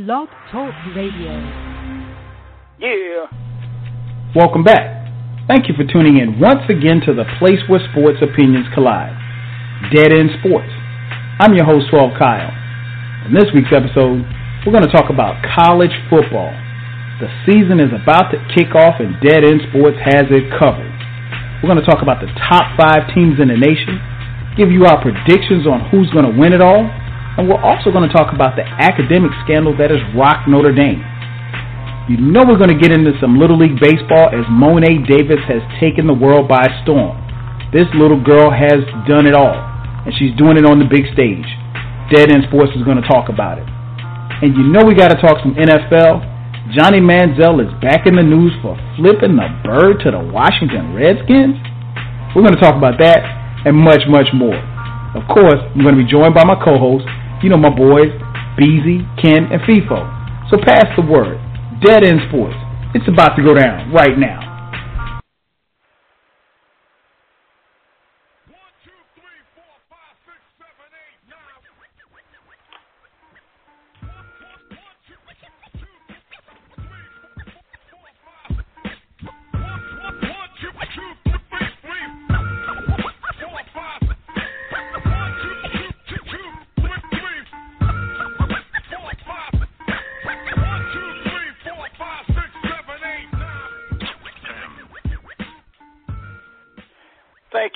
Blog Talk Radio. Yeah. Welcome back. Thank you for tuning in once again to the place where sports opinions collide. Dead End Sports. I'm your host, 12 Kyle. In this week's episode, we're going to talk about college football. The season is about to kick off and Dead End Sports has it covered. We're going to talk about the top five teams in the nation, give you our predictions on who's going to win it all, and we're also going to talk about the academic scandal that has rocked Notre Dame. You know we're going to get into some Little League Baseball as Mo'ne Davis has taken the world by storm. This little girl has done it all, and she's doing it on the big stage. Dead End Sports is going to talk about it. And you know we got to talk some NFL. Johnny Manziel is back in the news for flipping the bird to the Washington Redskins. We're going to talk about that and much, much more. Of course, I'm going to be joined by my co-host, you know my boys, Beezy, Ken, and Feefo. So pass the word. Dead End Sports. It's about to go down right now.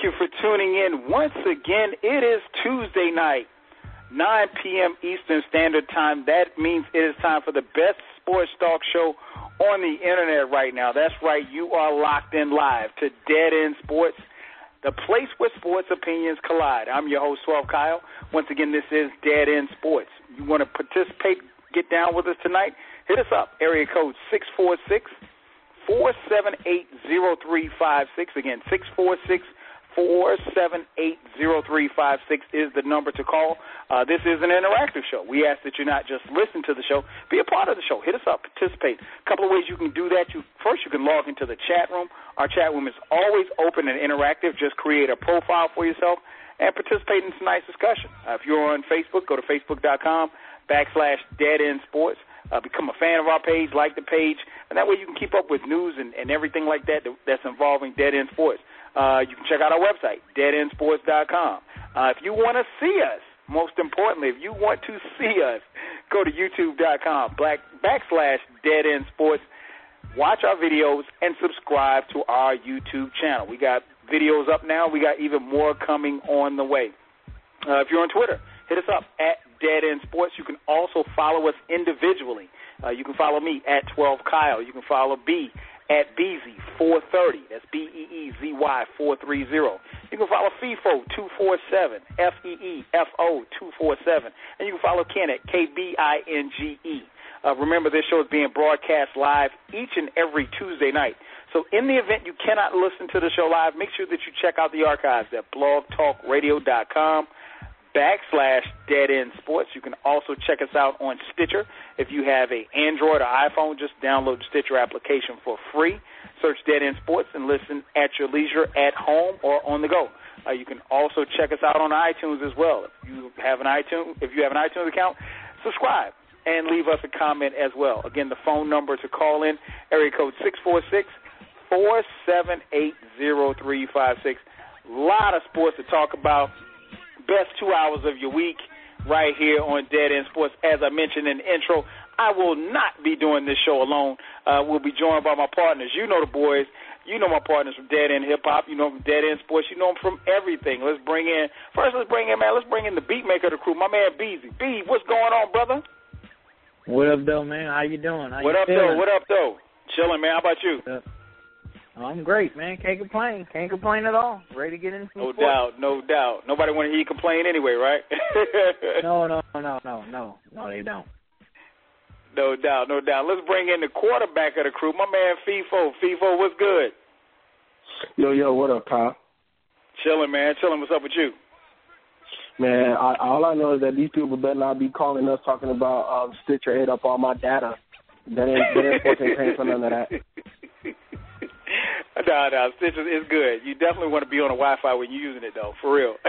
You for tuning in. Once again, it is Tuesday night, 9 p.m. Eastern Standard Time. That means it is time for the best sports talk show on the internet right now. That's right, you are locked in live to Dead End Sports, the place where sports opinions collide. I'm your host, 12 Kyle. Once again, this is Dead End Sports. You want to participate, get down with us tonight? Hit us up, area code 646 478 0356. Again, 646 four seven eight zero three five six is the number to call. Uh, this is an interactive show. We ask that you not just listen to the show, be a part of the show. Hit us up, participate. A couple of ways you can do that. You first you can log into the chat room. Our chat room is always open and interactive. Just create a profile for yourself and participate in tonight's discussion. Uh, if you're on Facebook, go to facebook.com backslash Dead End Sports. Uh, become a fan of our page, like the page, and that way you can keep up with news and, and everything like that that's involving Dead End Sports. Uh, you can check out our website, deadendsports.com. Uh, if you want to see us, most importantly, if you want to see us, go to youtube.com black, backslash Dead End Sports. Watch our videos and subscribe to our YouTube channel. We got videos up now. We got even more coming on the way. Uh, if you're on Twitter, hit us up at Dead End Sports. You can also follow us individually. Uh, you can follow me at 12 Kyle. You can follow B at Beezy 430. That's B E E Z Y 430. You can follow Feefo 247, F E E F O 247, and you can follow Ken at K B I N G E. Uh, remember, this show is being broadcast live each and every Tuesday night. So, in the event you cannot listen to the show live, make sure that you check out the archives at blogtalkradio.com backslash Dead End Sports. You can also check us out on Stitcher. If you have a Android or iPhone, just download the Stitcher application for free. Search Dead End Sports and listen at your leisure, at home, or on the go. Uh, you can also check us out on iTunes as well. If you have an iTunes, if you have an iTunes account, subscribe and leave us a comment as well. Again, the phone number to call in area code six four six four seven eight zero three five six. A lot of sports to talk about best two hours of your week right here on Dead End Sports. As I mentioned in the intro, I will not be doing this show alone. Uh, we'll be joined by my partners. You know the boys. You know my partners from Dead End Hip Hop. You know them from Dead End Sports. You know them from everything. Let's bring in first. Let's bring in man. Let's bring in the beat maker of the crew, my man Beezy. B, what's going on, brother? What up, though, man? How you doing? How what you up, feeling? though? What up, though? Chilling, man. How about you? I'm great, man. Can't complain. Can't complain at all. Ready to get into some No sports. doubt, no doubt. Nobody want to hear you complain anyway, right? No, no, no, no, no, no. No, they don't. No doubt, no doubt. Let's bring in the quarterback of the crew, my man Feefo. Feefo, what's good? Yo, yo, what up, Kyle? Chilling, man. Chilling. What's up with you? Man, I, all I know is that these people better not be calling us talking about um, stitch your head up all my data. That ain't that ain't supposed to paying for none of that. no, no, Stitch is good. You definitely want to be on a Wi-Fi when you're using it, though, for real.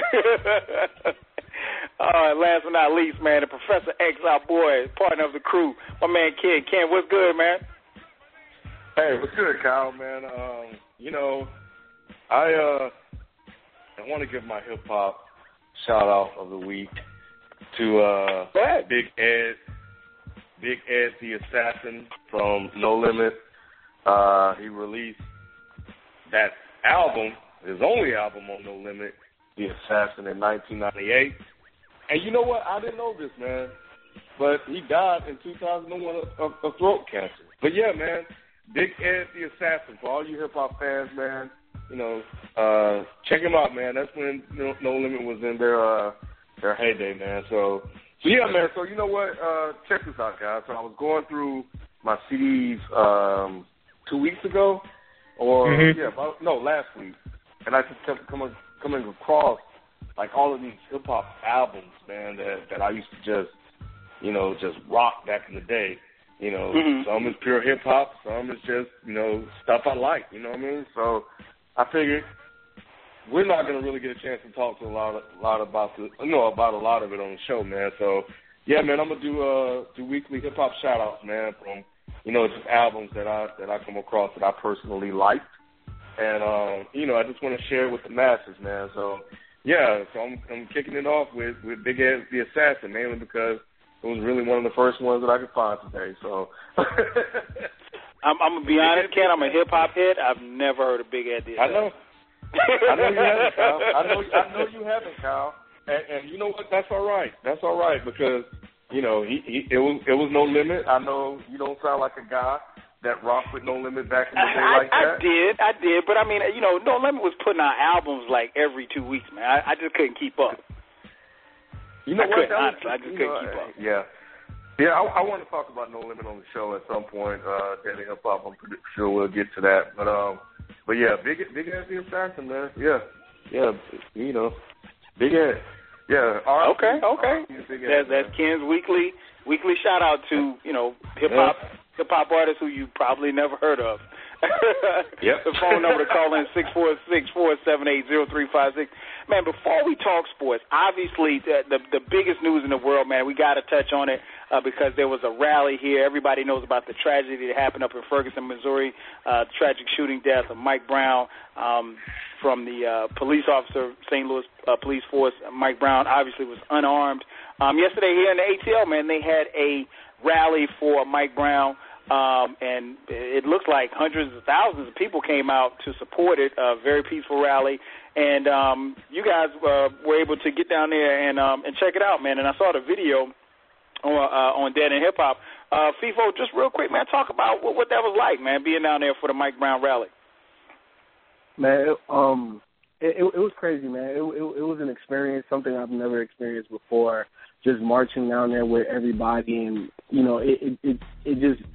All right, last but not least, man, the Professor X, our boy, partner of the crew, my man Ken. Ken, what's good, man? Hey, what's good, Kyle, man? Um, you know, I uh, I want to give my hip hop shout out of the week to uh, Big Ed, Big Ed the Assassin from No Limit. Uh, he released that album, his only album on No Limit, The Assassin, in 1998. And you know what? I didn't know this, man. But he died in 2001 of, of throat cancer. But yeah, man, Big Ed the Assassin. For all you hip hop fans, man, you know, uh, check him out, man. That's when No, no Limit was in their uh, their heyday, man. So, so yeah, man. So you know what? Uh, check this out, guys. So I was going through my CDs um, two weeks ago, or mm-hmm. yeah, about, no, last week, and I just kept coming coming across like all of these hip hop albums, man, that that I used to just you know just rock back in the day. You know, mm-hmm. some is pure hip hop, some is just you know stuff I like. You know what I mean? So I figured we're not going to really get a chance to talk to a lot, of, a lot about the, you know, about a lot of it on the show, man. So, yeah, man, I'm gonna do uh do weekly hip hop shout outs, man, from you know just albums that I that I come across that I personally liked, and um, you know I just want to share with the masses, man. So, yeah, so I'm I'm kicking it off with with Big Ed the Assassin, mainly because it was really one of the first ones that I could find today. So. I'm, I'm gonna be honest, Ken. I'm a hip hop head. I've never heard of Big Ed. I know. I know you haven't, Kyle. I know. I know you haven't, Kyle. And, and you know what? That's all right. That's all right because you know he, he it was it was no limit. I know you don't sound like a guy that rocked with No Limit back in the day I, like that. I did, I did, but I mean, you know, No Limit was putting out albums like every two weeks, man. I, I just couldn't keep up. You know I what? couldn't, was, honestly, I just couldn't know, keep up. Yeah. Yeah, I, I want to talk about No Limit on the show at some point. Uh, Daily Hip Hop, I'm pretty sure we'll get to that. But um, but yeah, big big ass the assassin, man. Yeah, yeah, you know, big ass. Yeah. R- Okay, okay. Big That's, that's. Ken's weekly weekly shout out to you know hip hop hip hop artists who you probably never heard of. Yep. the phone number to call in six four six four seven eight zero three five six. Man, before we talk sports, obviously the the, the biggest news in the world, man, we got to touch on it uh, because there was a rally here. Everybody knows about the tragedy that happened up in Ferguson, Missouri, uh, tragic shooting death of Mike Brown um, from the uh, police officer, St. Louis uh, Police Force. Mike Brown obviously was unarmed. Um, yesterday here in the ATL, man, they had a rally for Mike Brown. Um, and it looks like hundreds of thousands of people came out to support it. A very peaceful rally, and um, you guys uh, were able to get down there and um, and check it out, man. And I saw the video on uh, on Dead End Hip Hop. Uh, Feefo, just real quick, man, talk about what, what that was like, man, being down there for the Mike Brown rally. Man, it, um, it, it, it was crazy, man. It, it it was an experience, something I've never experienced before. Just marching down there with everybody, and you know, it it it, it just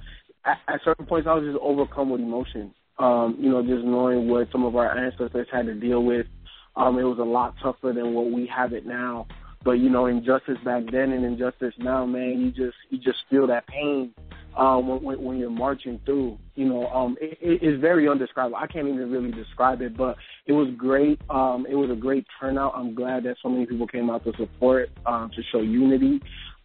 at, at certain points I was just overcome with emotion. Um, you know, just knowing what some of our ancestors had to deal with. Um, it was a lot tougher than what we have it now. But you know, injustice back then and injustice now, man, you just you just feel that pain um, when, when, you're marching through. You know, um, it, it, it's very undescribable. I can't even really describe it, but it was great. Um, it was a great turnout. I'm glad that so many people came out to support, um, to show unity.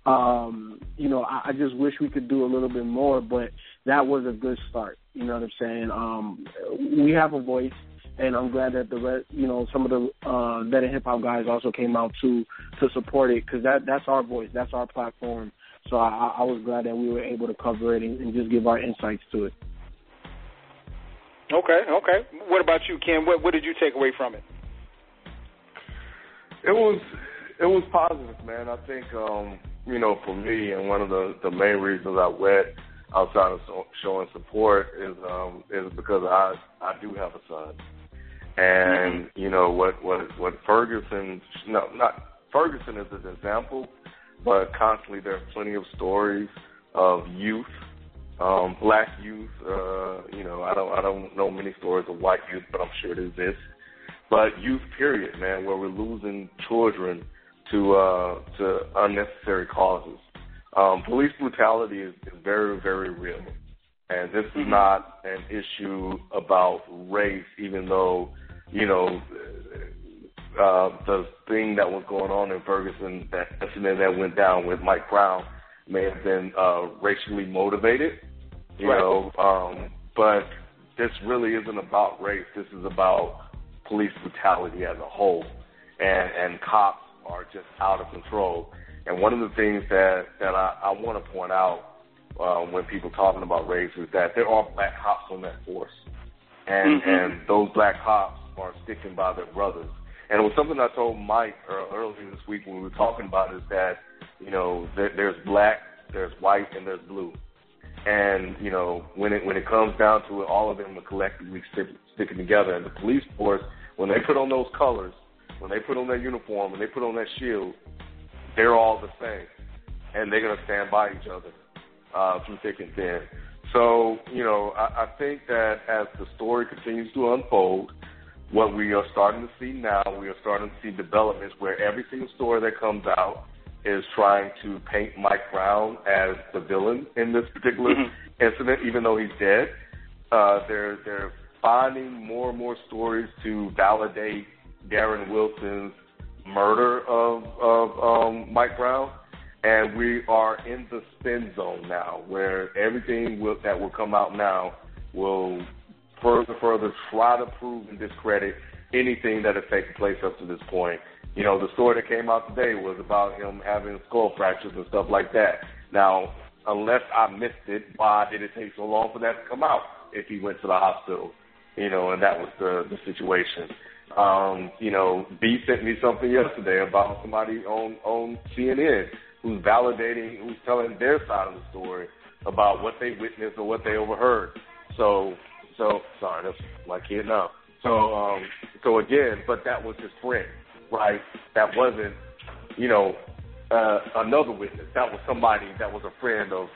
Um, you know, I, I just wish we could do a little bit more, but that was a good start. You know what I'm saying? Um, we have a voice and I'm glad that the rest, you know, some of the uh, better hip hop guys also came out to to support it because that that's our voice, that's our platform. So I, I was glad that we were able to cover it and, and just give our insights to it. Okay, okay. What about you, Ken? What what did you take away from it? It was it was positive, man. I think um, you know, for me, and one of the the main reasons I went outside of so, showing support is um is because I I do have a son, and you know what what what Ferguson no not Ferguson is an example, but constantly there are plenty of stories of youth, um, black youth. Uh, you know, I don't I don't know many stories of white youth, but I'm sure it exists. But youth, period, man, where we're losing children to uh, to unnecessary causes. Um, police brutality is, is very, very real, and this is mm-hmm. not an issue about race, even though you know uh, the thing that was going on in Ferguson, that incident that went down with Mike Brown, may have been uh, racially motivated. You right. know, um, but this really isn't about race. This is about police brutality as a whole, and and cops are just out of control. And one of the things that that I, I want to point out uh, when people talking about race is that there are black cops on that force, and mm-hmm. and those black cops are sticking by their brothers. And it was something I told Mike earlier this week when we were talking about is that you know there, there's black, there's white, and there's blue. And you know when it when it comes down to it, all of them are collectively sticking together. And the police force, when they put on those colors, when they put on their uniform, when they put on that shield, they're all the same, and they're gonna stand by each other uh, through thick and thin. So you know, I, I think that as the story continues to unfold, what we are starting to see now, we are starting to see developments where every single story that comes out is trying to paint Mike Brown as the villain in this particular mm-hmm. incident, even though he's dead. Uh, they're they're finding more and more stories to validate Darren Wilson's murder of of um, Mike Brown, and we are in the spin zone now, where everything will, that will come out now will further further try to prove and discredit anything that has taken place up to this point. You know, the story that came out today was about him having skull fractures and stuff like that. Now, unless I missed it, why did it take so long for that to come out if he went to the hospital? You know, and that was the the situation. Um, you know, B sent me something yesterday about somebody on on CNN who's validating, who's telling their side of the story about what they witnessed or what they overheard. So, so sorry, that's my kid now. So, um, so again, but that was his friend, right? That wasn't, you know, uh, another witness. That was somebody that was a friend of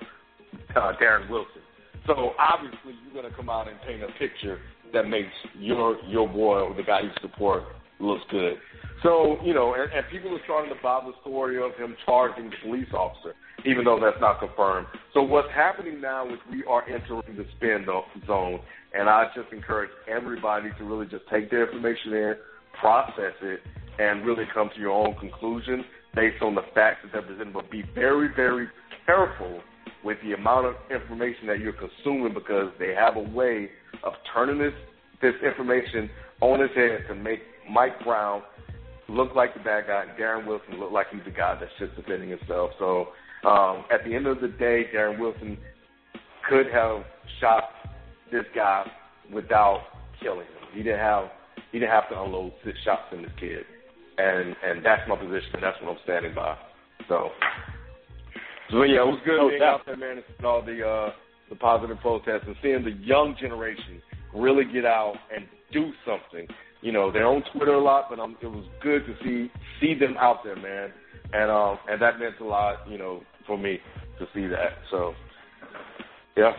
uh, Darren Wilson. So obviously, you're going to come out and paint a picture that makes your your boy or the guy you support looks good. So you know, and, and people are starting to buy the story of him charging the police officer, even though that's not confirmed. So what's happening now is we are entering the spin zone, and I just encourage everybody to really just take the information in, process it, and really come to your own conclusion based on the facts that they're presented. But be very, very careful with the amount of information that you're consuming because they have a way of turning this this information on his head to make Mike Brown look like the bad guy and Darren Wilson look like he's the guy that's just defending himself. So um, at the end of the day, Darren Wilson could have shot this guy without killing him. He didn't have he didn't have to unload six shots in this kid, and and that's my position. and That's what I'm standing by. So, so yeah, it was good being out there, man, and seeing all the uh, the positive protests and seeing the young generation really get out and do something. You know, they're on Twitter a lot, but um, it was good to see see them out there, man, and um, and that meant a lot, you know, for me to see that. So, yeah.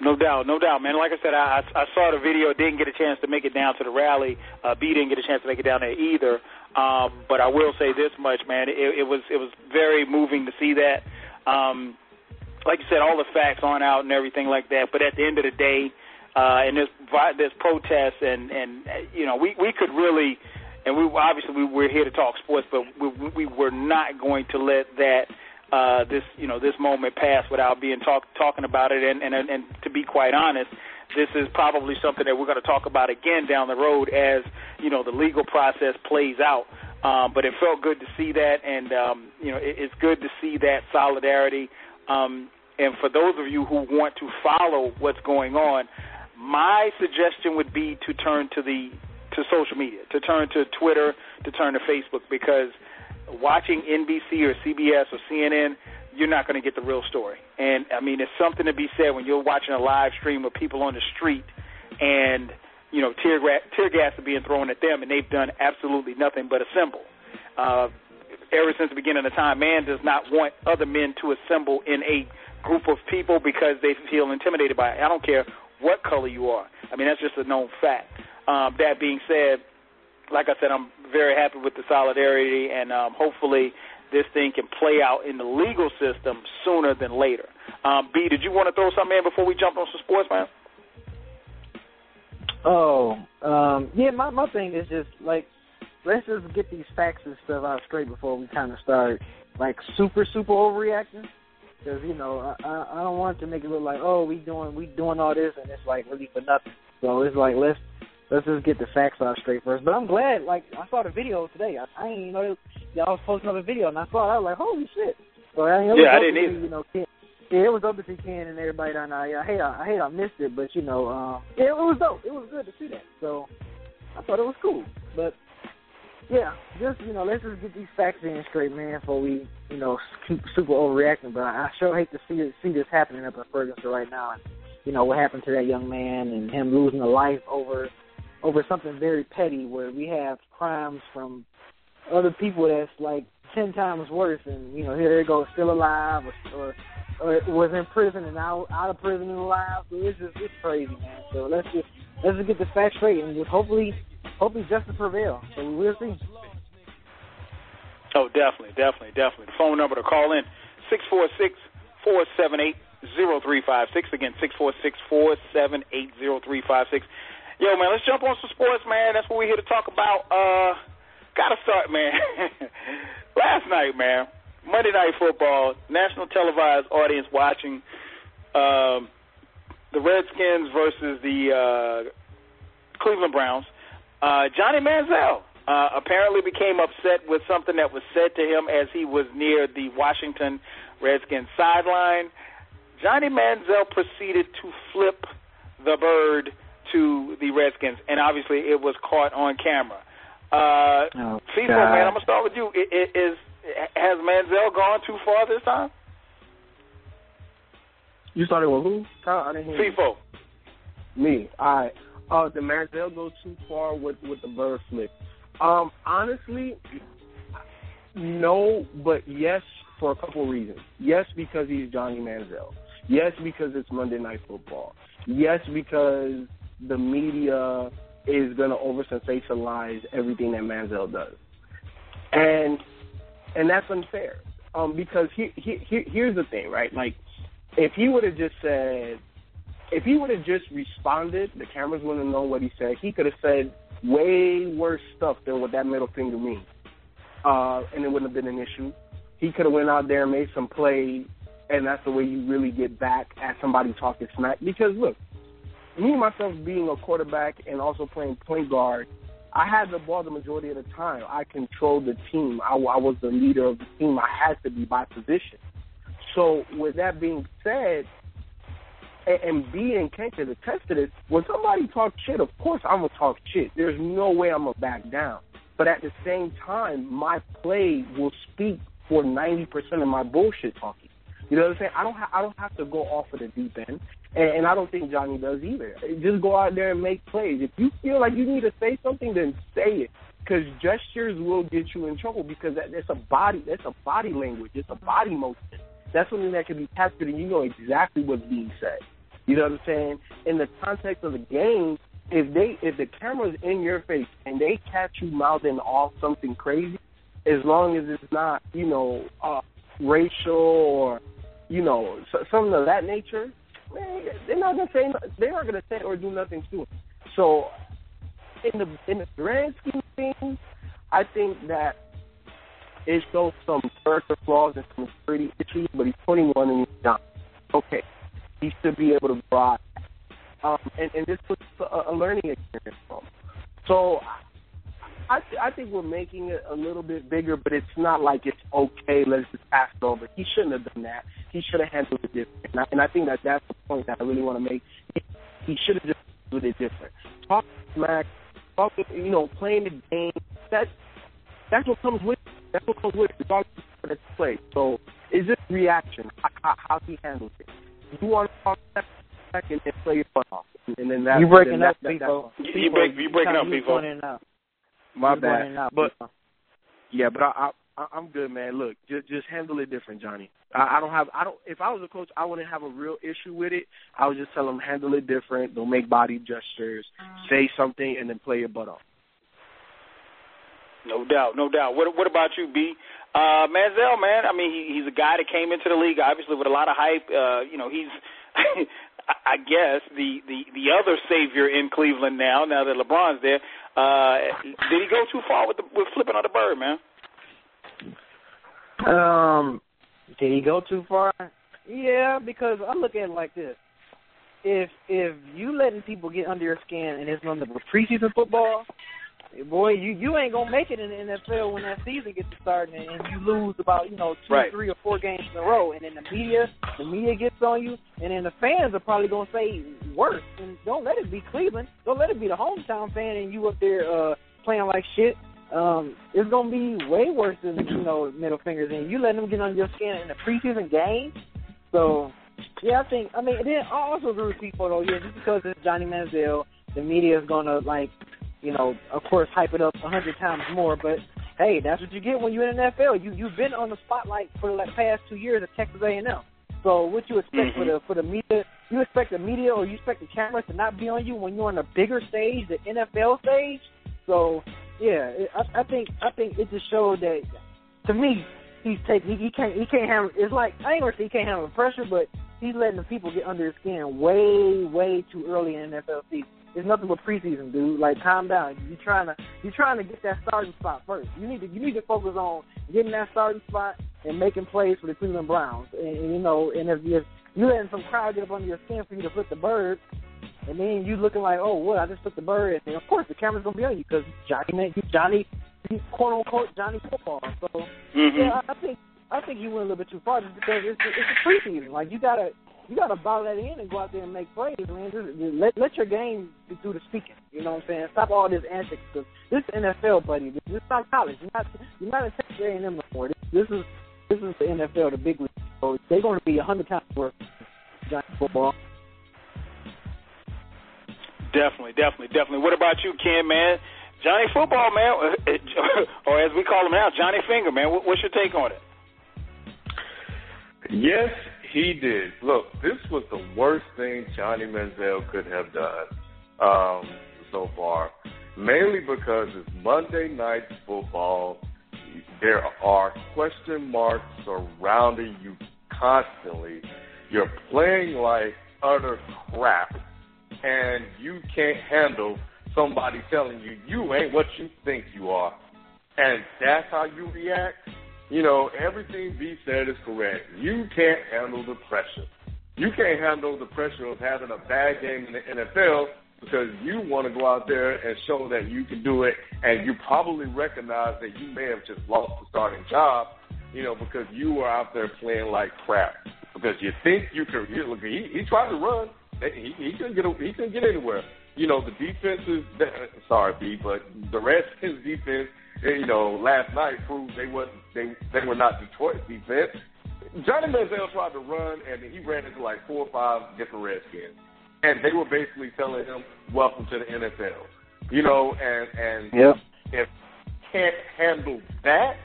No doubt, no doubt, man. Like I said, I, I saw the video, didn't get a chance to make it down to the rally. Uh, B didn't get a chance to make it down there either. Um, but I will say this much, man. It, it was it was very moving to see that. Um, like you said, all the facts on out and everything like that. But at the end of the day, uh, and this this protest, and and you know, we we could really, and we obviously we, we're here to talk sports, but we we were not going to let that uh, this you know this moment pass without being talk talking about it. And and and to be quite honest, this is probably something that we're going to talk about again down the road as you know the legal process plays out. Um, but it felt good to see that, and um, you know it, it's good to see that solidarity. Um, and for those of you who want to follow what's going on, my suggestion would be to turn to the to social media, to turn to Twitter, to turn to Facebook, because watching NBC or CBS or CNN, you're not going to get the real story. And I mean, it's something to be said when you're watching a live stream of people on the street, and you know, tear, gas, tear gas is being thrown at them, and they've done absolutely nothing but assemble. Uh, ever since the beginning of time, man does not want other men to assemble in a group of people because they feel intimidated by it. I don't care what color you are. I mean, that's just a known fact. Um, that being said, like I said, I'm very happy with the solidarity, and um, hopefully this thing can play out in the legal system sooner than later. Um, B, did you want to throw something in before we jump on some sports, man? Oh, um, yeah. My my thing is just like let's just get these facts and stuff out straight before we kind of start like super super overreacting. Because you know I I don't want to make it look like oh we doing we doing all this and it's like really for nothing. So it's like let's let's just get the facts out straight first. But I'm glad like I saw the video today. I, I didn't even know y'all was posting another video and I saw it. I was like holy shit. So I mean, yeah, I didn't either. You know, Ken, yeah, it was dope to see Ken and everybody down there. I hate I, I hate I missed it, but you know, um, yeah, it was dope. It was good to see that. So I thought it was cool. But yeah, just you know, let's just get these facts in straight, man, before we you know keep super overreacting. But I sure hate to see see this happening up in Ferguson right now, and you know what happened to that young man and him losing a life over over something very petty, where we have crimes from other people that's like ten times worse, and you know here they go still alive or, or or was in prison and out out of prison and alive. So it's just it's crazy, man. So let's just let's just get the facts straight and just hopefully hopefully justice prevail. So we'll see. Oh, definitely, definitely, definitely. The phone number to call in six four six four seven eight zero three five six. Again, six four six four seven eight zero three five six. Yo, man, let's jump on some sports, man. That's what we're here to talk about. Uh, gotta start, man. Last night, man, Monday Night Football, national televised audience watching um, the Redskins versus the uh, Cleveland Browns. Uh, Johnny Manziel uh, apparently became upset with something that was said to him as he was near the Washington Redskins sideline. Johnny Manziel proceeded to flip the bird to the Redskins, and obviously it was caught on camera. Uh, oh, FIFA, man, I'm gonna start with you. It, it is has Manziel gone too far this time? You started with who? I didn't hear Feefo. Me. All right. Uh, did Manziel go too far with with the bird flip? Um, honestly, no, but yes for a couple of reasons. Yes, because he's Johnny Manziel. Yes, because it's Monday Night Football. Yes, because the media is going to over sensationalize everything that Manziel does. And and that's unfair. Um, because he, he, he, here's the thing, right? Like, if he would have just said, if he would have just responded, the cameras wouldn't have known what he said. He could have said way worse stuff than what that middle finger means, uh, and it wouldn't have been an issue. He could have went out there and made some plays, and that's the way you really get back at somebody talking smack. Because look, me myself being a quarterback and also playing point guard, I had the ball the majority of the time. I controlled the team. I, I was the leader of the team. I had to be by position. So, with that being said, and, and B and Ken can attest to this, when somebody talks shit, of course I'm to talk shit. There's no way I'm to back down. But at the same time, my play will speak for 90% of my bullshit talking. You know what I'm saying? I don't ha- I don't have to go off of the deep end, and, and I don't think Johnny does either. Just go out there and make plays. If you feel like you need to say something, then say it. Because gestures will get you in trouble because that, that's a body that's a body language. It's a body motion. That's something that can be captured, and you know exactly what's being said. You know what I'm saying? In the context of the game, if they if the camera's in your face and they catch you mouthing off something crazy, as long as it's not you know uh, racial or you know, something of that nature, they're not gonna say they're not gonna say or do nothing to him. So, in the in the grand scheme of things, I think that it shows some character flaws and some security issues, but he's 21 and he's not. Okay, he should be able to broad, um, and and this was a, a learning experience for him. So I th- I think we're making it a little bit bigger, but it's not like it's okay. Let's just pass it over. He shouldn't have done that. He should have handled it different. And I, and I think that that's the point that I really want to make. He should have just handled it different. Talk smack, talk, you know, playing the game. That that's what comes with. It. That's what comes with it. It's all that's play. So is just reaction. How, how he handles it. You want to talk back and then play your butt off, and then that. You breaking then up, that, people. You, you, break, you breaking up, people. My You're bad. out, But people. yeah, but I, I, I'm good, man. Look, just just handle it different, Johnny. I, I don't have. I don't. If I was a coach, I wouldn't have a real issue with it. I would just tell them handle it different. Don't make body gestures. Say something and then play your butt off. No doubt, no doubt. What what about you, B? Uh, Manziel, man. I mean, he, he's a guy that came into the league obviously with a lot of hype. Uh, you know, he's I guess the the the other savior in Cleveland now. Now that LeBron's there, uh, did he go too far with the, with flipping on the bird, man? Um, did he go too far? Yeah, because I look at it like this: if if you letting people get under your skin and it's none of preseason football, boy, you you ain't gonna make it in the NFL when that season gets started and, and you lose about you know two, right. three, or four games in a row, and then the media, the media gets on you, and then the fans are probably gonna say worse. And don't let it be Cleveland. Don't let it be the hometown fan and you up there uh playing like shit. Um, it's gonna be way worse than you know middle fingers, and you let them get on your skin in the preseason game. So yeah, I think I mean then I also agree with people though. Yeah, just because it's Johnny Manziel, the media is gonna like you know, of course, hype it up a hundred times more. But hey, that's what you get when you're in the NFL. You you've been on the spotlight for the like, past two years at Texas A&M. So what you expect mm-hmm. for the for the media? You expect the media or you expect the cameras to not be on you when you're on a bigger stage, the NFL stage. So yeah, I, I think I think it just showed that to me he's taking he, he can't he can't handle it's like I ain't gonna say he can't handle the pressure, but he's letting the people get under his skin way way too early in the NFL season. It's nothing but preseason, dude. Like, calm down. You're trying to you're trying to get that starting spot first. You need to you need to focus on getting that starting spot and making plays for the Cleveland Browns. And, and you know, and if you you letting some crowd get up under your skin for you to flip the bird, and then you looking like, oh, what? I just took the bird, and of course the camera's gonna be on you because Johnny, man, Johnny, quote unquote Johnny football. So mm-hmm. yeah, I, I think I think you went a little bit too far just because it's it's a preseason. Like you gotta you got to bottle that in and go out there and make plays, man. Just, just let let your game do the speaking. You know what I'm saying? Stop all this antics because this is NFL, buddy. This, is not college. You're not you're not in Texas A&M no more. This, this is this is the NFL, the big league. So they're going to be a hundred times worse Giant football. Definitely, definitely, definitely. What about you, Ken, man? Johnny Football, man, or as we call him now, Johnny Finger, man. What's your take on it? Yes, he did. Look, this was the worst thing Johnny Manziel could have done um, so far, mainly because it's Monday night football. There are question marks surrounding you constantly. You're playing like utter crap, and you can't handle somebody telling you you ain't what you think you are. And that's how you react you know, everything B said is correct. You can't handle the pressure. You can't handle the pressure of having a bad game in the NFL because you want to go out there and show that you can do it, and you probably recognize that you may have just lost the starting job, you know, because you were out there playing like crap. Because you think you can. You, look, he, he tried to run. He, he couldn't get. He couldn't get anywhere. You know, the defense is. Sorry, B, but the Redskins defense you know, last night proved they wasn't they they were not Detroit's defense. Johnny Manziel tried to run and he ran into like four or five different Redskins, and they were basically telling him, "Welcome to the NFL." You know, and and yep. if can't handle that,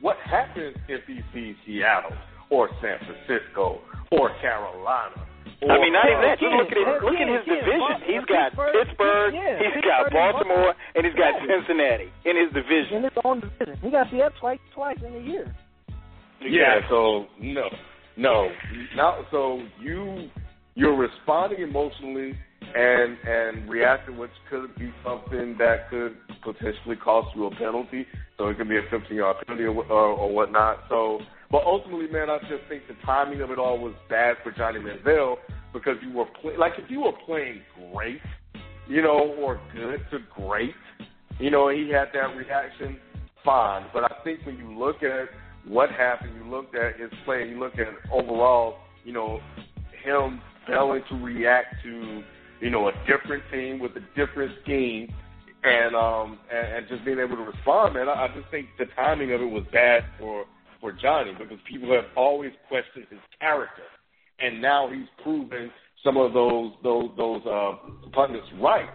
what happens if he sees Seattle or San Francisco or Carolina I mean, not even that. Just look at his look at his division. He's got Pittsburgh, he's got Baltimore, and he's got Cincinnati in his division. In his own division, he got Seattle twice twice in a year. Yeah. So no, no, now so you you're responding emotionally and and reacting, which could be something that could potentially cost you a penalty. So it could be a 15 yard penalty or, or, or whatnot. So but ultimately, man, I just think the timing of it all was bad for Johnny Manziel because you were play- like if you were playing great, you know, or good to great, you know, he had that reaction, fine. But I think when you look at what happened, you looked at his play, you look at overall, you know, him failing to react to, you know, a different team with a different scheme and um and, and just being able to respond, man. I, I just think the timing of it was bad for for Johnny because people have always questioned his character, and now he's proven some of those those those uh, pundits right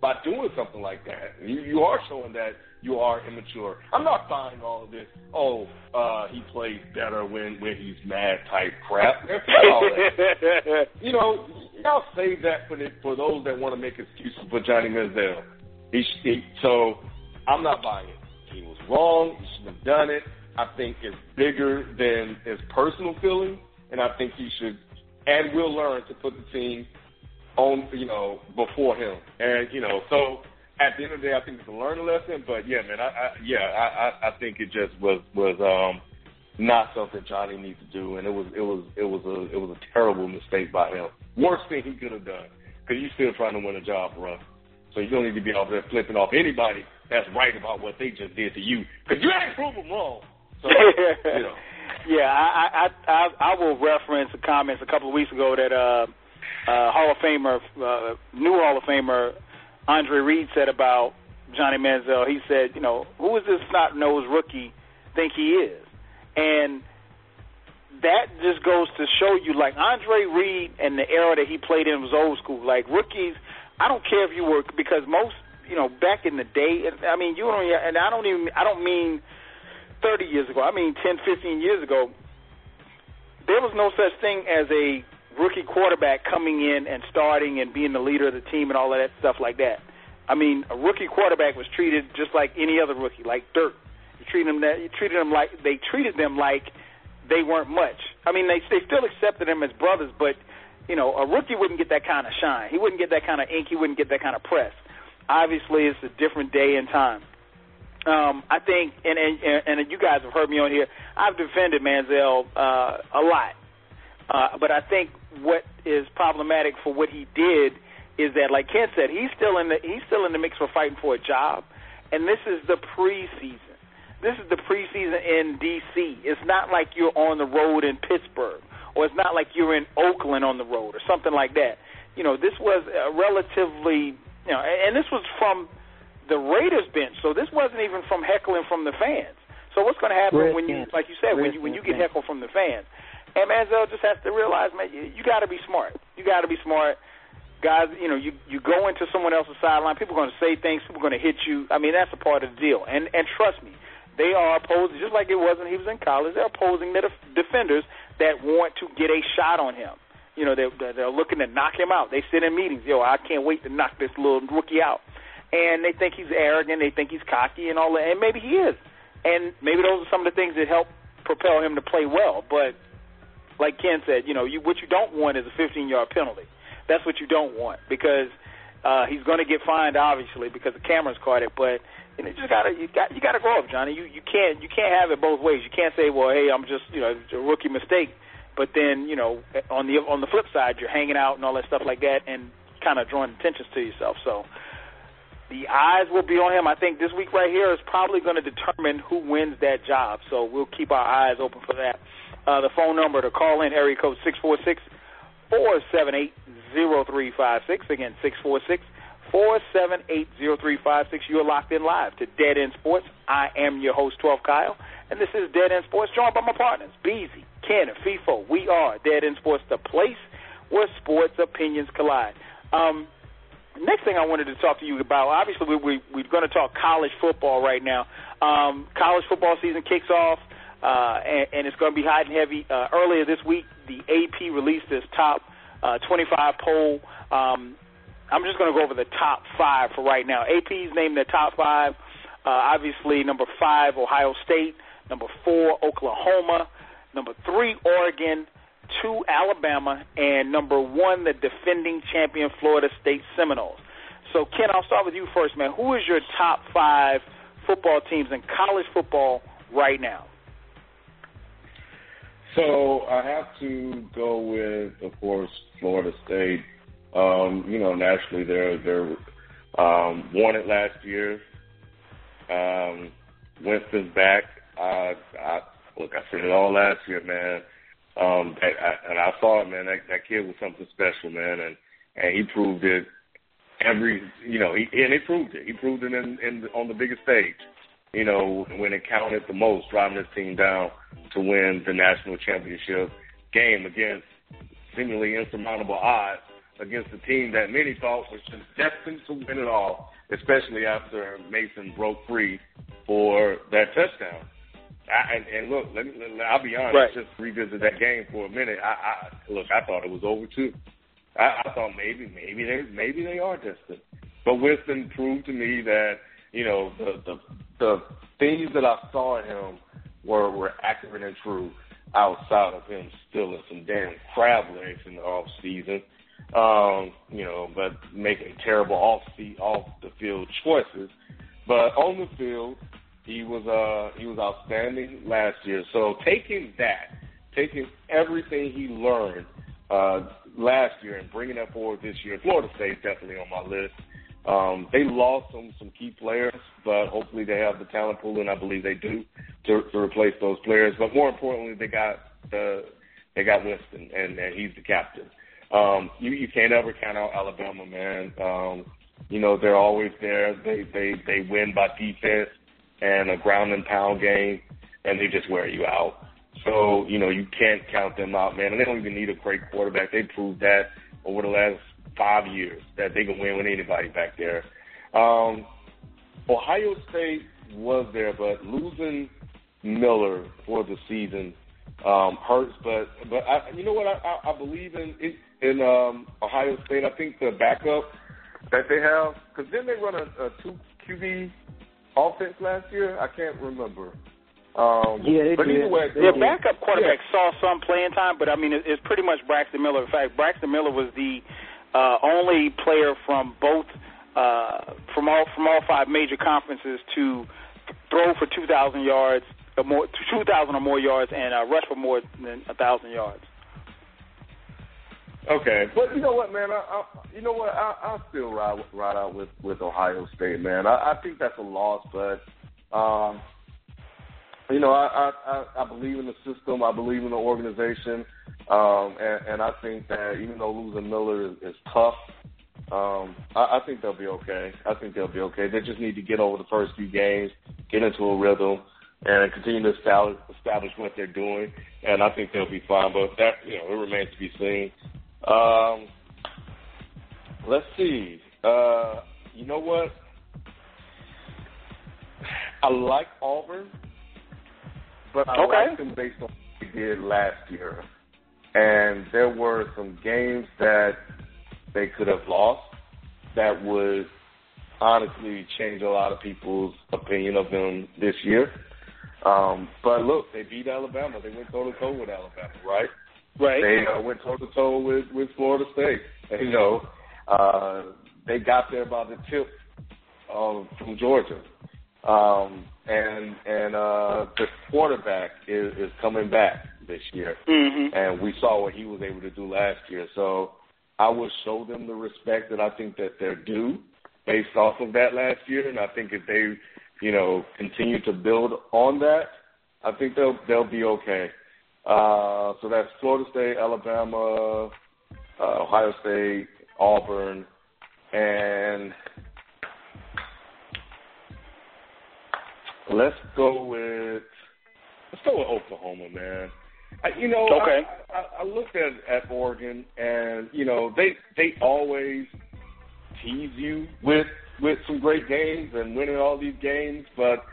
by doing something like that. You, you are showing that you are immature. I'm not buying all of this. Oh, uh, he plays better when when he's mad type crap. you know, y'all save that for the, for those that want to make excuses for Johnny Manziel. He, he so I'm not buying it. He was wrong. He shouldn't have done it. I think it's bigger than his personal feeling, and I think he should and will learn to put the team on, you know, before him. And you know, so at the end of the day, I think it's a learning lesson. But yeah, man, I, I yeah, I, I, I think it just was was um not something Johnny needs to do, and it was it was it was a it was a terrible mistake by him. Worst thing he could have done because you're still trying to win a job, bro. So you don't need to be out there flipping off anybody that's right about what they just did to you because you ain't proven wrong. So you know. Yeah, I, I I I will reference the comments a couple of weeks ago that uh, uh, Hall of Famer, uh, new Hall of Famer Andre Reed said about Johnny Manziel. He said, you know, who is this snot nosed rookie think he is? And that just goes to show you, like Andre Reed and the era that he played in was old school. Like rookies, I don't care if you were because most, you know, back in the day. I mean, you don't, and I don't even, I don't mean 30 years ago. I mean 10, 15 years ago. There was no such thing as a rookie quarterback coming in and starting and being the leader of the team and all of that stuff like that. I mean, a rookie quarterback was treated just like any other rookie, like dirt. You treat them that you treated them like they treated them like they weren't much. I mean, they they still accepted them as brothers, but you know, a rookie wouldn't get that kind of shine. He wouldn't get that kind of ink. He wouldn't get that kind of press. Obviously, it's a different day and time. Um, I think, and, and and you guys have heard me on here. I've defended Manziel uh, a lot, uh, but I think what is problematic for what he did is that, like Ken said, he's still in the he's still in the mix for fighting for a job, and this is the preseason. This is the preseason in D.C. It's not like you're on the road in Pittsburgh, or it's not like you're in Oakland on the road, or something like that. You know, this was a relatively, you know, and this was from the Raiders bench, so this wasn't even from heckling from the fans. So what's going to happen when you, like you said, when you when you get heckled from the fans? And Manziel just has to realize, man, you, you got to be smart. You got to be smart. Guys, you know, you you go into someone else's sideline. People are going to say things. People are going to hit you. I mean, that's a part of the deal. And and trust me, they are opposing, just like it was when he was in college. They're opposing the def- defenders that want to get a shot on him. You know, they're they're looking to knock him out. They sit in meetings. Yo, I can't wait to knock this little rookie out. And they think he's arrogant. They think he's cocky and all that. And maybe he is. And maybe those are some of the things that help propel him to play well. But like Ken said, you know, you, what you don't want is a 15 yard penalty. That's what you don't want because uh, he's going to get fined, obviously, because the cameras caught it. But you know, you just gotta you got you gotta grow up, Johnny. You you can't you can't have it both ways. You can't say, well, hey, I'm just you know a rookie mistake, but then you know on the on the flip side, you're hanging out and all that stuff like that, and kind of drawing attention to yourself. So the eyes will be on him. I think this week right here is probably going to determine who wins that job. So we'll keep our eyes open for that. Uh, the phone number to call in, area code 646 478 0356. Again, 646 478 0356. You are locked in live to Dead End Sports. I am your host, 12 Kyle, and this is Dead End Sports, joined by my partners, Beezy, Ken, and Feefo. We are Dead End Sports, the place where sports opinions collide. Um, next thing I wanted to talk to you about, obviously, we, we, we're going to talk college football right now. Um, college football season kicks off uh, and, and it's going to be hot and heavy. Uh, earlier this week, the AP released its top uh, 25 poll. Um, I'm just going to go over the top five for right now. AP's named the top five. Uh, obviously, number five, Ohio State. Number four, Oklahoma. Number three, Oregon. Two, Alabama. And number one, the defending champion Florida State Seminoles. So, Ken, I'll start with you first, man. Who is your top five football teams in college football right now? So I have to go with, of course, Florida State. Um, you know, naturally they're they're um, won it last year. Um, Winston's back. I, I look, I said it all last year, man. Um, I, and I saw it, man. That, that kid was something special, man, and and he proved it every, you know, he and he proved it. He proved it in, in on the biggest stage you know, when it counted the most, driving this team down to win the national championship game against seemingly insurmountable odds against a team that many thought was just destined to win it all, especially after Mason broke free for that touchdown. I, and, and look, let me, I'll be honest. Right. Just revisit that game for a minute. I, I look, I thought it was over too. I, I thought maybe, maybe they, maybe they are destined. But Winston proved to me that you know the the the things that I saw in him were were accurate and true. Outside of him stealing some damn crab legs in the off season, um, you know, but making terrible off the off the field choices. But on the field, he was uh he was outstanding last year. So taking that, taking everything he learned uh last year and bringing that forward this year, Florida State definitely on my list. Um, they lost some some key players, but hopefully they have the talent pool, and I believe they do to, to replace those players. But more importantly, they got the they got Winston, and, and he's the captain. Um, you you can't ever count out Alabama, man. Um, you know they're always there. They they they win by defense and a ground and pound game, and they just wear you out. So you know you can't count them out, man. And they don't even need a great quarterback. They proved that over the last five years that they can win with anybody back there. Um, Ohio State was there, but losing Miller for the season um, hurts. But but I, you know what? I, I, I believe in in, um, Ohio State. I think the backup that they have because then they run a, a two QB offense last year. I can't remember. Um, Yeah, they but did. either way, They Their did. backup quarterback saw some playing time, but I mean, it, it's pretty much Braxton Miller. In fact, Braxton Miller was the uh, only player from both uh, from all from all five major conferences to throw for 2,000 yards or more, 2,000 or more yards, and uh, rush for more than a thousand yards. Okay, but you know what, man? I, I you know what? I, I'll still ride ride out with with Ohio State, man. I, I think that's a loss, but um, you know, I, I I I believe in the system. I believe in the organization, um, and, and I think that even though losing Miller is, is tough, um, I, I think they'll be okay. I think they'll be okay. They just need to get over the first few games, get into a rhythm, and continue to establish, establish what they're doing. And I think they'll be fine. But that you know, it remains to be seen. Um, let's see. Uh, you know what? I like Auburn, but I Okay. like them based on what they did last year. And there were some games that they could have lost that would honestly change a lot of people's opinion of them this year. Um, but look, they beat Alabama. They went toe to toe with Alabama, right? Right. They uh, went toe to toe with with Florida State. And, you know, uh, they got there by the tip um, from Georgia, um, and and uh, the quarterback is, is coming back this year, Mm-hmm. and we saw what he was able to do last year. So I will show them the respect that I think that they're due based off of that last year, and I think if they, you know, continue to build on that, I think they'll they'll be okay. Uh, so that's Florida State, Alabama, uh, Ohio State, Auburn, and let's go with let's go with Oklahoma, man. I, you know, Okay. I, I, I looked at at Oregon, and you know they they always tease you with with some great games and winning all these games, but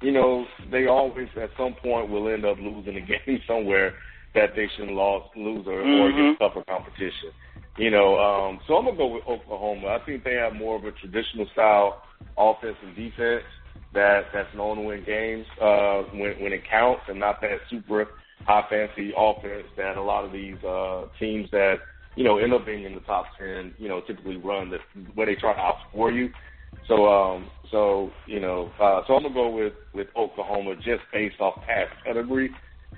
you know they always at some point will end up losing a game somewhere that they shouldn't lost lose or, or Mhm. against tougher competition. You know, um, so I'm gonna go with Oklahoma. I think they have more of a traditional style offense and defense that that's known to win games uh, when when it counts, and not that super high fancy offense that a lot of these uh, teams that you know end up being in the top ten, you know, typically run that where they try to outscore you. So um, so you know, uh, so I'm gonna go with with Oklahoma just based off past pedigree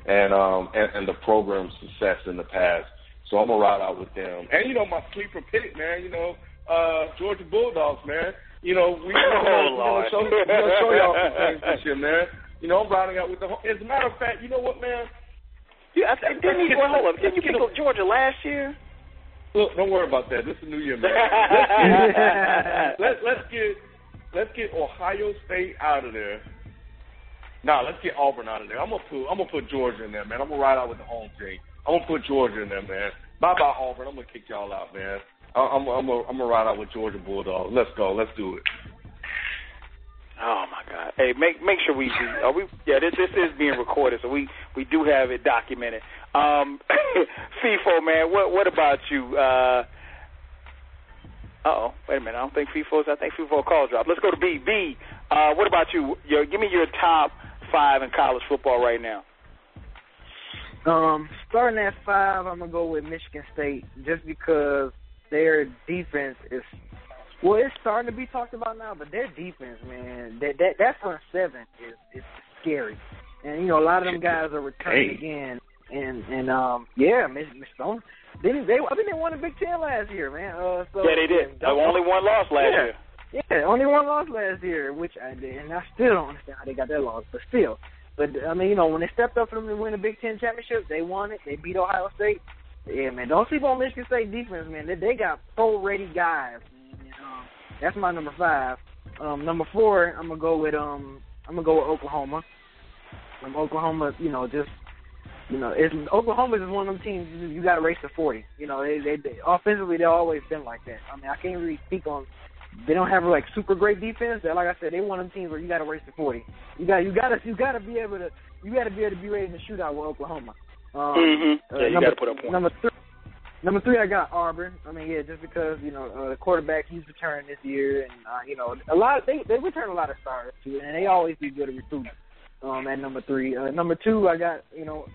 and um and, and the program's success in the past. So I'm gonna ride out with them. And you know, my sleeper pick, man. You know, uh, Georgia Bulldogs, man. You know, we Oh, Lord. show, we're gonna show y'all some things this year, man. You know, I'm riding out with the. As a matter of fact, you know what, man? Yeah, I, didn't you, well, hold up. Didn't you pick up Georgia last year? Look, don't worry about that. This is New Year, man. Let's get, let, let's get let's get Ohio State out of there. Nah, let's get Auburn out of there. I'm gonna put I'm gonna put Georgia in there, man. I'm gonna ride out with the home team. I'm gonna put Georgia in there, man. Bye bye Auburn. I'm gonna kick y'all out, man. I'm I'm I'm gonna ride out with Georgia Bulldogs. Let's go. Let's do it. Oh my God! Hey, make make sure we we, are we yeah this this is being recorded, so we we do have it documented. Um, Feefo man, what what about you? Uh oh, wait a minute. I don't think Feefo's. I think Feefo call drop. Let's go to B. B. Uh, what about you? Your, give me your top five in college football right now. Um, starting at five, I'm gonna go with Michigan State just because their defense is well, it's starting to be talked about now, but their defense, man, that that that front seven is is scary, and you know a lot of them guys are returning Hey. again, and and um yeah, Miss Miss Stone, they they I think they won the Big Ten last year, man. Uh, so yeah, they did. Only one loss last Yeah. year. Yeah, only one loss last year, which I did, and I still don't understand how they got that loss, but still. But I mean, you know, when they stepped up for them to win the Big Ten championship, they won it. They beat Ohio State. Yeah, man, don't sleep on Michigan State defense, man. They, they got pro-ready guys. Man. And, um, that's my number five. Um, number four, I'm gonna go with um, I'm gonna go with Oklahoma. Um, Oklahoma, you know, just you know, it's Oklahoma is one of them teams you, you got to race to forty. You know, they, they they offensively they've always been like that. I mean, I can't really speak on. They don't have like super great defense. They're like I said, they one of them teams where you got to race to forty. You got you got to you got to be able to you got to be able to be ready to shoot out with Oklahoma. Um, Mm-hmm. uh, Yeah, you number, got to put up points. Number three, number three, I got Auburn. I mean, yeah, just because you know uh, the quarterback he's returning this year, and uh, you know a lot of they they return a lot of stars too, and they always be good at recruiting. Um, at number three, uh, number two, I got you know.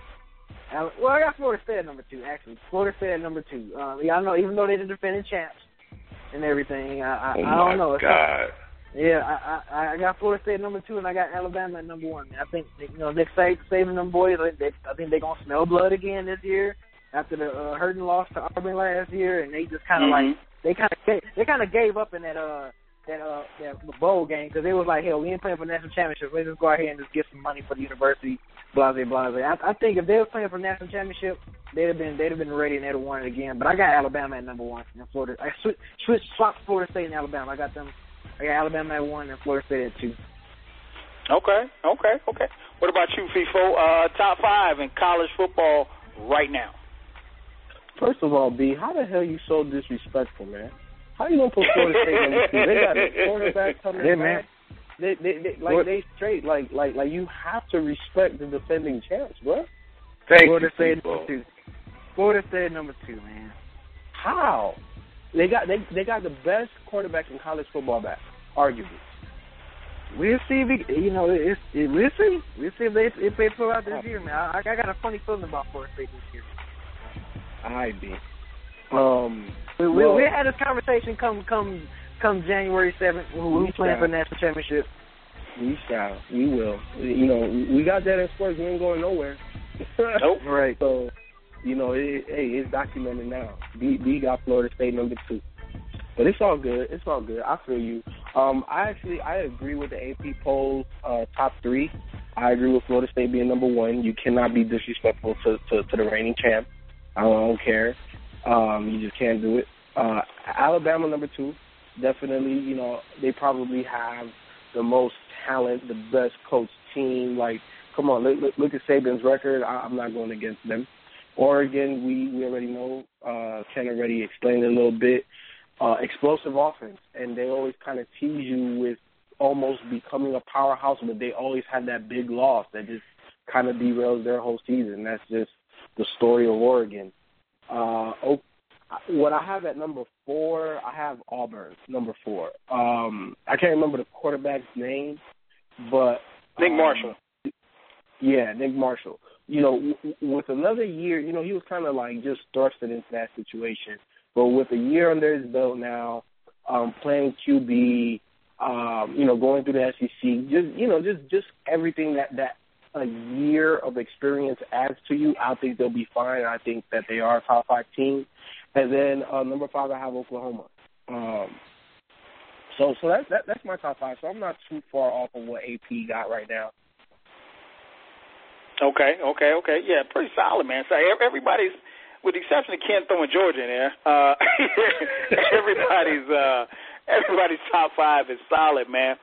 Well, I got Florida State at number two. Actually, Florida State at number two. Uh, yeah, I know. Even though they're the defending champs and everything, I, I, Oh I don't know. It's God. yeah, I, I I got Florida State at number two, and I got Alabama at number one. I think you know Nick Saban, saving them boys. I think they, I think they're gonna smell blood again this year after the uh, hurting loss to Auburn last year, and they just kind of Mhm. like they kind of they kind of gave up in that uh that uh that bowl game because they was like, hell, we ain't playing for national championship. Let's just go out here and just get some money for the university. Blah blah blah. blah. I, I think if they was playing for national championship, they'd have been they'd have been ready and they'd have won it again. But I got Alabama at number one and Florida. I switch switch swapped Florida State and Alabama. I got them. I got Alabama at one and Florida State at two. Okay, okay, okay. What about you, Feefo? Uh, top five in college football right now. First of all, B, how the hell you so disrespectful, man? How you gonna put Florida State number two? They got a quarterback coming Yeah, back. man. They, they, they, like What- they straight, like, like, like you have to respect the defending champs, bro. Thank Florida you, State people. number two. Florida State number two, man. How? They got they they got the best quarterback in college football back, arguably. We'll see if we, you know, it's, it, we'll see. We'll see if they if they pull out this year, man. I, I got a funny feeling about Florida State this year. I be. Um, We we, well, we had this conversation come come come January seventh when we We playing for national championship. we shall, we will. You know, we got that in sports. We ain't going nowhere. Nope. Right. So, you know, it, hey, it's documented now. B, B got Florida State number two, but it's all good. It's all good. I feel you. Um, I actually I agree with the AP poll uh, top three. I agree with Florida State being number one. You cannot be disrespectful to to, to the reigning champ. I don't, I don't care. Um, you just can't do it. Uh, Alabama number two, definitely. You know, they probably have the most talent, the best coach team. Like, come on, look, look, at Saban's record. I, I'm not going against them. Oregon, we we already know. Uh, Ken already explained it a little bit. Uh, explosive offense, and they always kind of tease you with almost becoming a powerhouse, but they always have that big loss that just kind of derails their whole season. That's just the story of Oregon. Uh, Oak, what I have at number four, I have Auburn number four. Um, I can't remember the quarterback's name, but Nick um, Marshall. Yeah, Nick Marshall. You know, w- w- with another year, you know, he was kind of like just thrusted into that situation. But with a year under his belt now, um, playing QB, um, you know, going through the SEC, just you know, just just everything that that a year of experience adds to you, I think they'll be fine. I think that they are a top five team. And then uh, number five, I have Oklahoma. Um, so so that's that, that's my top five. So I'm not too far off of what AP got right now. Okay, okay, okay. Yeah, pretty solid, man. So everybody's, with the exception of Ken throwing Georgia in there, uh, everybody's uh, everybody's top five is solid, man.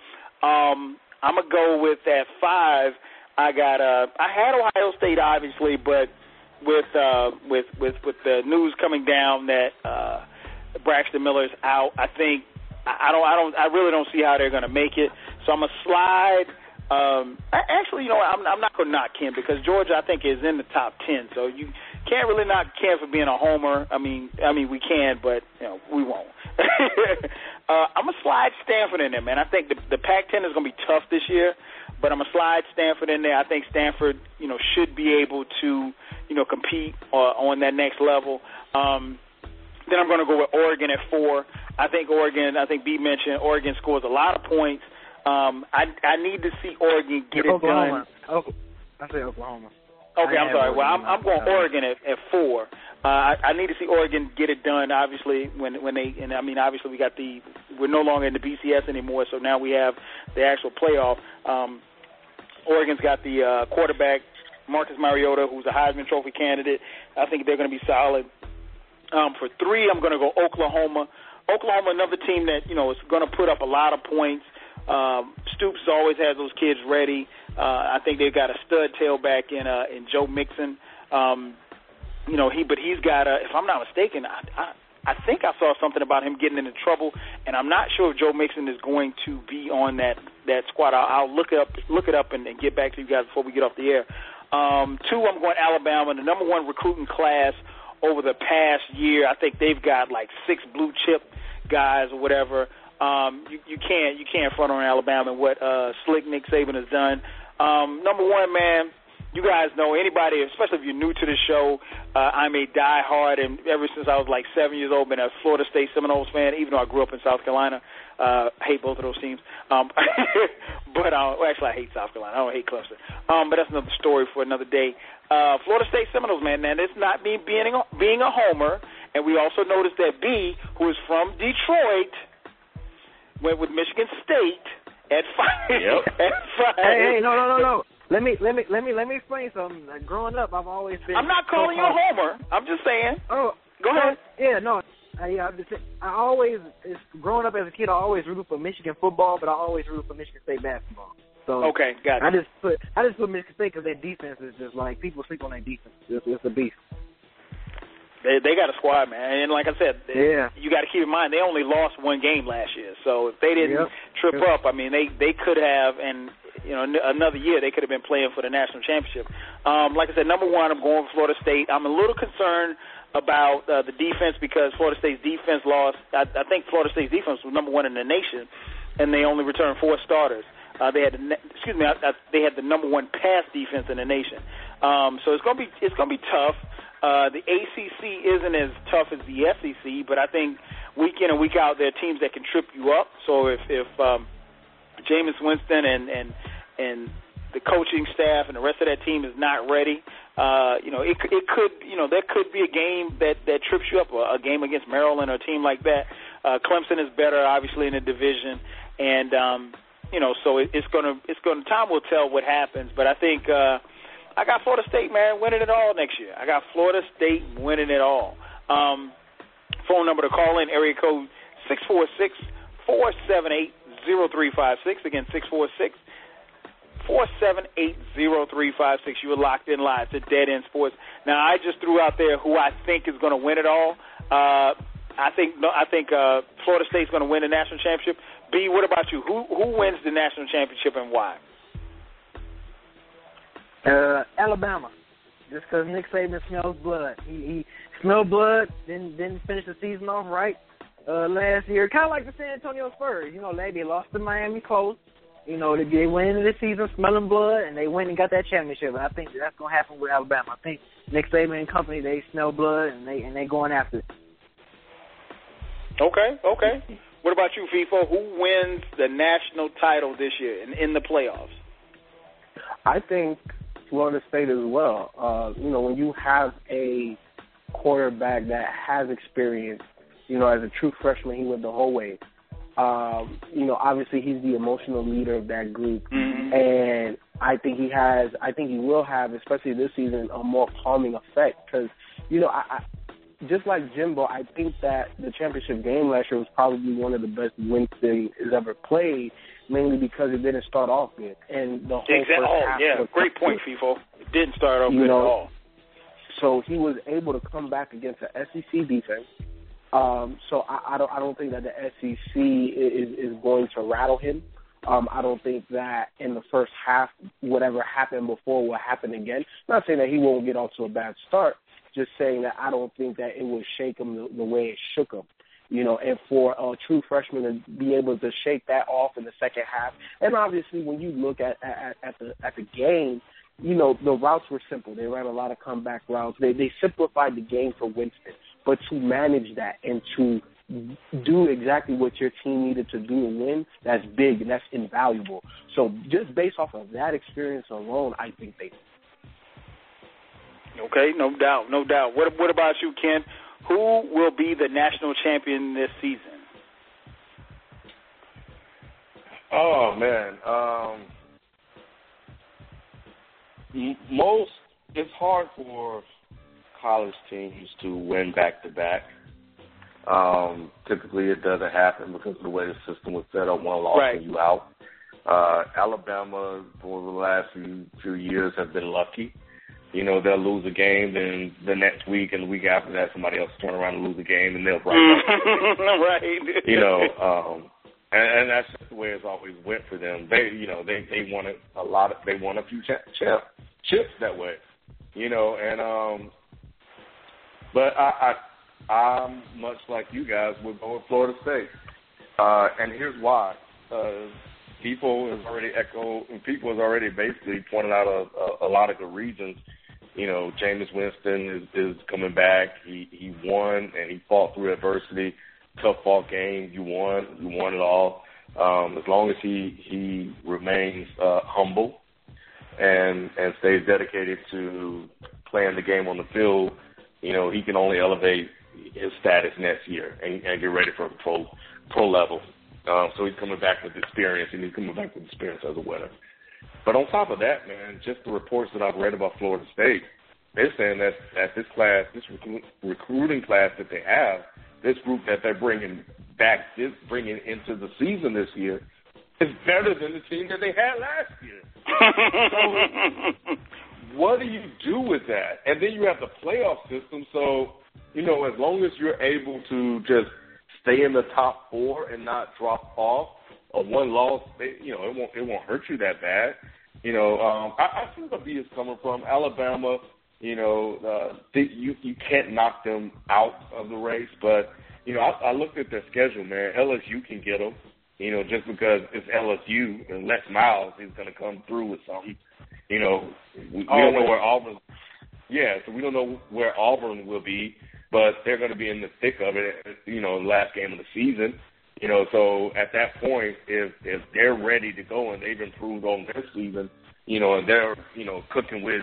Um, I'm gonna go with that five. I got uh, I had Ohio State obviously, but with uh, with with with the news coming down that uh, Braxton Miller's out. I think I don't I don't I really don't see how they're going to make it. So I'm gonna slide. Um, actually, you know, I'm, I'm not going to knock Ken because Georgia, I think, is in the top ten. So you can't really knock Ken for being a homer. I mean, I mean, we can, but you know, we won't. uh, I'm gonna slide Stanford in there, man. I think the, the Pac-10 is gonna be tough this year, but I'm gonna slide Stanford in there. I think Stanford, you know, should be able to, you know, compete uh, on that next level. Um, then I'm gonna go with Oregon at four. I think Oregon. I think B mentioned Oregon scores a lot of points. Um, I I need to see Oregon get Oklahoma. it done. Oh, I say Oklahoma. Okay, I I'm sorry. Well, I'm, I'm going on Oregon at, at four. Uh, I, I need to see Oregon get it done. Obviously, when when they and I mean, obviously we got the we're no longer in the BCS anymore, so now we have the actual playoff. Um, Oregon's got the uh, quarterback Marcus Mariota, who's a Heisman Trophy candidate. I think they're going to be solid. Um, for three, I'm going to go Oklahoma. Oklahoma, another team that you know is going to put up a lot of points. Um, Stoops always has those kids ready. Uh, I think they've got a stud tailback in uh, in Joe Mixon. Um, you know he, but he's got a. If I'm not mistaken, I, I I think I saw something about him getting into trouble, and I'm not sure if Joe Mixon is going to be on that that squad. I'll, I'll look it up look it up and, and get back to you guys before we get off the air. Um, two, I'm going to Alabama, the number one recruiting class over the past year. I think they've got like six blue chip guys or whatever. Um, you, you can't you can't front on Alabama and what uh, Slick Nick Saban has done. Um, number one, man, you guys know anybody, especially if you're new to the show. Uh, I'm a diehard, and ever since I was like seven years old, been a Florida State Seminoles fan. Even though I grew up in South Carolina, uh, hate both of those teams. Um, but uh, well, actually, I hate South Carolina. I don't hate Clemson. Um, but that's another story for another day. Uh, Florida State Seminoles, man, man, it's not me being a, being a homer. And we also noticed that B, who is from Detroit, went with Michigan State at five. Yep. At five. Hey, hey, no, no, no, no. Let me, let me, let me, let me explain something. Like, growing up, I've always been. I'm not calling you a homer. I'm just saying. Oh, Go ahead. Yeah, no. I, yeah, I'm just, I always, growing up as a kid, I always rooted for Michigan football, but I always rooted for Michigan State basketball. So Okay, got it. I just put, I just put Michigan State because their defense is just like people sleep on their defense. It's, it's a beast. They they got a squad, man, and like I said, Yeah. you got to keep in mind they only lost one game last year. So if they didn't Yep. trip Yep. up, I mean, they they could have, and you know, another year they could have been playing for the national championship. Um, like I said, number one, I'm going Florida State. I'm a little concerned about uh, the defense because Florida State's defense lost. I, I think Florida State's defense was number one in the nation, and they only returned four starters. Uh, they had the, excuse me, I, I, they had the number one pass defense in the nation. Um, so it's gonna be it's gonna be tough. Uh, the ACC isn't as tough as the SEC, but I think week in and week out there are teams that can trip you up. So if if um, Jameis Winston and and and the coaching staff and the rest of that team is not ready, uh, you know, it it could you know there could be a game that that trips you up, a, a game against Maryland or a team like that. Uh, Clemson is better, obviously, in the division, and um, you know, so it, it's gonna it's gonna time will tell what happens. But I think. Uh, I got Florida State, man, winning it all next year. I got Florida State winning it all. Um, phone number to call in, area code six four six four seven eight zero three five six. Again, six four six four seven eight zero three five six. You were locked in live to Dead End Sports. Now, I just threw out there who I think is going to win it all. Uh, I think no, I think uh, Florida State's going to win the national championship. B, what about you? Who who wins the national championship and why? Uh, Alabama, just because Nick Saban smells blood. He, he smelled blood, then didn't finish the season off right uh, last year. Kind of like the San Antonio Spurs. You know, they, they lost to Miami close. You know, they, they went into the season smelling blood, and they went and got that championship. And I think that's gonna happen with Alabama. I think Nick Saban and company they smell blood, and they and they going after it. Okay, okay. What about you, Feefo? Who wins the national title this year in, in the playoffs? I think Florida State as well. Uh, you know, when you have a quarterback that has experience, you know, as a true freshman, he went the whole way. Um, you know, obviously he's the emotional leader of that group, Mm-hmm. and I think he has. I think he will have, especially this season, a more calming effect because, you know, I, I just like Jimbo, I think that the championship game last year was probably one of the best Winston has ever played, mainly because it didn't start off good, and the whole Exactly. first Oh, half yeah. was Great point, Feefo. It didn't start off You good know, at all. so he was able to come back against an SEC defense, Um, so I, I don't I don't think that the SEC is is going to rattle him. Um, I don't think that in the first half, whatever happened before will happen again. Not saying that he won't get off to a bad start, just saying that I don't think that it will shake him the, the way it shook him. You know, and for a true freshman to be able to shake that off in the second half, and obviously when you look at at, at the at the game, you know the routes were simple. They ran a lot of comeback routes. They they simplified the game for Winston, but to manage that and to do exactly what your team needed to do to win, that's big and that's invaluable. So just based off of that experience alone, I think they. Okay, no doubt, no doubt. What what about you, Ken? Who will be the national champion this season? Oh man, um, most it's hard for college teams to win back to back. Um, typically, it doesn't happen because of the way the system was set up. One loss right. and you out. Uh, Alabama, for the last few, few years, have been lucky. You know, they'll lose a game, then the next week and the week after that, somebody else turn around and lose a game, and they'll break right. You know, um, and, and that's just the way it's always went for them. They, you know, they they wanted a lot of, they won a few cha- cha- chips that way. You know, and um, but I, I I'm much like you guys would go with Florida State, uh, and here's why. Uh, people has already and people has already basically pointed out a, a, a lot of good reasons. You know, Jameis Winston is, is coming back. He he won and he fought through adversity. Tough fought game. You won. You won it all. Um, as long as he he remains uh, humble and and stays dedicated to playing the game on the field, you know, he can only elevate his status next year and, and get ready for pro pro level. Um, so he's coming back with experience, and he's coming back with experience as a winner. But on top of that, man, just the reports that I've read about Florida State, they're saying that that this class, this recruit, recruiting class that they have, this group that they're bringing back, this bringing into the season this year, is better than the team that they had last year. so, what do you do with that? And then you have the playoff system. So, you know, as long as you're able to just stay in the top four and not drop off, a one loss, you know, it won't it won't hurt you that bad. You know, um, I, I see where the B is coming from. Alabama, you know, uh, they, you you can't knock them out of the race, but you know, I, I looked at their schedule, man. LSU can get them, you know, just because it's LSU and Les Miles is going to come through with something. You know, we, we don't know where Auburn. Yeah, so we don't know where Auburn will be, but they're going to be in the thick of it. You know, last game of the season. You know, so at that point, if if they're ready to go and they've improved on their season, you know, and they're you know cooking with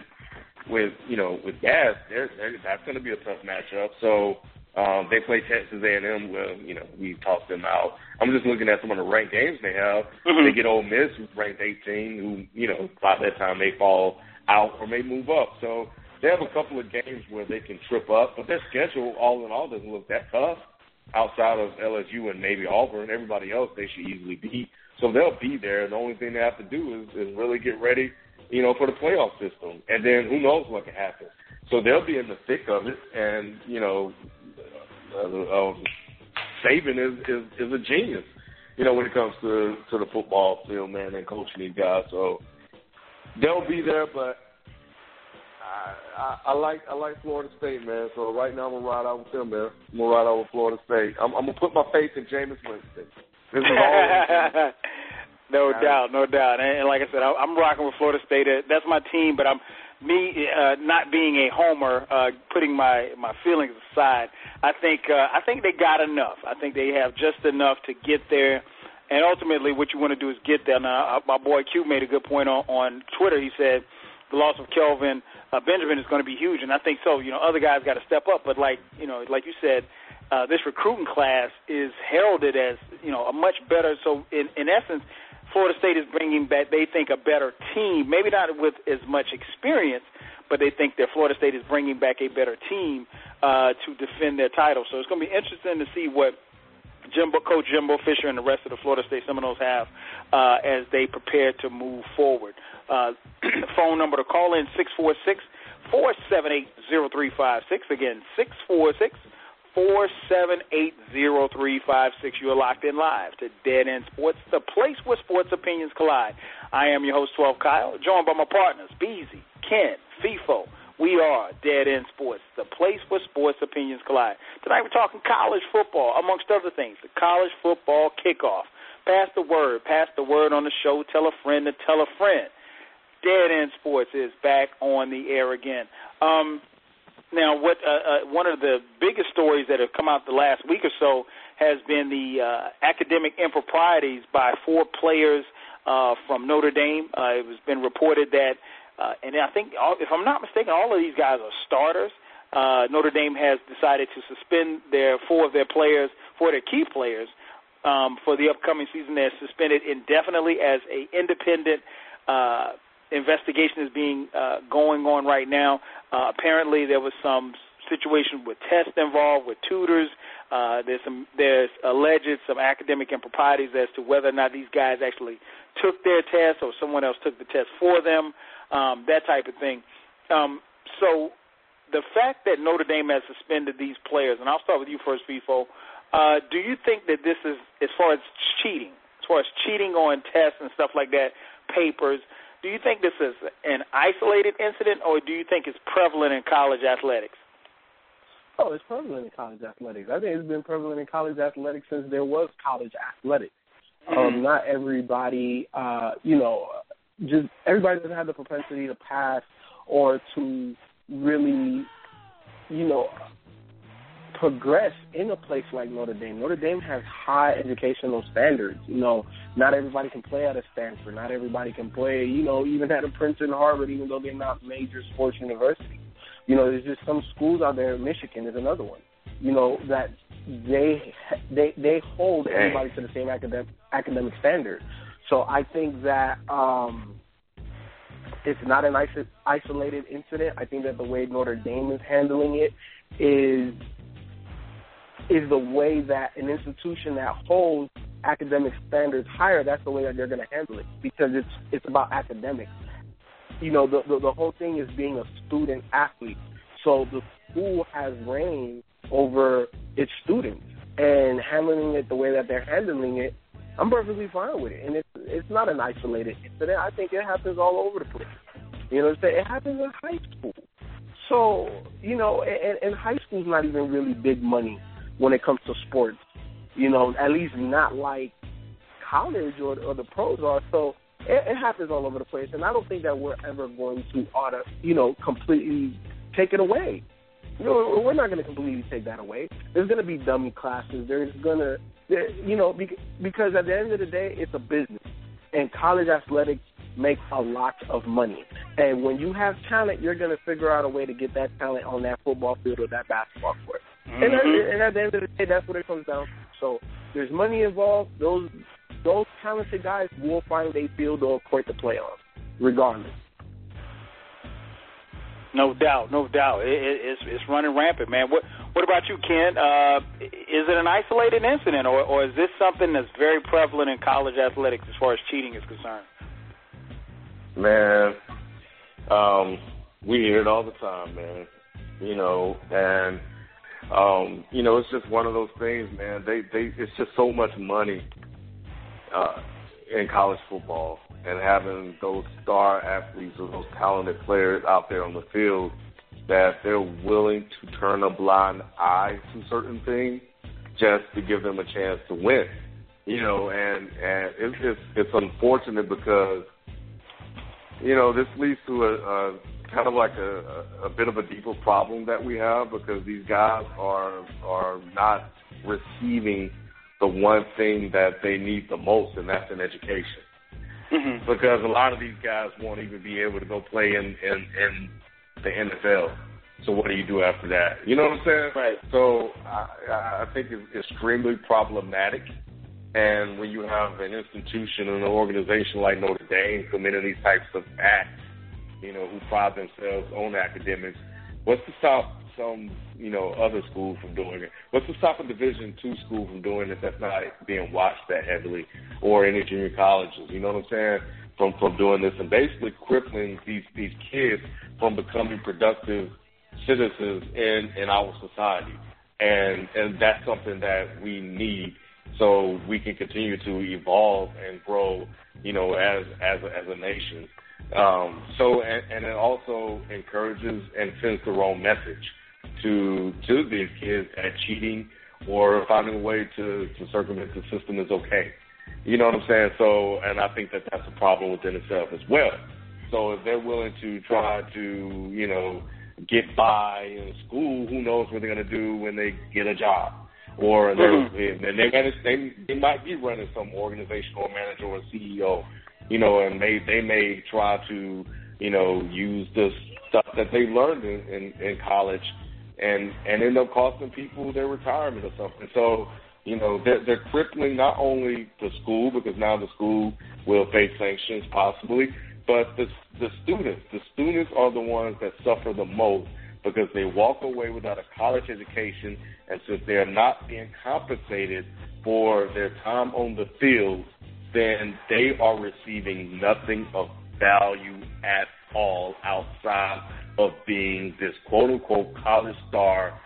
with you know with gas, they're, they're, that's going to be a tough matchup. So um, they play Texas A&M. Well, you know, we tossed them out. I'm just looking at some of the ranked games they have. Mhm. They get Ole Miss, who's ranked 18, who you know by that time they fall out or may move up. So they have a couple of games where they can trip up, but their schedule, all in all, doesn't look that tough. Outside of LSU and maybe Auburn, everybody else they should easily beat. So they'll be there. The only thing they have to do is, is really get ready, you know, for the playoff system, and then who knows what can happen. So they'll be in the thick of it, and you know, uh, Saban is, is is a genius, you know, when it comes to to the football field, man, and coaching these guys. So they'll be there, but I, I, I like I like Florida State, man. So right now I'm gonna ride out with them, man. I'm gonna ride out with Florida State. I'm, I'm gonna put my faith in Jameis Winston. This is all. no doubt, no doubt. And, like I said, I, I'm rocking with Florida State. That's my team, but I'm me uh, not being a homer, uh, putting my my feelings aside. I think uh, I think they got enough. I think they have just enough to get there. And ultimately, what you want to do is get there. Now, uh, my boy Q made a good point on, on Twitter. He said the loss of Kelvin uh, Benjamin is going to be huge, and I think so. You know, other guys got to step up, but like you know, like you said, uh, this recruiting class is heralded as you know a much better. So in in essence, Florida State is bringing back they think a better team, maybe not with as much experience, but they think that Florida State is bringing back a better team uh, to defend their title. So it's going to be interesting to see what Jimbo, Coach Jimbo Fisher and the rest of the Florida State Seminoles have uh, as they prepare to move forward. Uh, phone number to call in six four six four seven eight zero three five six. Again, six four six four seven eight zero three five six. You are locked in live to Dead End Sports, the place where sports opinions collide. I am your host, 12 Kyle, joined by my partners, Beezy, Ken, Feefo. We are Dead End Sports, the place where sports opinions collide. Tonight we're talking college football, amongst other things. The college football kickoff. Pass the word. Pass the word on the show. Tell a friend to tell a friend. Dead End Sports is back on the air again. Um, now, what uh, uh, one of the biggest stories that have come out the last week or so has been the uh, academic improprieties by four players uh, from Notre Dame. Uh, it has been reported that uh, and I think, if I'm not mistaken, all of these guys are starters. Uh, Notre Dame has decided to suspend their four of their players, four of their key players, um, for the upcoming season. They're suspended indefinitely as a independent uh, investigation is being uh, going on right now. Uh, apparently, there was some situation with tests involved, with tutors. Uh, there's some there's alleged some academic improprieties as to whether or not these guys actually took their test or someone else took the test for them um, that type of thing. Um, so the fact that Notre Dame has suspended these players, and I'll start with you first, Feefo. Uh, do you think that this is, as far as cheating, as far as cheating on tests and stuff like that, papers, do you think this is an isolated incident, or do you think it's prevalent in college athletics? Oh, it's prevalent in college athletics. I think it's been prevalent in college athletics since there was college athletics. Um, mm-hmm. not everybody, uh, you know, just everybody doesn't have the propensity to pass or to really, you know, progress in a place like Notre Dame. Notre Dame has high educational standards. You know, not everybody can play at a Stanford. Not everybody can play, you know, even at a Princeton, Harvard, even though they're not major sports universities. You know, there's just some schools out there. Michigan is another one. You know that they they they hold everybody to the same academic academic standard. So I think that um, it's not an iso- isolated incident. I think that the way Notre Dame is handling it is is the way that an institution that holds academic standards higher. That's the way that they're going to handle it because it's it's about academics. You know, the, the the whole thing is being a student athlete. So the school has reign over its students and handling it the way that they're handling it I'm perfectly fine with it, and it's it's not an isolated incident. I think it happens all over the place. You know what I'm saying? It happens in high school. So you know, and, and high school's not even really big money when it comes to sports. You know, at least not like college or, or the pros are. So it, it happens all over the place, and I don't think that we're ever going to auto, you know, completely take it away. You know, we're not going to completely take that away. There's going to be dummy classes. There's going to you know, because at the end of the day, it's a business, and college athletics make a lot of money. And when you have talent, you're going to figure out a way to get that talent on that football field or that basketball court. Mm-hmm. And, at, and at the end of the day, that's what it comes down to. So there's money involved. Those those talented guys will find a field or a court to play on, regardless. No doubt, no doubt. It, it, it's it's running rampant, man. What what about you, Ken? Uh, is it an isolated incident, or or is this something that's very prevalent in college athletics as far as cheating is concerned? Man, um, we hear it all the time, man. You know, and um, you know, it's just one of those things, man. They they it's just so much money uh, in college football and having those star athletes or those talented players out there on the field that they're willing to turn a blind eye to certain things just to give them a chance to win. You know, and and it's it's, it's unfortunate because you know this leads to a, a kind of like a, a, a bit of a deeper problem that we have because these guys are are not receiving the one thing that they need the most, and that's an education. Mm-hmm. Because a lot of these guys won't even be able to go play in in, in the NFL. So what do you do after that? You know what I'm saying? Right. So I, I think it's extremely problematic. And when you have an institution and an organization like Notre Dame committing these types of acts, you know, who pride themselves on academics, what's to stop some, you know, other schools from doing it? What's to stop a Division two school from doing it that's not being watched that heavily, or any junior colleges? You know what I'm saying? From from doing this and basically crippling these these kids from becoming productive citizens in in our society. and and that's something that we need so we can continue to evolve and grow, you know, as as a, as a nation. Um, so and, and it also encourages and sends the wrong message to to these kids that cheating or finding a way to to circumvent the system is okay. You know what I'm saying? So, and I think that that's a problem within itself as well. So if they're willing to try to, you know, get by in school, who knows what they're going to do when they get a job? Or they're, mm-hmm. and they're they, they might be running some organizational manager or CEO, you know, and they they may try to, you know, use the stuff that they learned in, in, in college and and end up costing people their retirement or something. So you know they're, they're crippling not only the school because now the school will face sanctions possibly, but the the students. The students are the ones that suffer the most because they walk away without a college education, and since they are not being compensated for their time on the field, then they are receiving nothing of value at all outside of being this quote unquote college star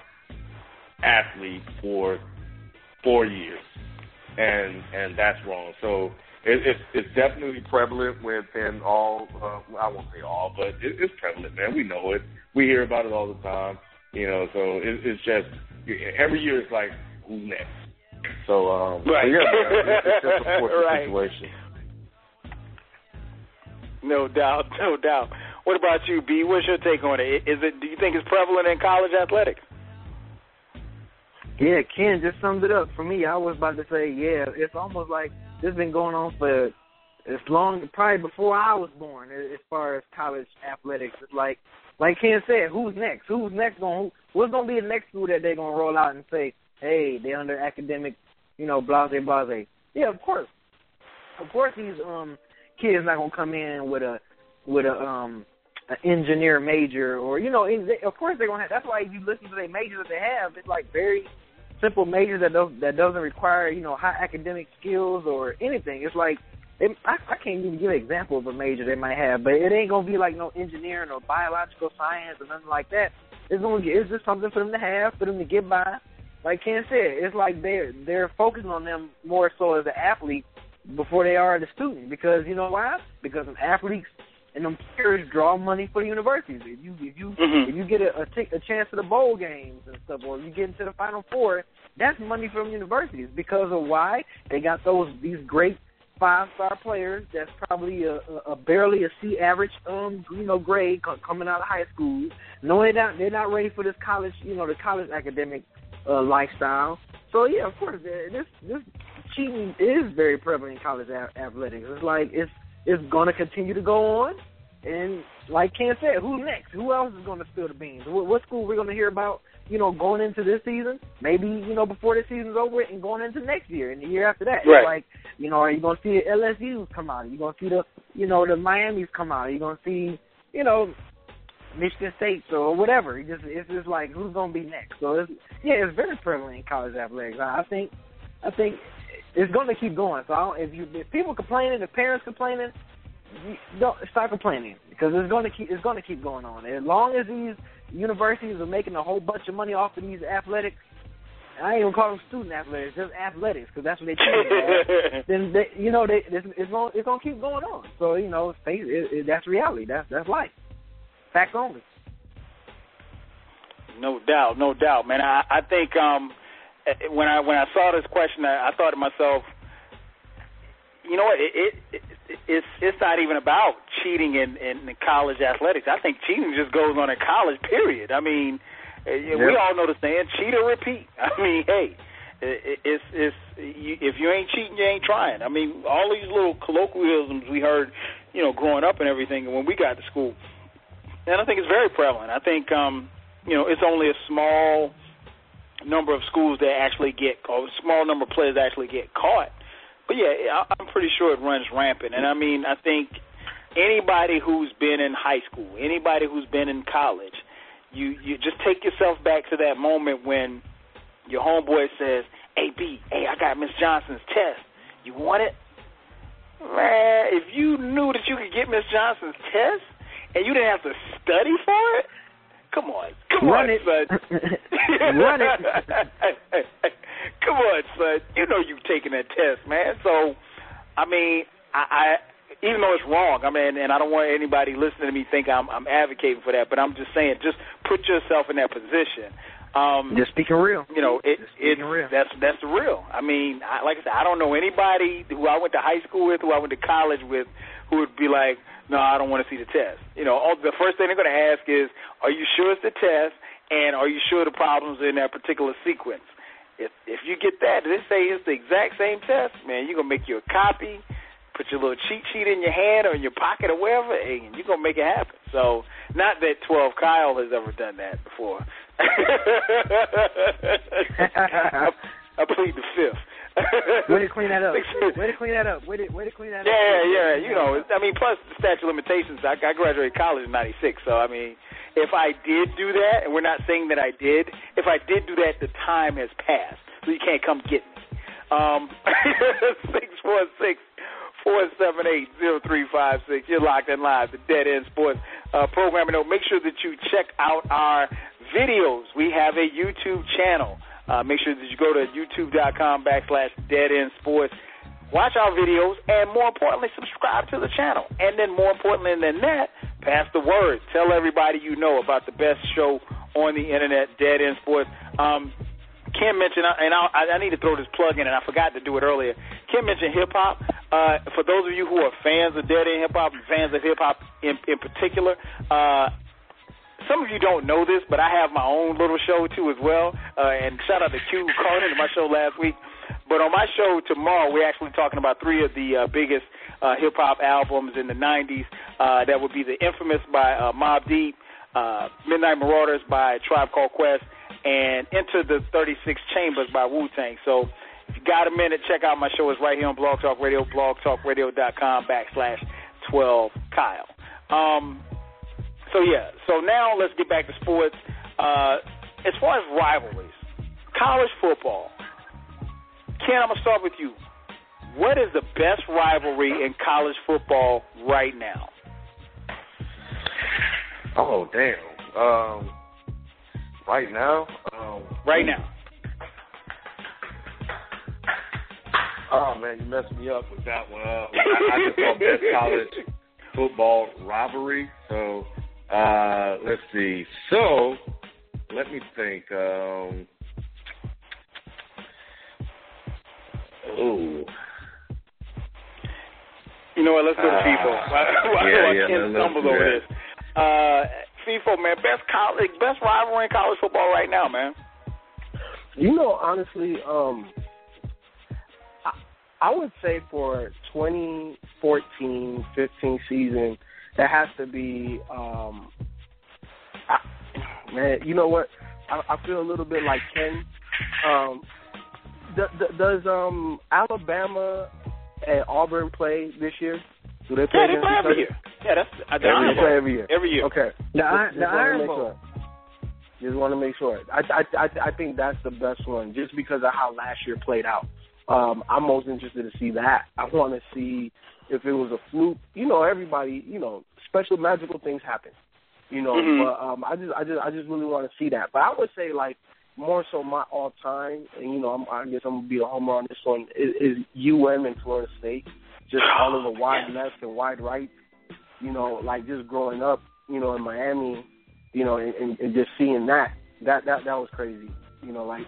athlete for four years, and and that's wrong. So it, it's it's definitely prevalent within all. Uh, I won't say all, but it, it's prevalent, man. We know it. We hear about it all the time. You know, so it, it's just every year it's like who's next. So um, right. So yeah, man, it's, it's just a fortunate right. situation. No doubt, no doubt. What about you, B? What's your take on it? Is it? Do you think it's prevalent in college athletics? Yeah, Ken just summed it up for me. I was about to say, yeah, it's almost like this has been going on for as long, probably before I was born, as far as college athletics. It's like, like Ken said, who's next? Who's next going? What's going to be the next school that they're going to roll out and say, hey, they're under academic, you know, blase blase. Yeah, of course, of course, these um kids not to come in with a with a um an engineer major or you know they, of course they're gonna have that's why if you listen to the majors that they have it's like very simple majors that don't that doesn't require you know high academic skills or anything. It's like it, I, I can't even give an example of a major they might have but it ain't gonna be like no engineering or biological science or nothing like that. It's gonna get it's just something for them to have for them to get by like Ken said it's like they're they're focusing on them more so as an athlete before they are the student because you know why because an athletes and them players draw money for the universities. If you if you mm-hmm. if you get a, a, t- a chance to the bowl games and stuff, or you get into the Final Four, that's money from universities because of why they got those these great five star players. That's probably a, a, a barely a C average um you know grade coming out of high school. Knowing that they're not ready for this college you know the college academic uh, lifestyle. So yeah, of course, this this cheating is very prevalent in college a- athletics. It's like it's it's going to continue to go on. And like Ken said, who's next? Who else is going to spill the beans? What, what school we're going to hear about? You know, going into this season, maybe you know before the season's over, and going into next year and the year after that. Right. like, you know, are you going to see the LSU's come out? Are you going to see the, you know, the Miami's come out? Are you going to see, you know, Michigan State or whatever? It just it's just like who's going to be next. So it's, yeah, it's very prevalent in college athletics. I think, I think it's going to keep going. So I don't, if you if people complaining, if parents complaining, don't start complaining because it's going to keep it's going to keep going on. As long as these universities are making a whole bunch of money off of these athletics, I ain't gonna call them student athletics, just athletics because that's what they teach. then they, you know they, it's, it's going it's to keep going on. So you know, it, it, that's reality. That's that's life. Facts only. No doubt, no doubt, man. I I think um eh, eh, when I when I saw this question, I, I thought to myself, you know what? It, it, it it's it's not even about cheating in, in college athletics. I think cheating just goes on in college. Period. I mean, eh, yeah. we all know the saying: cheat or repeat. I mean, hey, it, it's it's you, if you ain't cheating, you ain't trying. I mean, all these little colloquialisms we heard, you know, growing up and everything, when we got to school, and I think it's very prevalent. I think, um, you know, it's only a small number of schools that actually get, or a small number of players actually get caught. But yeah, I'm pretty sure it runs rampant. And I mean, I think anybody who's been in high school, anybody who's been in college, you you just take yourself back to that moment when your homeboy says, "Hey B, hey, I got Miss Johnson's test. You want it?" Man, if you knew that you could get Miss Johnson's test and you didn't have to study for it, Come on, come Run on, it. son. Run it. come on, son. You know you've taken that test, man. So, I mean, I, I even though it's wrong, I mean, and I don't want anybody listening to me think I'm I'm advocating for that, but I'm just saying, just put yourself in that position. Um, Just speaking real. you know, it, it's speaking real. that's that's the real. I mean, I, like I said, I don't know anybody who I went to high school with, who I went to college with, who would be like, no, I don't want to see the test. You know, all, the first thing they're going to ask is, are you sure it's the test, and are you sure the problems are in that particular sequence? If if you get that, they say it's the exact same test, man, you're gonna make you a copy, put your little cheat sheet in your hand or in your pocket or wherever, and you're gonna make it happen. So, not that 12 Kyle has ever done that before. I, I plead the fifth. Way to clean that up. Way to clean that up. Way to way to clean that up. Yeah, yeah, you know, I mean, plus the statute of limitations. I, I graduated college in '96, so I mean, if I did do that, and we're not saying that I did, if I did do that, the time has passed, so you can't come get me. Um, six four six four seven eight zero three five six. You're locked in live, the Dead End Sports uh, programming. Note, make sure that you check out our videos. We have a YouTube channel. Uh, make sure that you go to youtube.com backslash Dead End Sports. Watch our videos, and more importantly, subscribe to the channel. And then, more importantly than that, pass the word. Tell everybody you know about the best show on the internet, Dead End Sports. Um, Kim mentioned, and I, I need to throw this plug in, and I forgot to do it earlier. Kim mentioned hip hop. Uh, for those of you who are fans of Dead End Hip Hop, fans of hip hop in, in particular, uh, some of you don't know this, but I have my own little show too as well. Uh, and shout out to Q who called into my show last week. But on my show tomorrow, we're actually talking about three of the uh, biggest uh, hip hop albums in the '90s. Uh, that would be the infamous by uh, Mobb Deep, uh, Midnight Marauders by Tribe Called Quest, and Enter the 36 Chambers by Wu Tang. So if you got a minute, check out my show. It's right here on Blog Talk Radio, blogtalkradio.com backslash 12 Kyle. Um, so yeah, so now let's get back to sports. Uh, as far as rivalries, college football. Ken, I'm gonna start with you. What is the best rivalry in college football right now? Oh damn. Um, right now. Um, Right now. Oh man, you messed me up with that one. Uh, I, I just thought best college football rivalry. So uh, let's see. So let me think. Um, ooh. You know what? Let's go to Uh, Feefo. While, while, yeah, while yeah, Ken let's stumbles over that. this. Uh, Feefo, man, best college, best rivalry in college football right now, man. You know, honestly, um, I, I would say for 2014, 15 season, that has to be, um, I, man. You know what? I, I feel a little bit like Ken. Um, d- d- does um Alabama and Auburn play this year? Do they play Yeah, they play every year. Yeah, that's uh, the Every year. Play every year. Every year. Okay. The Iron- Just the wanna Iron Bowl. sure. Just want to make sure. I, I I I think that's the best one, just because of how last year played out. Um, I'm most interested to see that. I want to see if it was a fluke. You know, everybody. You know, special magical things happen. You know, Mhm. but um, I just I just I just really want to see that. But I would say like more so my all time, and you know, I'm, I guess I'm gonna be a homer on this one is, is UM and Florida State. Just all of the wide left and wide right. You know, like just growing up, you know, in Miami, you know, and, and, and just seeing that, that that that was crazy. You know, like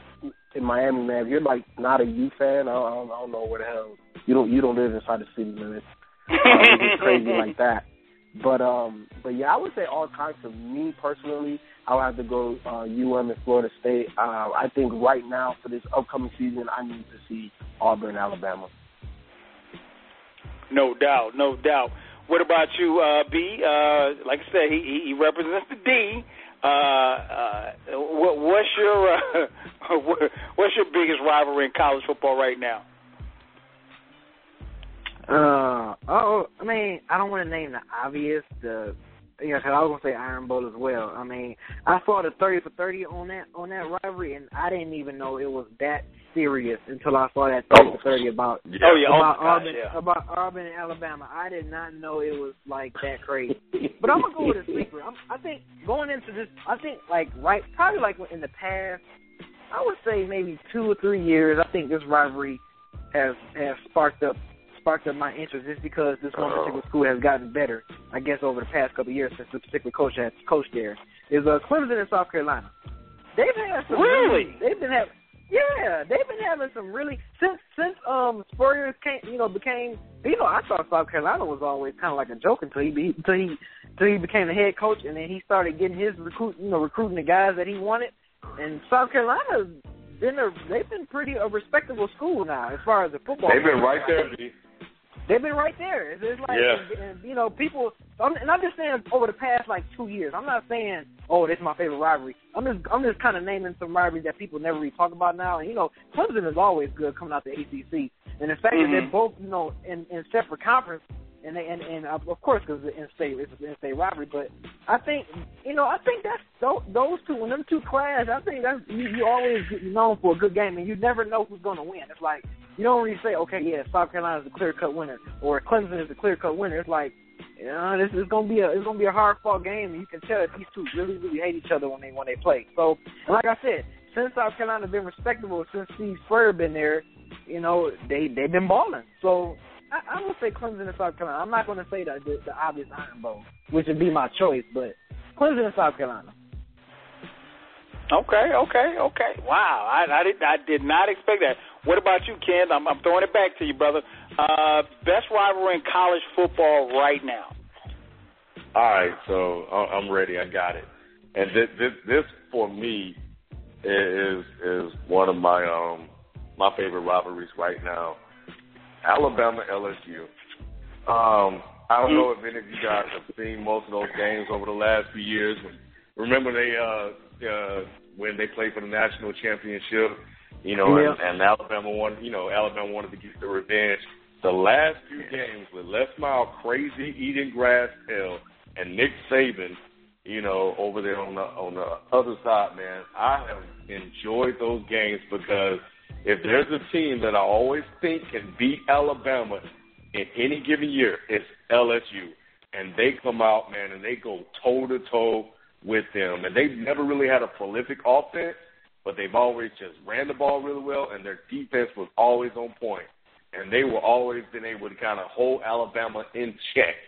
in Miami, man, if you're like not a U fan, I don't, I don't, know where the hell you don't you don't live inside the city limits. Um, it's crazy like that. But um, but yeah, I would say all time for me personally, I would have to go uh, UM and Florida State. Uh, I think right now for this upcoming season, I need to see Auburn, Alabama. No doubt, no doubt. What about you, uh, B? Uh, like I said, he he represents the D. Uh, uh, what, what's your uh, what, what's your biggest rivalry in college football right now? Uh oh, I mean, I don't want to name the obvious, the yeah, cause I was gonna say Iron Bowl as well. I mean, I saw the thirty for thirty on that on that rivalry, and I didn't even know it was that serious until I saw that thirty for thirty about yeah. oh yeah about oh, Auburn yeah. about Auburn and Alabama. I did not know it was like that crazy. but I'm gonna go with a sleeper. I'm, I think going into this, I think like right probably like in the past, I would say maybe two or three years. I think this rivalry has has sparked up sparked up my interest just because this one particular school has gotten better, I guess, over the past couple of years since the particular coach has coached there. Is uh, Clemson in South Carolina. They've had some really. They've been having. Yeah, they've been having some really since since um Spurrier came, you know, became. You know, I thought South Carolina was always kind of like a joke until he until he until he became the head coach, and then he started getting his recruit, you know, recruiting the guys that he wanted. And South Carolina been a they've been pretty a respectable school now as far as the football. They've been right there. They've been right there. It's, it's like, Yeah. and, you know, people, I'm, and I'm just saying over the past like two years. I'm not saying, oh, this is my favorite rivalry. I'm just, I'm just kind of naming some rivalries that people never really talk about now. And you know, Clemson is always good coming out the ACC, and the fact that Mhm. they're both, you know, in, in separate conference, and they, and, and uh, of course because it's in-state, it's an in-state rivalry. But I think, you know, I think that's those, those two, when them two clash, I think that's you, you always get known for a good game, and you never know who's going to win. It's like you don't really say, okay, yeah, South Carolina is the clear cut winner, or Clemson is the clear cut winner. It's like, you know, this is gonna be a it's gonna be a hard fought game, and you can tell that these two really really hate each other when they when they play. So, like I said, since South Carolina has been respectable since Steve Spurrier been there, you know, they they've been balling. So. I, I would say Clemson and South Carolina. I'm not going to say the, the the obvious Iron Bowl, which would be my choice, but Clemson and South Carolina. Okay, okay, okay. Wow, I, I did I did not expect that. What about you, Ken? I'm, I'm throwing it back to you, brother. Uh, best rivalry in college football right now. All right, so I- I'm ready. I got it. And this, this, this for me is is one of my um my favorite rivalries right now. Alabama LSU. Um, I don't know if any of you guys have seen most of those games over the last few years. Remember they uh uh when they played for the national championship, you know, and, and Alabama won. You know, Alabama wanted to get the revenge. The last few games with Les Miles crazy eating grass hell and Nick Saban, you know, over there on the on the other side, man, I have enjoyed those games because if there's a team that I always think can beat Alabama in any given year, it's LSU. And they come out, man, and they go toe to toe with them. And they've never really had a prolific offense, but they've always just ran the ball really well, and their defense was always on. And they were always been able to kind of hold Alabama in check.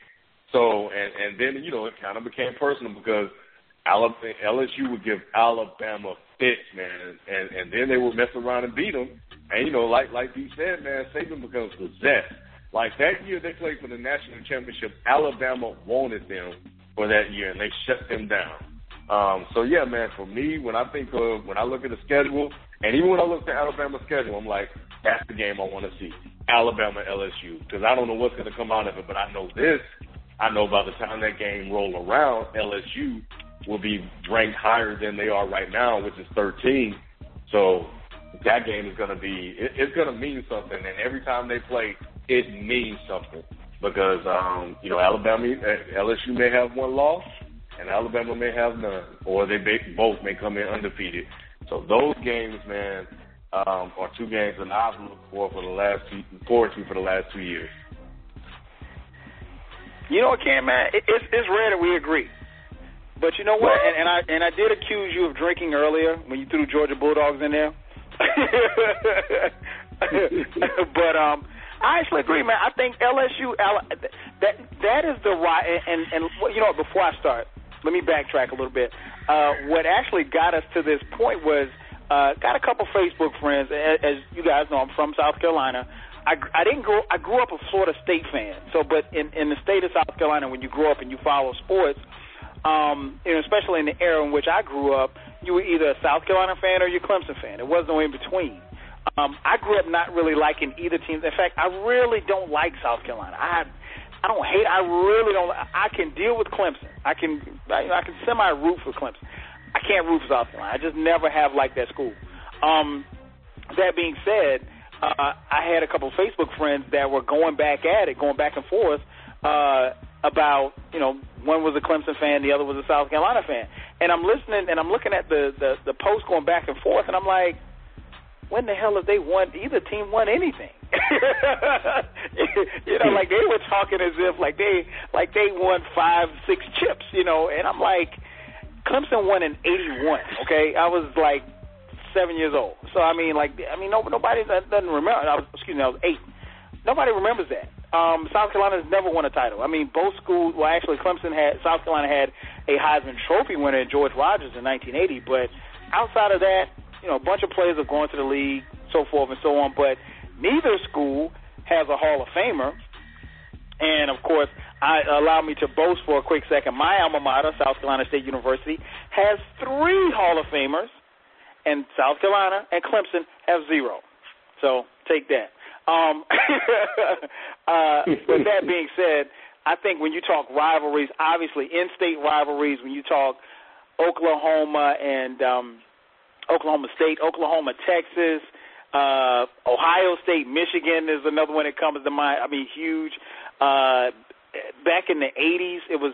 So, and and then you know it kind of became personal because Alabama, LSU would give Alabama fits, man, and and then they would mess around and beat them. And you know, like like you said, man, Saban becomes possessed. Like that year they played for the national championship, Alabama wanted them for that year, and they shut them down. Um, so yeah, man, for me, when I think of when I look at the schedule, and even when I look at Alabama's schedule, I'm like, that's the game I want to see, Alabama LSU, because I don't know what's going to come out of it, but I know this. I know by the time that game roll around, LSU will be ranked higher than they are right now, which is 13. So that game is going to be, it, it's going to mean something. And every time they play, it means something because, um, you know, Alabama, uh, LSU may have one loss and Alabama may have none, or they both may come in undefeated. So those games, man, um, are two games that I've looked for for the last two, forward to for the last two years. You know what, Cam, man? It, it's it's rare that we agree. But you know what? And, and I and I did accuse you of drinking earlier when you threw Georgia Bulldogs in there. but um, I actually agree, man. I think LSU that that is the right. And and you know, before I start, let me backtrack a little bit. Uh, what actually got us to this point was uh, got a couple Facebook friends. As, as you guys know, I'm from South Carolina. I, I didn't grow. I grew up a Florida State fan. So, but in in the state of South Carolina, when you grow up and you follow sports, um, you know, especially in the era in which I grew up, you were either a South Carolina fan or you're a Clemson fan. There was no in between. Um, I grew up not really liking either team. In fact, I really don't like South Carolina. I I don't hate. I really don't. I can deal with Clemson. I can. I, I can semi root for Clemson. I can't root for South Carolina. I just never have liked that school. Um, that being said, uh, I had a couple of Facebook friends that were going back at it, going back and forth. Uh, about you know one was a Clemson fan, the other was a South Carolina fan, and I'm listening and I'm looking at the the, the post going back and forth, and I'm like, when the hell have they won? Either team won anything? you know, like they were talking as if like they like they won five six chips, you know, and I'm like, Clemson won in '81. Okay, I was like seven years old, so I mean, like I mean, no, nobody doesn't remember. I was, excuse me, I was eight. Nobody remembers that um, South Carolina's never won a title. I mean, both schools. Well, actually, Clemson had South Carolina had a Heisman Trophy winner, George Rogers, in 1980. But outside of that, you know, a bunch of players have gone to the league, so forth and so on. But neither school has a Hall of Famer. And of course, I allow me to boast for a quick second. My alma mater, South Carolina State University, has three Hall of Famers, and South Carolina and Clemson have zero. So take that. Um, uh, with that being said, I think when you talk rivalries, obviously in-state rivalries, when you talk Oklahoma and um, Oklahoma State, Oklahoma, Texas, uh, Ohio State, Michigan is another one that comes to mind. I mean, huge. Uh, back in the 80s, it was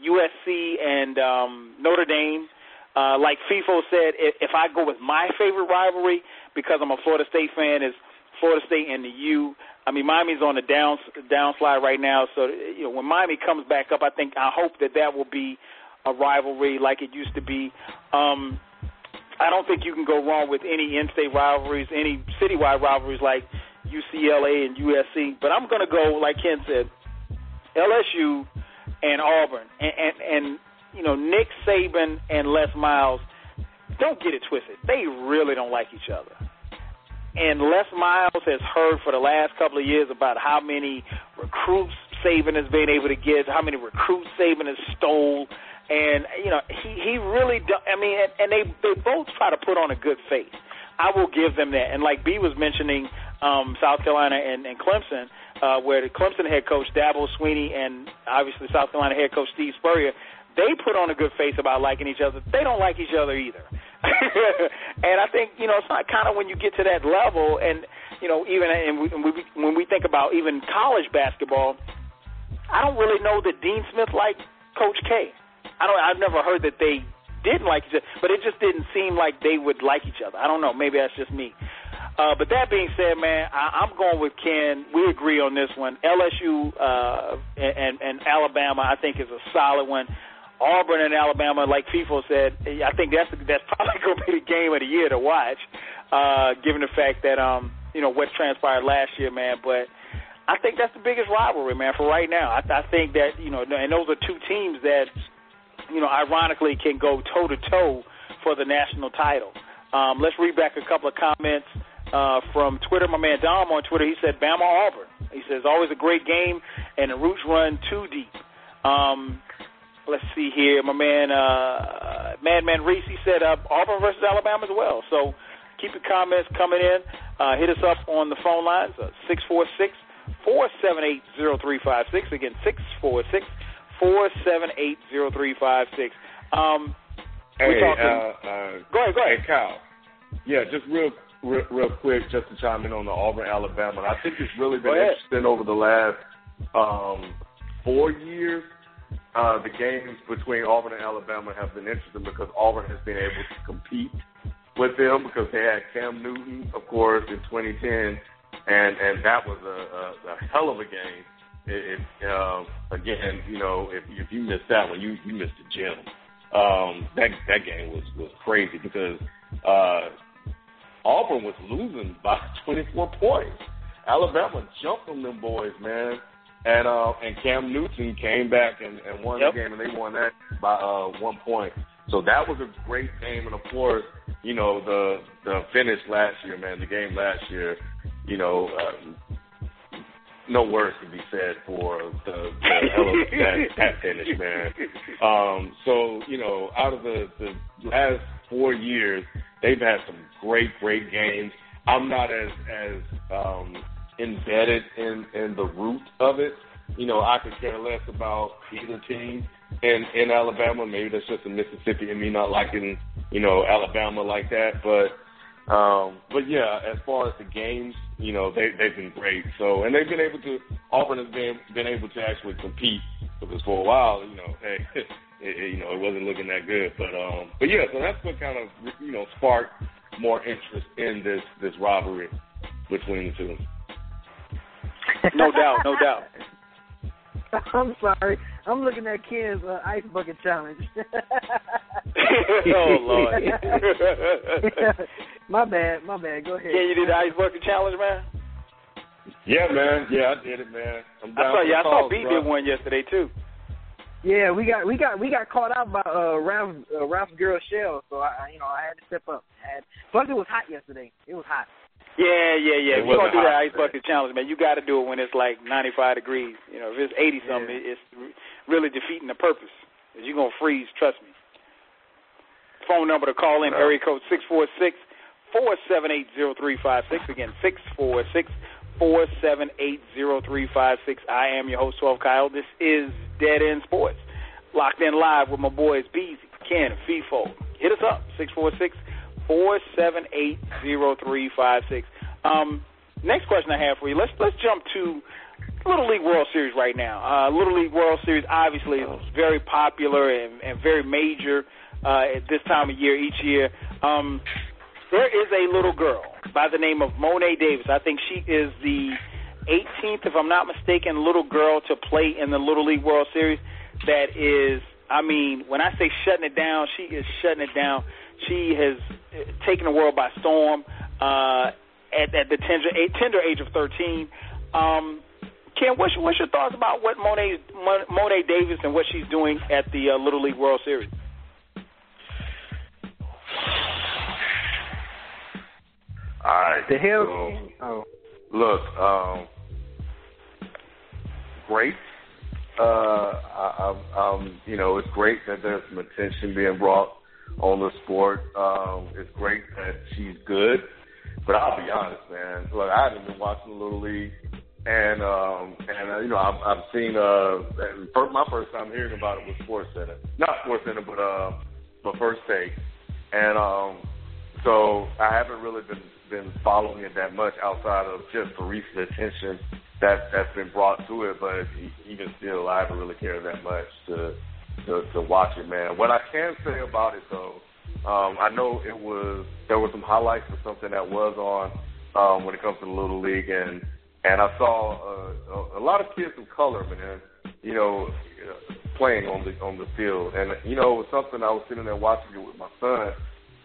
USC and um, Notre Dame. Uh, like Feefo said, if, if I go with my favorite rivalry, because I'm a Florida State fan, is Florida State and the U. I mean, Miami's on the down downslide right now, so you know when Miami comes back up, I think I hope that that will be a rivalry like it used to be. Um, I don't think you can go wrong with any in-state rivalries, any citywide rivalries like UCLA and USC. But I'm going to go, like Ken said, LSU and Auburn, and, and and you know Nick Saban and Les Miles. Don't get it twisted. They really don't like each other. And Les Miles has heard for the last couple of years about how many recruits Saban has been able to get, how many recruits Saban has stole, and you know he he really. I mean, and, and they they both try to put on a good face. I will give them that. And like B was mentioning, um, South Carolina and, and Clemson, uh, where the Clemson head coach Dabo Swinney and obviously South Carolina head coach Steve Spurrier, they put on a good face about liking each other. They don't like each other either. and I think you know it's not kind of when you get to that level, and you know even and we, when we when we think about even college basketball, I don't really know that Dean Smith liked Coach K. I don't. I've never heard that they didn't like each other, but it just didn't seem like they would like each other. I don't know. Maybe that's just me. Uh, but that being said, man, I, I'm going with Ken. We agree on this one. LSU uh, and, and Alabama, I think, is a solid one. Auburn and Alabama, like Feefo said, I think that's that's probably going to be the game of the year to watch, uh, given the fact that um, you know what transpired last year, man. But I think that's the biggest rivalry, man, for right now. I, I think that you know, and those are two teams that you know, ironically, can go toe to toe for the national title. Um, let's read back a couple of comments uh, from Twitter. My man Dom on Twitter, he said, Bama Auburn. He says, always a great game, and the roots run too deep. Um, let's see here. My man, uh, Madman Reese, he said uh, Auburn versus Alabama as well. So keep your comments coming in. Uh, hit us up on the phone lines, uh, 646 478 0356. Again, 646 478 0356. Um, hey, talking, uh, uh, go ahead, go ahead. Hey, Kyle. Yeah, just real, real, real quick, just to chime in on the Auburn, Alabama. I think it's really been interesting over the last um, four years uh, the games between Auburn and Alabama have been interesting because Auburn has been able to compete with them because they had Cam Newton, of course, in 2010, and and that was a, a, a hell of a game. It, it, uh, again, you know, if if you missed that one, you you missed the gem. Um, that that game was was crazy because uh, Auburn was losing by 24 points. Alabama jumped on them boys, man. And uh, and Cam Newton came back and, and won yep. the game, and they won that by uh, one point. So that was a great game, and of course, you know the the finish last year, man. The game last year, you know, uh, no words can be said for the, the hell of that, that finish, man. Um, so you know, out of the the last four years, they've had some great, great games. I'm not as as um, embedded in in the root of it. You know, I could care less about either team in in Alabama. Maybe that's just a Mississippi and me not liking you know Alabama like that. But Um, but yeah, as far as the games, you know, they they've been great. So and they've been able to Auburn has been been able to actually compete because for a while, you know, hey, it, it, you know, it wasn't looking that good. But um, but yeah, so that's what kind of you know sparked more interest in this this rivalry between the two. No doubt, no doubt. I'm sorry. I'm looking at Ken's uh, ice bucket challenge. oh Lord. my bad, my bad. Go ahead. Can you do the ice bucket challenge, man? Yeah, man. Yeah, I did it, man. I'm I saw. for Yeah, I saw cause, B did one yesterday too. Yeah, we got we got we got caught out by uh Ralph uh, Ralph's girl Shell, so I I- you know I had to step up. I had, plus it was hot yesterday. It was hot. Yeah, yeah, yeah. If you're gonna do that ice bucket challenge, man, you got to do it when it's like 95 degrees. You know, if it's 80 something, it's really defeating the purpose. You're gonna freeze. Trust me. Phone number to call in: area code six four six four seven eight zero three five six. Again, six four six four seven eight zero three five six. I am your host, 12 Kyle. This is Dead End Sports. Locked in live with my boys Beezy, Ken, Feefo. Hit us up six four six four seven eight zero three five six. Um, next question I have for you. Let's let's jump to Little League World Series right now. Uh, Little League World Series obviously is very popular and, and very major uh, at this time of year each year. Um, there is a little girl by the name of Mo'ne Davis. I think she is the 18th, if I'm not mistaken, little girl to play in the Little League World Series. That is, I mean, when I say shutting it down, she is shutting it down. She has uh, taken the world by storm uh, at, at the tender, tender age of 13. Um, Ken, what's, what's your thoughts about what Mo'ne Mo'ne Davis and what she's doing at the uh, Little League World Series? All right. The hell? So, Oh, Look, um, great. Uh, I, I, um, you know, it's great that there's some attention being brought on the sport. Um, it's great that she's good, but I'll be honest, man. Look, I haven't been watching the Little League, and um, and uh, you know, I've, I've seen. Uh, my first time hearing about it was Sports Center, not Sports Center, but uh, but First Take, and um, so I haven't really been been following it that much outside of just the recent attention that that's been brought to it. But even still, I haven't really cared that much to to, to watch it, man. What I can say about it though, um, I know it was there were some highlights of something that was on um, when it comes to the little league, and and I saw uh, a, a lot of kids of color, man. You know, playing on the on the field, and you know, it was something I was sitting there watching it with my son.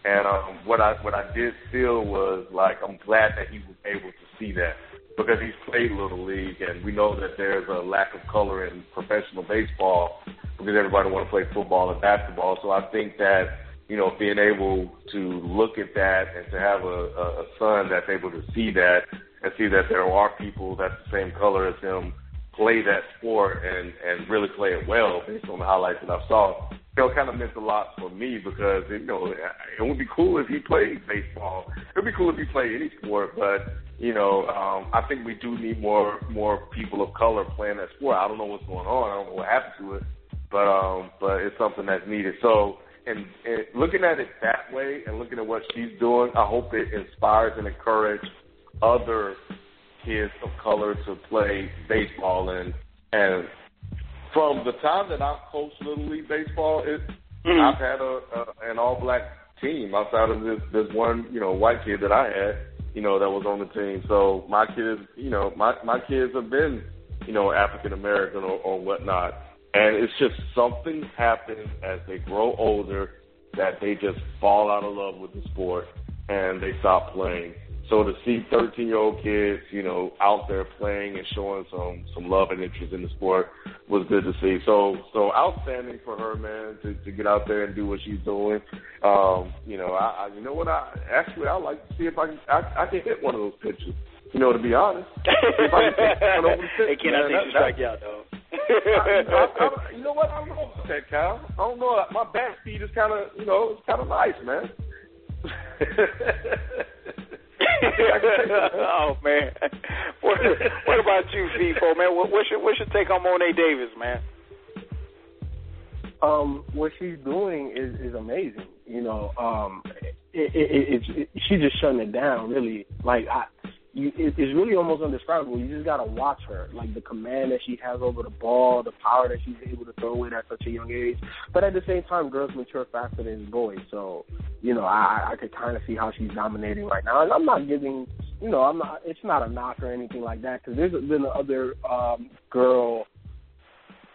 And um, what I what I did feel was like I'm glad that he was able to see that because he's played little league, and we know that there's a lack of color in professional baseball because everybody want to play football and basketball. So I think that you know being able to look at that and to have a, a, son that's able to see that and see that there are people that's the same color as him play that sport and and really play it well based on the highlights that I saw. You know, it kind of meant a lot for me because you know it would be cool if he played baseball. It'd be cool if he played any sport, but you know, um, I think we do need more more people of color playing that sport. I don't know what's going on. I don't know what happened to it, but um, but it's something that's needed. So, and, and looking at it that way, and looking at what she's doing, I hope it inspires and encourages other kids of color to play baseball and and from the time that I've coached little league baseball, it Mm-hmm. I've had a, a an all black team outside of this this one you know white kid that I had you know that was on the team. So my kids you know my my kids have been you know African American or, or whatnot, and it's just something happens as they grow older that they just fall out of love with the sport and they stop playing. So to see 13 year old kids, you know, out there playing and showing some some love and interest in the sport was good to see. So so outstanding for her, man, to, to get out there and do what she's doing. Um, you know, I, I you know what I actually I like to see if I can I, I can hit one of those pitches. You know, to be honest, if I can take one over the pitch, Ken, I man, that- you strike out, though. I, I, I, you know what? I don't know about that, Kyle. I don't know. My bat speed is kind of, you know, it's kind of nice, man. oh man, what, what about you, Feefo, man? What, what's your what's your take on Mo'ne Davis, man? um, what she's doing is is amazing. You know, um, it, it, it, it, she's just shutting it down. Really, like I, you, it, it's really almost undescribable. You just gotta watch her, like the command that she has over the ball, the power that she's able to throw it at such a young age. But at the same time, girls mature faster than boys, so you know I, I could kind of see how she's dominating right now. And I'm not giving, you know, I'm not. It's not a knock or anything like that because there's been other um, girl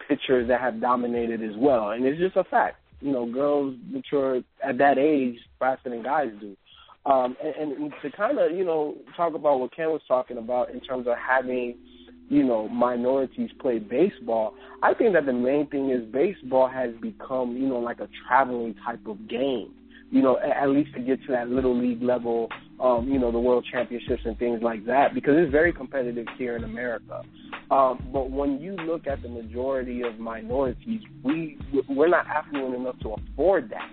pitchers that have dominated as well, and it's just a fact. You know, girls mature at that age faster than guys do. Um, and, and to kind of, you know, talk about what Ken was talking about in terms of having, you know, minorities play baseball, I think that the main thing is baseball has become, you know, like a traveling type of game. You know, at least to get to that little league level, um, you know, the world championships and things like that, because it's very competitive here in America. Um, but when you look at the majority of minorities, we we're not affluent enough to afford that.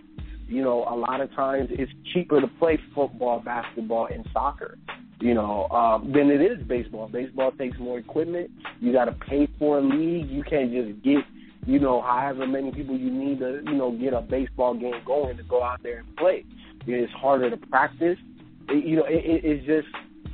You know, a lot of times it's cheaper to play football, basketball, and soccer. You know, um, than it is baseball. Baseball takes more equipment. You got to pay for a league. You can't just get, you know, however many people you need to, you know, get a baseball game going to go out there and play. It's harder to practice. It, you know, it, it, it's just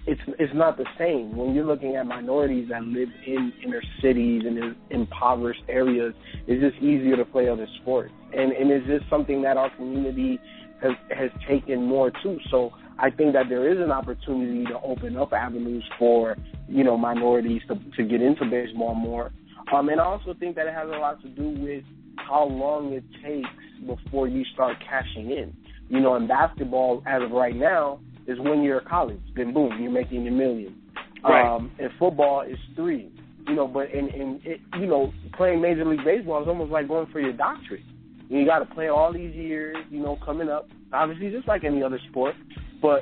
it's it's not the same when you're looking at minorities that live in inner cities and in impoverished areas. It's just easier to play other sports, and and it's just something that our community has has taken more to. So I think that there is an opportunity to open up avenues for you know minorities to to get into baseball more. Um, and I also think that it has a lot to do with how long it takes before you start cashing in. You know, in basketball, as of right now, is one year of college. Then boom, you're making a million. Right. Um, and football is three. You know, but in in it, you know, playing Major League Baseball is almost like going for your doctorate. You got to play all these years. You know, coming up, obviously, just like any other sport. But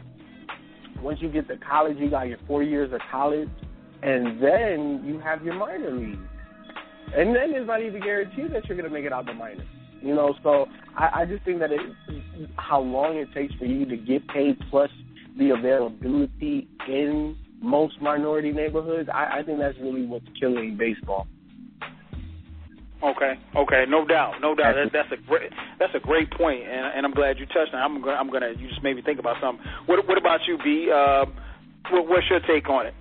once you get to college, you got your four years of college, and then you have your minor league. And then it's not even guaranteed that you're going to make it out the minors. You know, so I, I just think that it, how long it takes for you to get paid plus the availability in most minority neighborhoods, I, I think that's really what's killing baseball. Okay, okay, no doubt, no doubt. That, that's a great, that's a great point, and, and I'm glad you touched on. it. I'm gonna, I'm gonna. You just made me think about something. What, what about you, B? Uh, what, what's your take on it?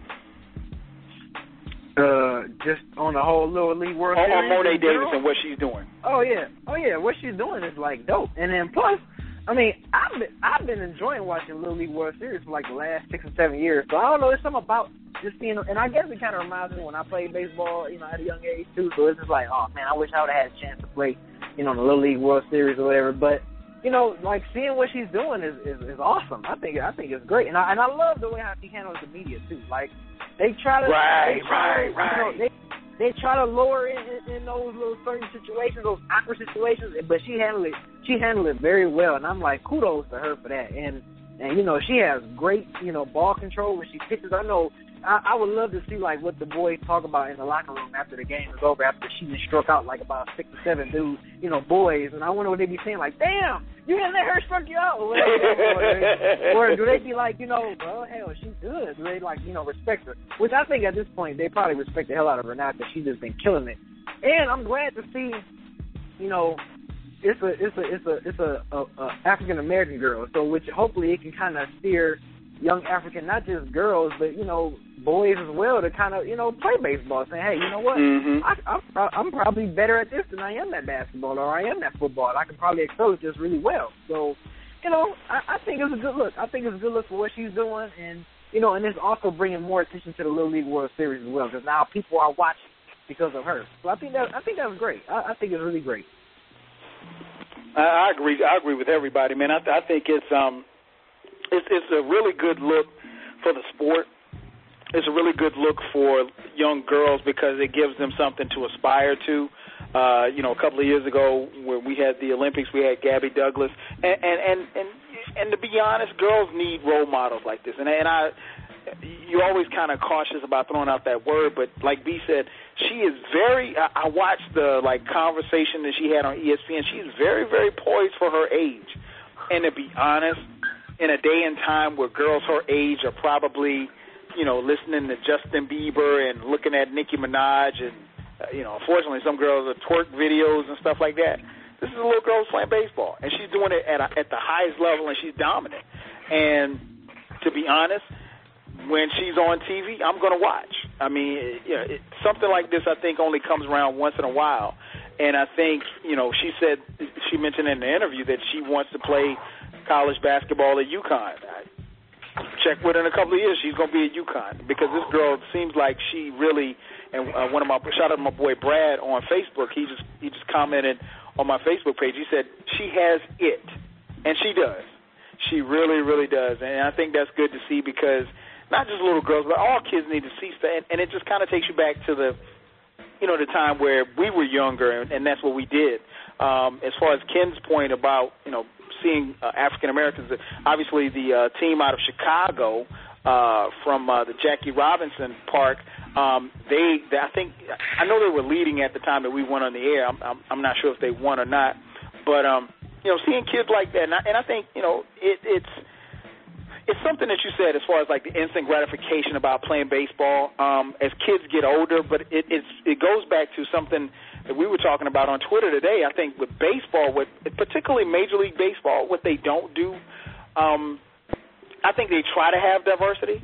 Uh, just on the whole little league world On, series. on Mo'ne? Davis and what she's doing. Oh yeah, oh yeah. What she's doing is like dope. And then plus, I mean, I've been I've been enjoying watching Little League World Series for like the last six or seven years. So I don't know. There's something about just seeing, and I guess it kind of reminds me when I played baseball, you know, at a young age too. So it's just like, oh man, I wish I would have had a chance to play, you know, in the Little League World Series or whatever. But you know, like seeing what she's doing is is, is awesome. I think I think it's great, and I and I love the way how she handles the media too. Like they try to Right, they try to, right, You know, right. they, they try to lower in, in, in those little certain situations, those awkward situations, but she handled it. She handled it very well, and I'm like, kudos to her for that. And and you know, she has great you know ball control when she pitches. I know. I, I would love to see like what the boys talk about in the locker room after the game is over, after she just struck out like about six or seven dudes, you know, boys, and I wonder what they'd be saying like, "Damn, you didn't let her struck you out," or, whatever. or, or do they be like, you know, well, hell, she's good. Do they like, you know, respect her? Which I think at this point they probably respect the hell out of her now because she's just been killing it. And I'm glad to see, you know, it's a it's a it's a it's a, a, a African American girl. So which hopefully it can kind of steer young African, not just girls, but you know, boys as well to kind of you know play baseball. Saying, hey, you know what? Mhm. I, I'm pro- I'm probably better at this than I am at basketball, or I am at football. I can probably excel at this really well. So, you know, I, I think it's a good look. I think it's a good look for what she's doing, and you know, and it's also bringing more attention to the Little League World Series as well, because now people are watching because of her. So I think that I think that's great. I, I think it's really great. I, I agree. I agree with everybody, man. I, I think it's um, it's it's a really good look for the sport. It's a really good look for young girls because it gives them something to aspire to. Uh, you know, a couple of years ago when we had the Olympics, we had Gabby Douglas, and and and and, and to be honest, girls need role models like this. And and I, you're always kind of cautious about throwing out that word, but like B said, she is very. I, I watched the like conversation that she had on ESPN. She's very very poised for her age, and to be honest, in a day and time where girls her age are probably, you know, listening to Justin Bieber and looking at Nicki Minaj and, uh, you know, unfortunately some girls are twerk videos and stuff like that. This is a little girl who's playing baseball, and she's doing it at a, at the highest level, and she's dominant. And to be honest, when she's on TV, I'm going to watch. I mean, you know, it, something like this, I think, only comes around once in a while. And I think, you know, she said, she mentioned in the interview that she wants to play college basketball at UConn. Check with her in a couple of years. She's going to be at UConn because this girl seems like she really. And uh, one of my shout out to my boy Brad on Facebook. He just he just commented on my Facebook page. He said she has it, and she does. She really, really does, and I think that's good to see because not just little girls, but all kids need to see stuff, and, and it just kind of takes you back to the, you know, the time where we were younger, and, and that's what we did. Um, as far as Ken's point about, you know, seeing uh, African Americans, obviously the uh, team out of Chicago uh, from uh, the Jackie Robinson Park, um, they, they, I think, I know they were leading at the time that we went on the air. I'm, I'm, I'm not sure if they won or not, but um, you know, seeing kids like that, and I, and I think, you know, it, it's it's something that you said as far as like the instant gratification about playing baseball um, as kids get older, but it, it's it goes back to something that we were talking about on Twitter today. I think with baseball, with particularly Major League Baseball, what they don't do, um, I think they try to have diversity,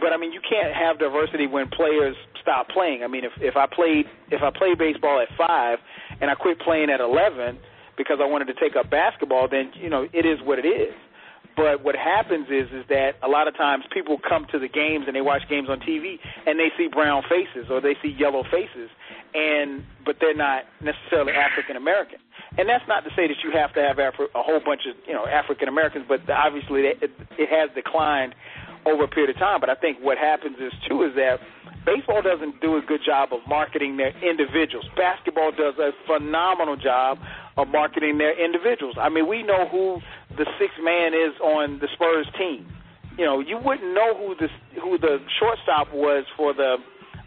but I mean you can't have diversity when players stop playing. I mean if if I played if I played baseball at five and I quit playing at eleven because I wanted to take up basketball, then you know it is what it is. But what happens is is that a lot of times people come to the games and they watch games on TV and they see brown faces or they see yellow faces, and but they're not necessarily African American. And that's not to say that you have to have Afri- a whole bunch of you know African Americans, but obviously it, it has declined over a period of time. But I think what happens is too is that baseball doesn't do a good job of marketing their individuals. Basketball does a phenomenal job of marketing their individuals. I mean, we know who the sixth man is on the Spurs team. You know, you wouldn't know who the who the shortstop was for the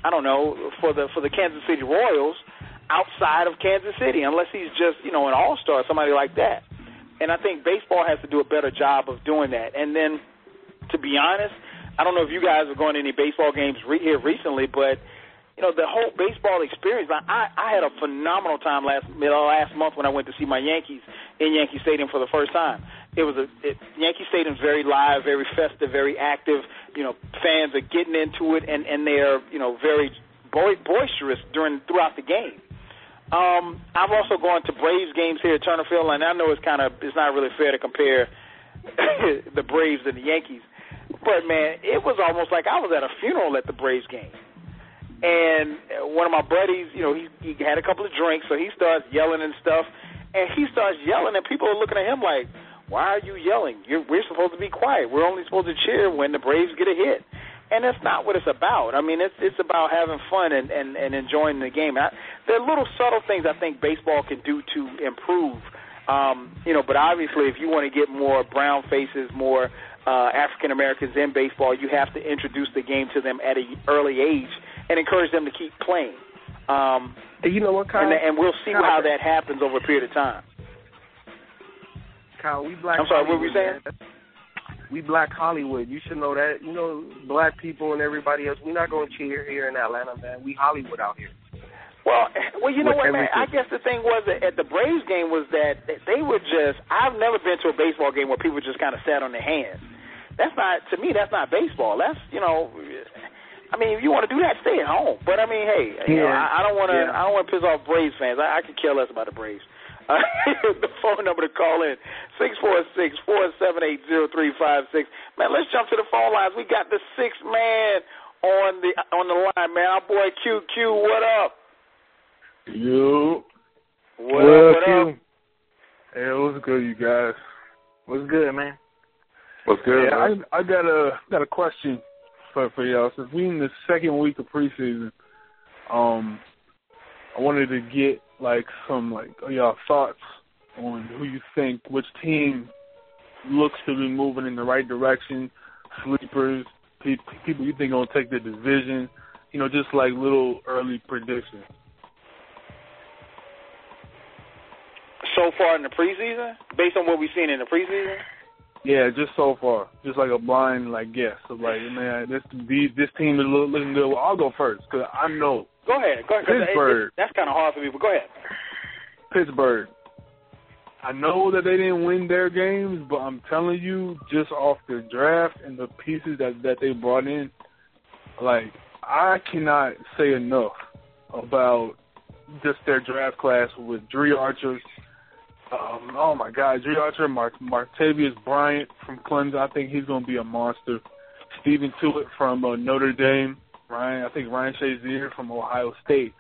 I don't know for the for the Kansas City Royals outside of Kansas City unless he's just you know an all star somebody like that. And I think baseball has to do a better job of doing that. And then, to be honest, I don't know if you guys are going to any baseball games re- here recently, but you know the whole baseball experience. I I had a phenomenal time last last month when I went to see my Yankees in Yankee Stadium for the first time. It was a it, Yankee Stadium's very live, very festive, very active. You know, fans are getting into it, and and they're you know very boy, boisterous during throughout the game. Um, I've also gone to Braves games here at Turner Field, and I know it's kind of it's not really fair to compare the Braves and the Yankees, but man, it was almost like I was at a funeral at the Braves game. And one of my buddies, you know, he he had a couple of drinks, so he starts yelling and stuff, and he starts yelling, and people are looking at him like, "Why are you yelling? You're, we're supposed to be quiet. We're only supposed to cheer when the Braves get a hit." And that's not what it's about. I mean, it's it's about having fun and and, and enjoying the game. I, there are little subtle things I think baseball can do to improve. Um, you know, but obviously, if you want to get more brown faces, more uh, African Americans in baseball, you have to introduce the game to them at an early age and encourage them to keep playing. Um, you know what, Kyle? And, and we'll see Kyle, how that happens over a period of time. Kyle, we black. I'm sorry, Hollywood, what were you saying? Man. We black Hollywood. You should know that. You know, black people and everybody else. We're not going to cheer here in Atlanta, man. We Hollywood out here. Well, well, you know what, man? I guess the thing was that at the Braves game was that they were just. I've never been to a baseball game where people just kind of sat on their hands. That's not to me. That's not baseball. That's you know. I mean, if you want to do that, stay at home. But I mean, hey, you know, I, I don't want to. Yeah. I don't want to piss off Braves fans. I, I could care less about the Braves. Uh, the phone number to call in six four six four seven eight zero three five six. Man, let's jump to the phone lines. We got the sixth man on the on the line, man. Our boy QQ, what up? Yo. What up? What up? Hey, what's good, you guys? What's good, man? What's good, yeah, man? I I got a got a question for for y'all. Since we in the second week of preseason, um, I wanted to get like some like y'all thoughts on who you think which team looks to be moving in the right direction, sleepers, pe- people you think gonna take the division, you know, just like little early predictions. So far in the preseason, based on what we've seen in the preseason. Yeah, just so far, just like a blind like guess of like, man, this these, this team is looking good. Well, I'll go first because I know Go ahead. Go ahead. 'cause it- Pittsburgh. it- that's kind of hard for me, but go ahead. Pittsburgh, I know that they didn't win their games, but I'm telling you, just off the draft and the pieces that that they brought in, like I cannot say enough about just their draft class with Dri Archer. Um, oh my God, Dri Archer, Mark, Martavis Bryant from Clemson. I think he's going to be a monster. Stephon Tuitt from uh, Notre Dame. Ryan, I think Ryan Shazier from Ohio State.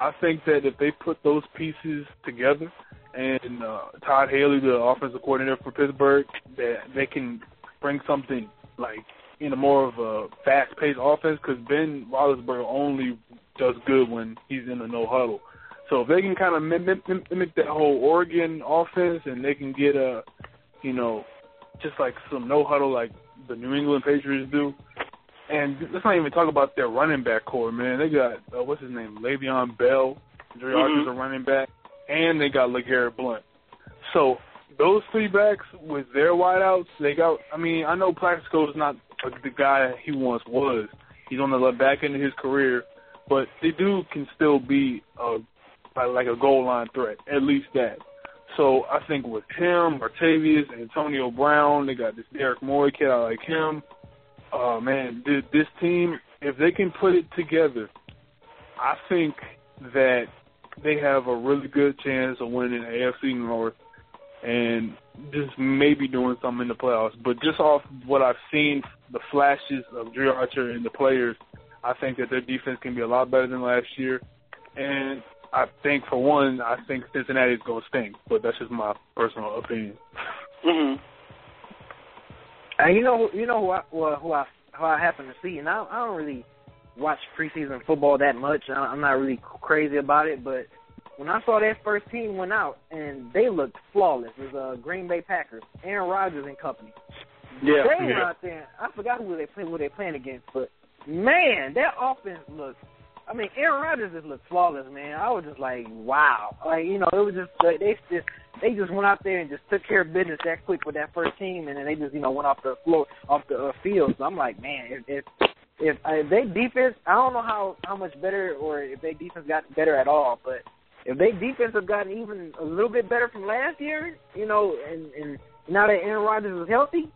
I think that if they put those pieces together, and uh, Todd Haley, the offensive coordinator for Pittsburgh, that they can bring something like in a more of a fast-paced offense because Ben Roethlisberger only does good when he's in a no huddle. So if they can kind of mimic, mimic that whole Oregon offense and they can get a, you know, just like some no huddle like the New England Patriots do, and let's not even talk about their running back corps, man. They got uh, what's his name, Le'Veon Bell, Dre mm-hmm. Archer's a running back, and they got LeGarrette Blunt. So those three backs with their wideouts, they got. I mean, I know Plaxico is not the guy he once was. He's on the back end of his career, but the dude can still be a like a goal line threat, at least that. So I think with him, Martavis, Antonio Brown, they got this Derrick Moore kid. I like him. Oh man, this team, if they can put it together, I think that they have a really good chance of winning AFC North and just maybe doing something in the playoffs. But just off what I've seen, the flashes of Dri Archer and the players, I think that their defense can be a lot better than last year. And I think, for one, I think Cincinnati is going to stink. But that's just my personal opinion. Mm-hmm. And you know, you know who I, well, who I who I happen to see, and I, I don't really watch preseason football that much. I'm not really crazy about it, but when I saw that first team went out and they looked flawless, it was uh, Green Bay Packers, Aaron Rodgers and company. Yeah, they yeah. were out there. I forgot who they played, who they playing against, but man, that offense looked. I mean, Aaron Rodgers just looked flawless, man. I was just like, wow. Like you know, it was just like, they just they just went out there and just took care of business that quick with that first team, and then they just you know went off the floor, off the uh, field. So I'm like, man, if if if, uh, if they defense, I don't know how how much better or if they defense got better at all, but if they defense have gotten even a little bit better from last year, you know, and and now that Aaron Rodgers is healthy,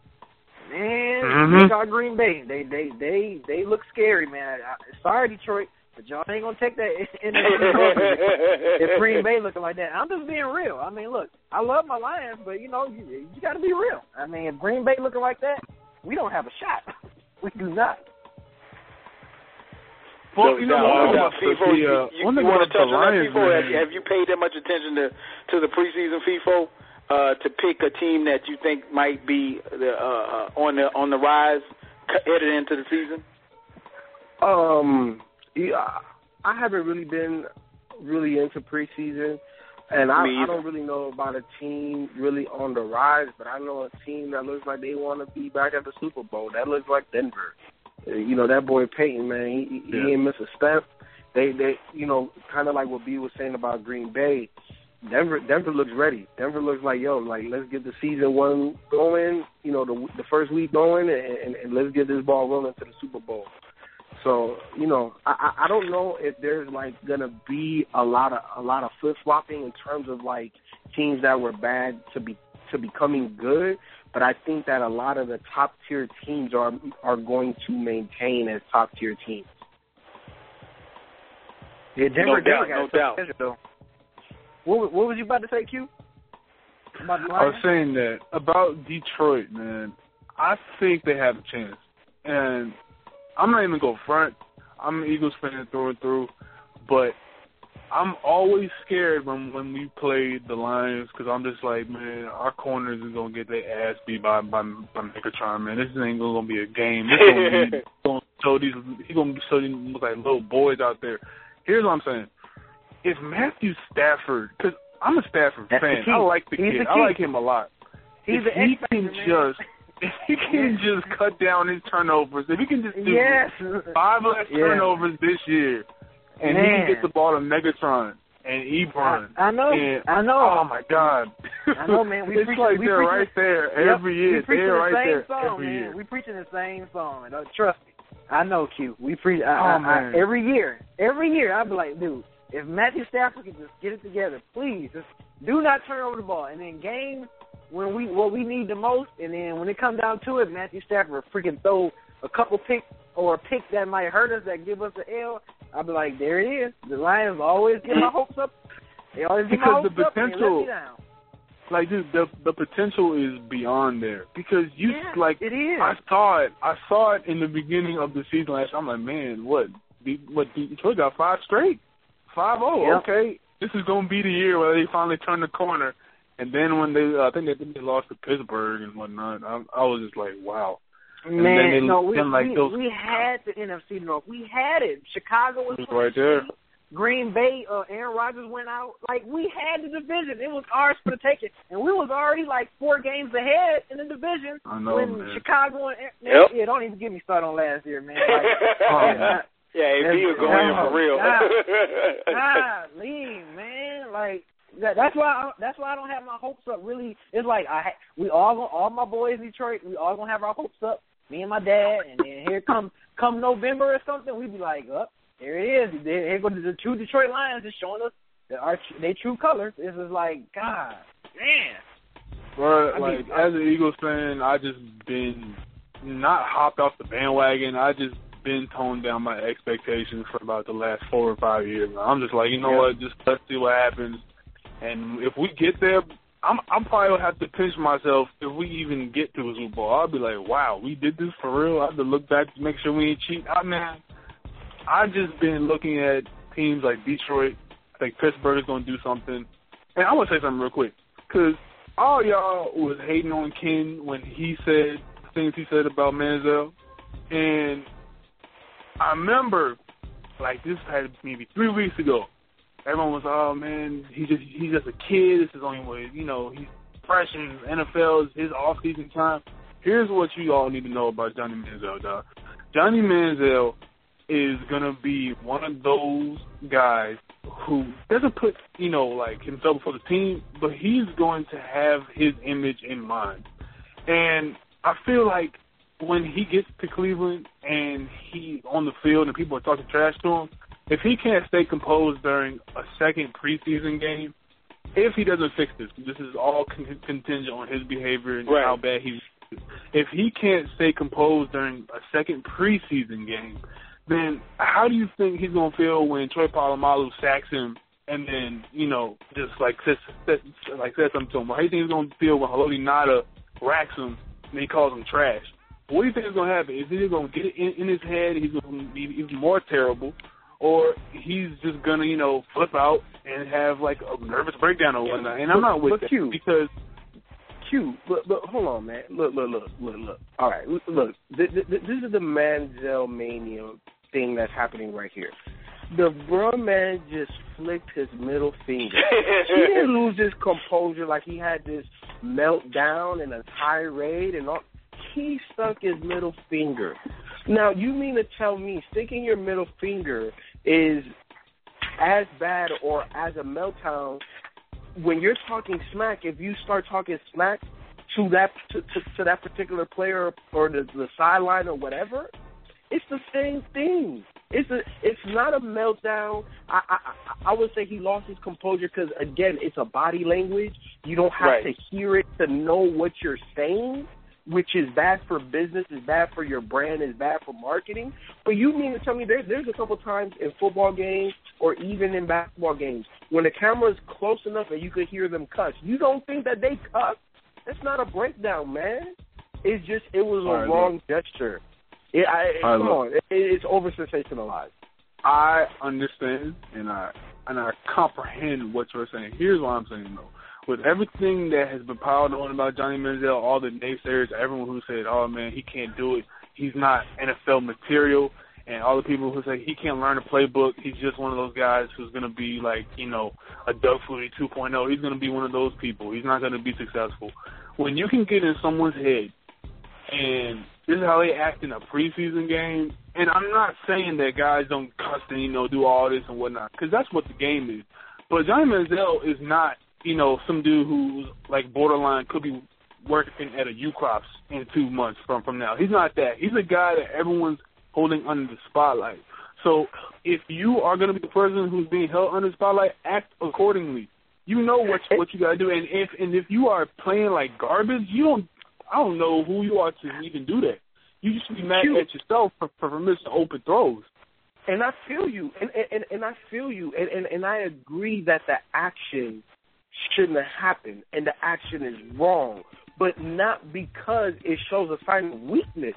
man, mm-hmm. look out Green Bay. They they they they look scary, man. I, sorry, Detroit, but y'all ain't gonna take that in if Green Bay looking like that. I'm just being real. I mean, look, I love my Lions, but you know, you, you got to be real. I mean, if Green Bay looking like that, we don't have a shot. we do not. Well, you know, no, about Feefo, the, you, uh, you, one you thing want to touch on that Lions, Feefo? Have you, have you paid that much attention to to the preseason Feefo uh, to pick a team that you think might be the, uh, on the on the rise headed into the season? Um, yeah, I haven't really been really into preseason, and I, I don't really know about a team really on the rise. But I know a team that looks like they want to be back at the Super Bowl. That looks like Denver. You know that boy Peyton, man, he, yeah. he ain't miss a step. They, they, you know, kind of like what B was saying about Green Bay. Denver, Denver looks ready. Denver looks like, yo, like let's get the season one going. You know, the the first week going, and, and, and let's get this ball rolling to the Super Bowl. So, you know, I, I don't know if there's like gonna be a lot of a lot of flip flopping in terms of like teams that were bad to be to becoming good but I think that a lot of the top tier teams are are going to maintain as top tier teams. Yeah, Denver no doubt, got no doubt. Though. What, what was you about to say, Q? About I was saying that about Detroit, man. I think they have a chance, and I'm not even go front. I'm an Eagles fan through and through, but I'm always scared when when we play the Lions because I'm just like, man, our corners is gonna get their ass beat by by, by Megatron, man. This ain't gonna be a game. This gonna be gonna show these. He gonna show these like little boys out there. Here's what I'm saying: if Matthew Stafford, because I'm a Stafford That's fan, I like the He's kid. I like him a lot. He's if he can man. just if he can just cut down his turnovers, if he can just do Yes. five less turnovers this year, and he can get the ball to Megatron and Ebron. I, I know. and, I know. Oh my God! I know, man. We it's like we they're right there Yep, every year. preaching They're the right same there song, every man. year. We preaching the same song. Uh, trust me. I know, Q. We preach. I, Oh, I, I, man. every year, every year, I'd be like, dude, if Matthew Stafford could just get it together, please, just Do not turn over the ball. And then game when we what we need the most, and then when it comes down to it, Matthew Stafford freaking throw a couple picks or a pick that might hurt us that give us the L. I'll be like, there it is. The Lions always get my hopes up. They always get because my hopes the up potential, down. like dude, the the potential is beyond there because you Yeah, like it is. I saw it. I saw it in the beginning of the season last. year. I'm like, man, what? What Detroit got five straight, five oh. Yep. Okay, this is gonna be the year where they finally turn the corner. And then when they, uh, I think they, they lost to Pittsburgh and whatnot. I, I was just like, wow. And Man, they no, we like, we, those- we had the NFC North. We had it. Chicago was It was right there. Green Bay, uh, Aaron Rodgers went out. Like we had the division. It was ours for the taking, and we was already like four games ahead in the division I know, when man. Chicago and Yep. yeah, don't even get me started on last year, man. Like, Oh, yeah, man. yeah, if he was going in for real. God, Golly, man, like that, that's why I, that's why I don't have my hopes up. Really, it's like I ha- we all all my boys in Detroit, we all gonna have our hopes up. Me and my dad, and then here come come November or something, we'd be like, up oh, there it is. There, here go the true Detroit Lions, just showing us their our they true colors. This is like God, man. But I mean, like as an Eagles fan, I just been not hopped off the bandwagon. I just been toned down my expectations for about the last four or five years. I'm just like, you know Yeah. what? Just let's see what happens. And if we get there, I'm I'm probably gonna have to pinch myself if we even get to a Super Bowl. I'll be like, wow, we did this for real. I have to look back to make sure we ain't cheat. I man, I just been looking at teams like Detroit. I think Pittsburgh is gonna do something. And I want to say something real quick because all y'all was hating on Ken when he said things he said about Manziel, and I remember like this had maybe three weeks ago. Everyone was, oh man, he's just he's just a kid. This is only what you know. He's fresh in NFL. Is his off season time. Here's what you all need to know about Johnny Manziel, dog. Johnny Manziel is gonna be one of those guys who doesn't put you know like himself before the team, but he's going to have his image in mind. And I feel like when he gets to Cleveland and he's on the field and people are talking trash to him, if he can't stay composed during a second preseason game, if he doesn't fix this, this is all con- contingent on his behavior and Right. how bad he's. If he can't stay composed during a second preseason game, then how do you think he's gonna feel when Troy Polamalu sacks him and then you know just like says, says like says something to him? How do you think he's gonna feel when Haloti Ngata racks him and he calls him trash? What do you think is gonna happen? Is he gonna get it in, in his head? He's gonna be even more terrible, or he's just gonna you know flip out and have like a nervous breakdown or whatnot? And I'm not with but that Q, because Q, look, look, hold on, man. Look, look, look, look, look. All right, look, look. Th- th- th- this is the Manziel mania thing that's happening right here. The bro man just flicked his middle finger. he didn't lose his composure like he had this meltdown and a tirade and all. He stuck his middle finger. Now, you mean to tell me sticking your middle finger is as bad or as a meltdown when you're talking smack, if you start talking smack to that to, to, to that particular player or the, the sideline or whatever, it's the same thing. It's a it's not a meltdown. I I I would say he lost his composure because again, it's a body language. You don't have Right. to hear it to know what you're saying. Which is bad for business, is bad for your brand, is bad for marketing. But you mean to tell me there, there's a couple times in football games or even in basketball games when the camera's close enough and you could hear them cuss. You don't think that they cuss? That's not a breakdown, man. It's just it was a right, wrong gesture. It, I, right, come look. on, it, it's over sensationalized. I understand and I and I comprehend what you're saying. Here's what I'm saying though. With everything that has been piled on about Johnny Manziel, all the naysayers, everyone who said, "Oh man, he can't do it. He's not NFL material," and all the people who say he can't learn a playbook, he's just one of those guys who's going to be like, you know, a Doug Flutie 2.0. He's going to be one of those people. He's not going to be successful. When you can get in someone's head and this is how they act in a preseason game. And I'm not saying that guys don't cuss and you know do all this and whatnot, because that's what the game is. But Johnny Manziel is not, you know, some dude who's like borderline could be working at a U Crops in two months from from now. He's not that. He's a guy that everyone's holding under the spotlight. So if you are going to be the person who's being held under the spotlight, act accordingly. You know what what you gotta do, and if and if you are playing like garbage, you don't. I don't know who you are to even do that. You just be mad at yourself for, for missing open throws. And I feel you, and and and I feel you, and and, and I agree that the action shouldn't have happened, and the action is wrong, but not because it shows a sign of weakness.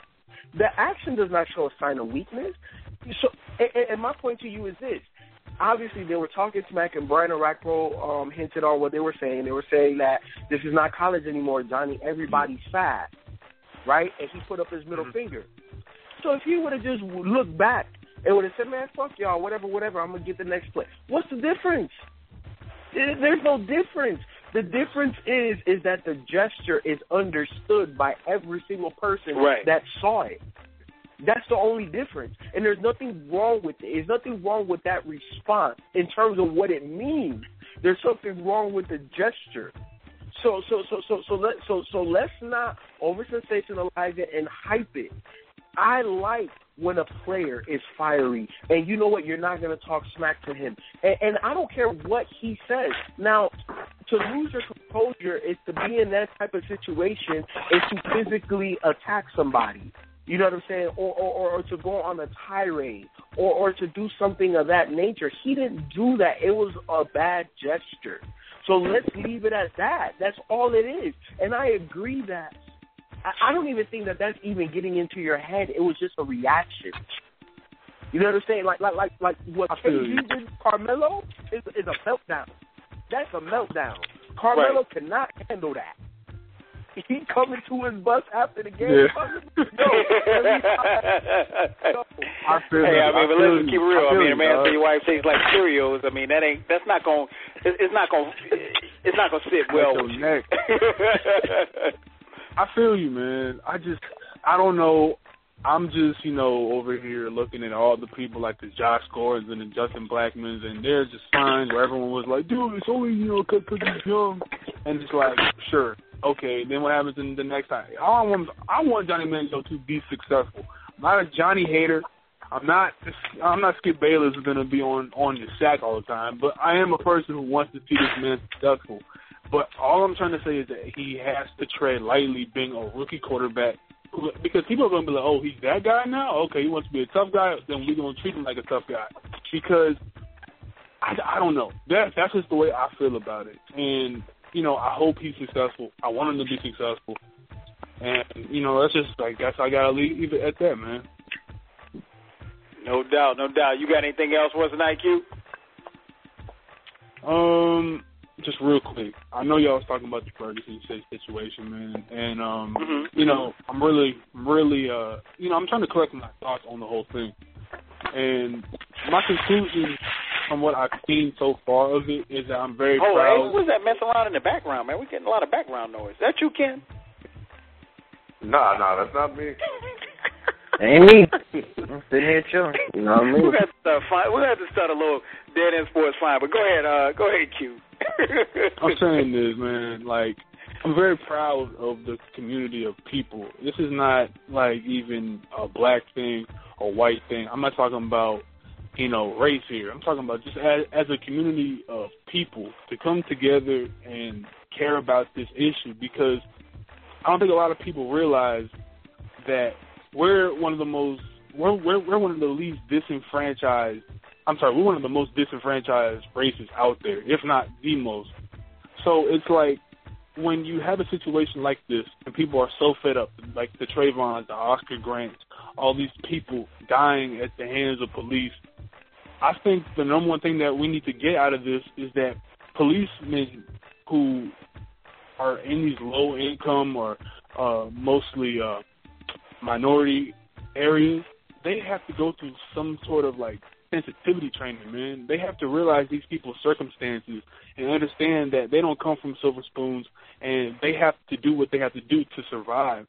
The action does not show a sign of weakness. So, and, and my point to you is this: obviously they were talking smack, and Brian Orakpo um, hinted on what they were saying. They were saying that this is not college anymore, Johnny. Everybody's fat, right? And he put up his middle mm-hmm. finger. So if he would have just looked back and would have said, "Man, fuck y'all, whatever, whatever. I'm gonna get the next play." What's the difference? There's no difference. The difference is is that the gesture is understood by every single person right. that saw it. That's the only difference. And there's nothing wrong with it. There's nothing wrong with that response in terms of what it means. There's something wrong with the gesture. So so so so so let so so let's not over sensationalize it and hype it. I like when a player is fiery, and you know what? You're not going to talk smack to him, and, and I don't care what he says. Now, to lose your composure is to be in that type of situation and to physically attack somebody. You know what I'm saying? Or or, or to go on a tirade or or to do something of that nature. He didn't do that. It was a bad gesture. So let's leave it at that. That's all it is. And I agree that I, don't even think that that's even getting into your head. It was just a reaction. You know what I'm saying? Like like like like what KG did Carmelo is is a meltdown. That's a meltdown. Carmelo right. cannot handle that. He coming to his bus after the game. Yeah. Yo, I feel hey, I mean, but let's keep real. I, I mean, a man say your wife tastes like Cheerios. I mean, that ain't that's not going. It's not going. It's not going to sit well with you. I feel you, man. I just, I don't know. I'm just, you know, over here looking at all the people like the Josh Gordons and the Justin Blackmons, and there's just signs where everyone was like, dude, it's only, you know, because he's young. And it's like, sure, okay. Then what happens in the next time? I want, I want Johnny Manziel to be successful. I'm not a Johnny hater. I'm not. I'm not Skip Bayless who's gonna be on on your sack all the time. But I am a person who wants to see this man successful. But all I'm trying to say is that he has to tread lightly being a rookie quarterback because people are going to be like, oh, he's that guy now? Okay, he wants to be a tough guy, then we're going to treat him like a tough guy. Because I, I don't know. That, that's just the way I feel about it. And, you know, I hope he's successful. I want him to be successful. And, you know, that's just, I guess I got to leave it at that, man. No doubt, no doubt. You got anything else for us IQ? Um, just real quick, I know y'all was talking about the Ferguson situation, man, and um, mm-hmm. you know, I'm really, really, uh, you know, I'm trying to collect my thoughts on the whole thing, and my conclusion from what I've seen so far of it is that I'm very oh, proud. Hey, who's that messing around in the background, man? We're getting a lot of background noise. Is that you, Ken? Nah, nah, that's not me. Ain't me. I'm sitting here chilling. You know what I mean? We got to start, fine. we got to start a little dead end sports fine, but go ahead, uh, go ahead, Q. I'm saying this, man. Like, I'm very proud of the community of people. This is not like even a black thing or white thing. I'm not talking about you know race here. I'm talking about just as, as a community of people to come together and care about this issue because I don't think a lot of people realize that we're one of the most we're we're, we're one of the least disenfranchised I'm sorry, we're one of the most disenfranchised races out there, if not the most. So it's like when you have a situation like this and people are so fed up, like the Trayvons, the Oscar Grants, all these people dying at the hands of police, I think the number one thing that we need to get out of this is that policemen who are in these low income or uh, mostly uh, minority areas, they have to go through some sort of like sensitivity training, man. They have to realize these people's circumstances and understand that they don't come from silver spoons and they have to do what they have to do to survive.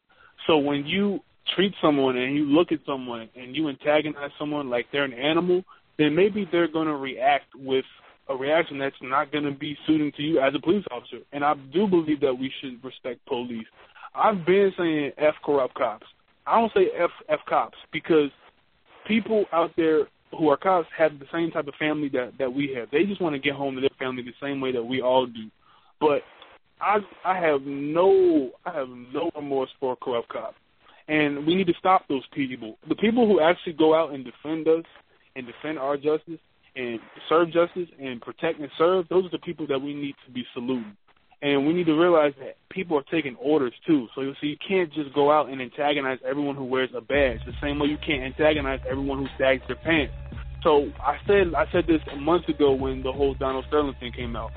So when you treat someone and you look at someone and you antagonize someone like they're an animal, then maybe they're going to react with a reaction that's not going to be suiting to you as a police officer. And I do believe that we should respect police. I've been saying F corrupt cops. I don't say F F cops because people out there who are cops have the same type of family that that we have. They just want to get home to their family the same way that we all do. But I I have no I have no remorse for a corrupt cop, and we need to stop those people. The people who actually go out and defend us and defend our justice and serve justice and protect and serve. Those are the people that we need to be saluting. And we need to realize that people are taking orders too. So you see, you can't just go out and antagonize everyone who wears a badge. The same way you can't antagonize everyone who sags their pants. So I said I said this a month ago when the whole Donald Sterling thing came out.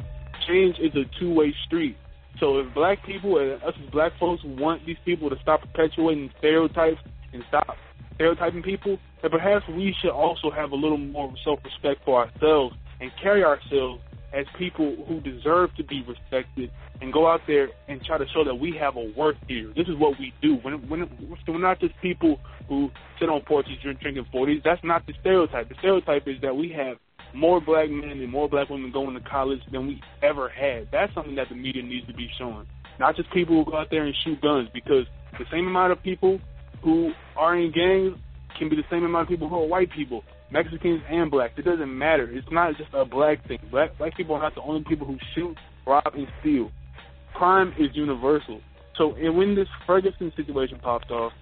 Change is a two way street. So if black people and us as black folks want these people to stop perpetuating stereotypes and stop stereotyping people, then perhaps we should also have a little more self respect for ourselves and carry ourselves as people who deserve to be respected and go out there and try to show that we have a worth here. This is what we do. When, when, we're not just people who sit on porches drinking 40s. That's not the stereotype. The stereotype is that we have more black men and more black women going to college than we ever had. That's something that the media needs to be showing. Not just people who go out there and shoot guns, because the same amount of people who are in gangs can be the same amount of people who are white people. Mexicans and blacks. It doesn't matter. It's not just a black thing. Black black people are not the only people who shoot, rob, and steal. Crime is universal. So, and when this Ferguson situation popped off,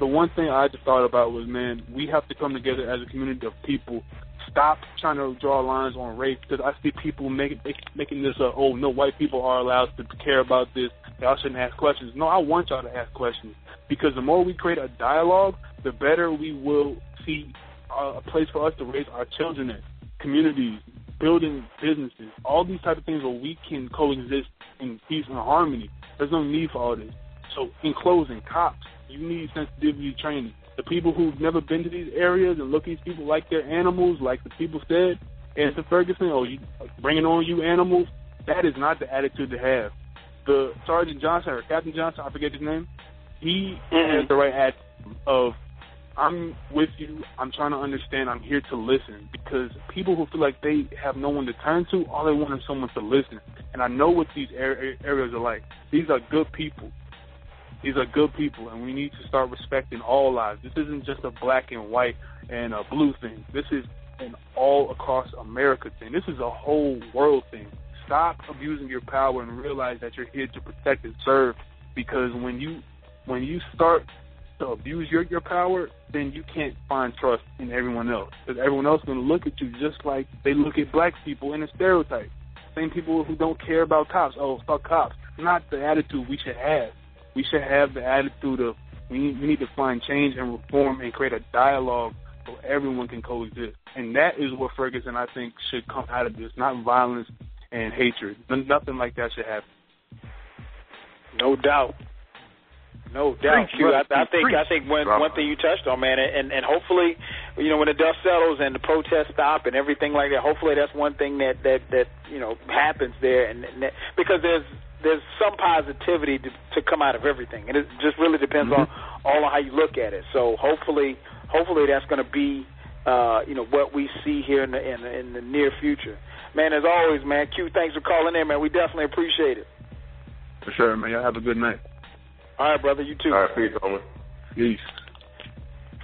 the one thing I just thought about was, man, we have to come together as a community of people. Stop trying to draw lines on race because I see people making making this, uh, oh no, white people are allowed to care about this. Y'all shouldn't ask questions. No, I want y'all to ask questions because the more we create a dialogue, the better we will see a place for us to raise our children in, communities, building businesses, all these type of things where we can coexist in peace and harmony. There's no need for all this. So, in closing, cops, you need sensitivity training. The people who've never been to these areas and look at these people like they're animals, like the people said, Anson Ferguson, oh, you bringing on you animals, that is not the attitude to have. The Sergeant Johnson or Captain Johnson, I forget his name, he mm-hmm. has the right attitude of I'm with you. I'm trying to understand. I'm here to listen because people who feel like they have no one to turn to, all they want is someone to listen. And I know what these areas are like. These are good people. These are good people, and we need to start respecting all lives. This isn't just a black and white and a blue thing. This is an all across America thing. This is a whole world thing. Stop abusing your power and realize that you're here to protect and serve. Because when you when you start to abuse your your power, then you can't find trust in everyone else. Because everyone else is going to look at you just like they look at black people in a stereotype. Same people who don't care about cops. Oh, fuck cops. Not the attitude we should have. We should have the attitude of we need, we need to find change and reform and create a dialogue so everyone can coexist. And that is what Ferguson, I think, should come out of this. Not violence and hatred. Nothing like that should happen. No doubt. No doubt, Preach, I, I, think I think one one thing you touched on, man, and and hopefully, you know, when the dust settles and the protests stop and everything like that, hopefully that's one thing that that that you know happens there, and, and that, because there's there's some positivity to, to come out of everything, and it just really depends mm-hmm. on all on how you look at it. So hopefully, hopefully that's going to be uh, you know what we see here in the, in the in the near future. Man, as always, man, Q, thanks for calling in, man. We definitely appreciate it. For sure, man. Y'all have a good night. All right, brother. You too. All right, peace, homie. Peace.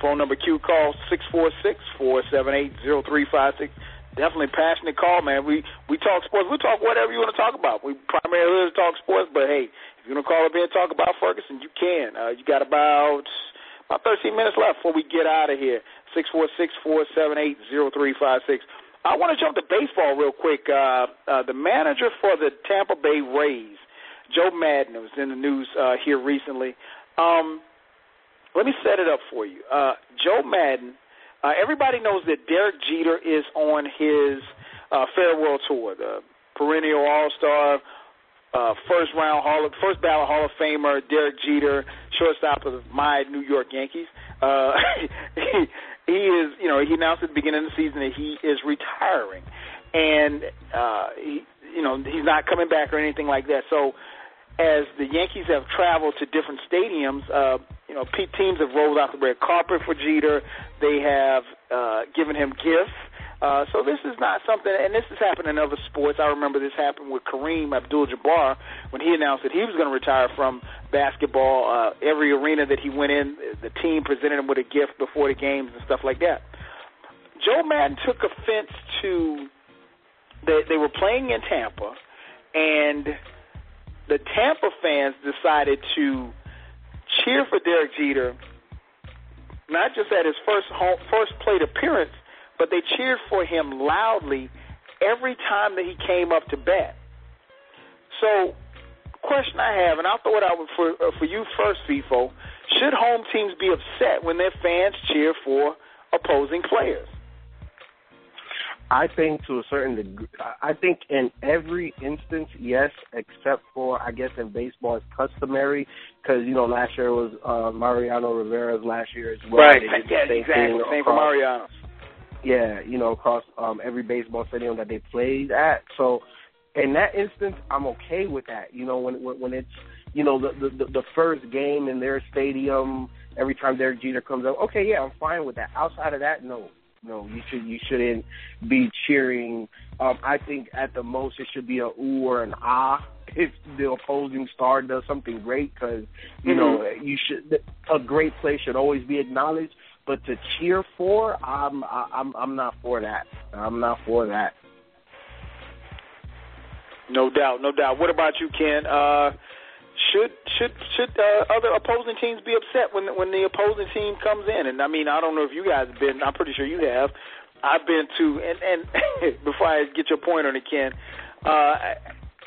Phone number Q call six four six four seven eight zero three five six. Definitely passionate call, man. We we talk sports. We talk whatever you want to talk about. We primarily talk sports, but hey, if you want to call up here and talk about Ferguson, you can. Uh, you got about about 13 minutes left before we get out of here. Six four six four seven eight zero three five six. I want to jump to baseball real quick. Uh, uh, the manager for the Tampa Bay Rays Joe Maddon was in the news uh, here recently. Um, let me set it up for you. Uh, Joe Maddon. Uh, everybody knows that Derek Jeter is on his uh, farewell tour, the perennial All Star, uh, first round Hall, of, first ballot Hall of Famer Derek Jeter, shortstop of my New York Yankees. Uh, he, he is, you know, he announced at the beginning of the season that he is retiring, and uh, he, you know, he's not coming back or anything like that. So as the Yankees have traveled to different stadiums, uh, you know, teams have rolled out the red carpet for Jeter. They have uh, given him gifts. Uh, so this is not something, and this has happened in other sports. I remember this happened with Kareem Abdul-Jabbar when he announced that he was going to retire from basketball. Uh, every arena that he went in, the team presented him with a gift before the games and stuff like that. Joe Maddon took offense to that they were playing in Tampa, and the Tampa fans decided to cheer for Derek Jeter, not just at his first home, first plate appearance, but they cheered for him loudly every time that he came up to bat. So, question I have, and I'll throw it out for uh, for you first, Feefo. Should home teams be upset when their fans cheer for opposing players? I think to a certain degree, I think in every instance, yes, except for I guess in baseball it's customary because you know last year was uh, Mariano Rivera's last year as well. Right, They did the yeah, same exactly. Same for across- Mariano. Yeah, you know across um, every baseball stadium that they played at. So in that instance, I'm okay with that. You know when when, when it's you know the, the the first game in their stadium every time Derek Jeter comes up. Okay, yeah, I'm fine with that. Outside of that, no. No, you should you shouldn't be cheering. Um, I think at the most it should be a ooh or an ah if the opposing star does something great because you know you should a great play should always be acknowledged. But to cheer for, I'm I'm I'm not for that. I'm not for that. No doubt, no doubt. What about you, Ken? Uh, should should should uh, other opposing teams be upset when when the opposing team comes in? And I mean, I don't know if you guys have been. I'm pretty sure you have. I've been to, and and before I get your point on it, Ken, uh,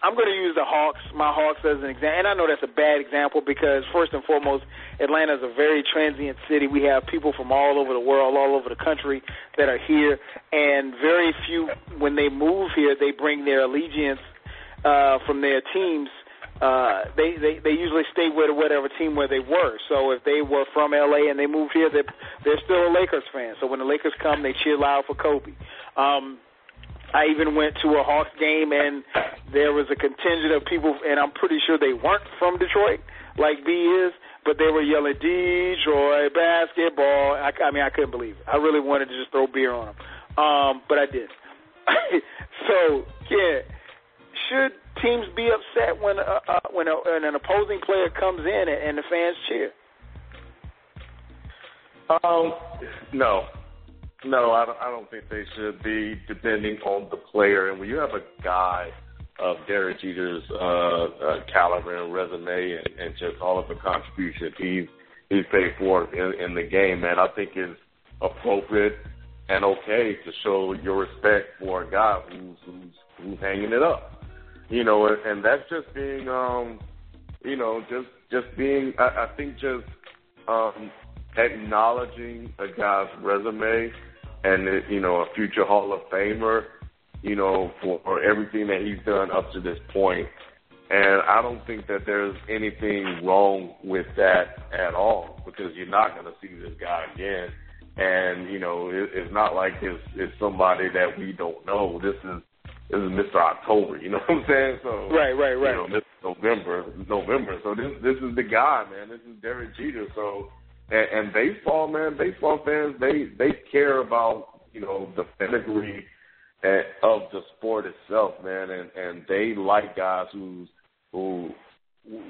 I'm going to use the Hawks, my Hawks as an example. And I know that's a bad example because first and foremost, Atlanta is a very transient city. We have people from all over the world, all over the country that are here, and very few when they move here, they bring their allegiance uh, from their teams uh, they, they they usually stay with whatever team where they were. So if they were from LA and they moved here, they're they're still a Lakers fan. So when the Lakers come, they cheer loud for Kobe. Um, I even went to a Hawks game and there was a contingent of people, and I'm pretty sure they weren't from Detroit, like B is, but they were yelling Detroit basketball. I, I mean, I couldn't believe it. I really wanted to just throw beer on them, um, but I did. so yeah, should teams be upset when uh, uh, when, a, when an opposing player comes in and, and the fans cheer? Um, no, no, I don't, I don't think they should be, depending on the player. And when you have a guy of Derek Jeter's uh, uh, caliber and resume, and, and just all of the contributions he's he's paid for in, in the game, man, I think it's appropriate and okay to show your respect for a guy who's who's who's hanging it up. You know, and, and that's just being, um, you know, just just being. I, I think just um, acknowledging a guy's resume and you know a future Hall of Famer, you know, for, for everything that he's done up to this point. And I don't think that there's anything wrong with that at all because you're not going to see this guy again. And you know, it, it's not like it's, it's somebody that we don't know. This is this is Mr. October. You know what I'm saying? So right, right, right. You know, this November, November. So this this is the guy, man. This is Derek Jeter. So and, and baseball, man, baseball fans, they they care about you know the pedigree and, of the sport itself, man, and and they like guys who's who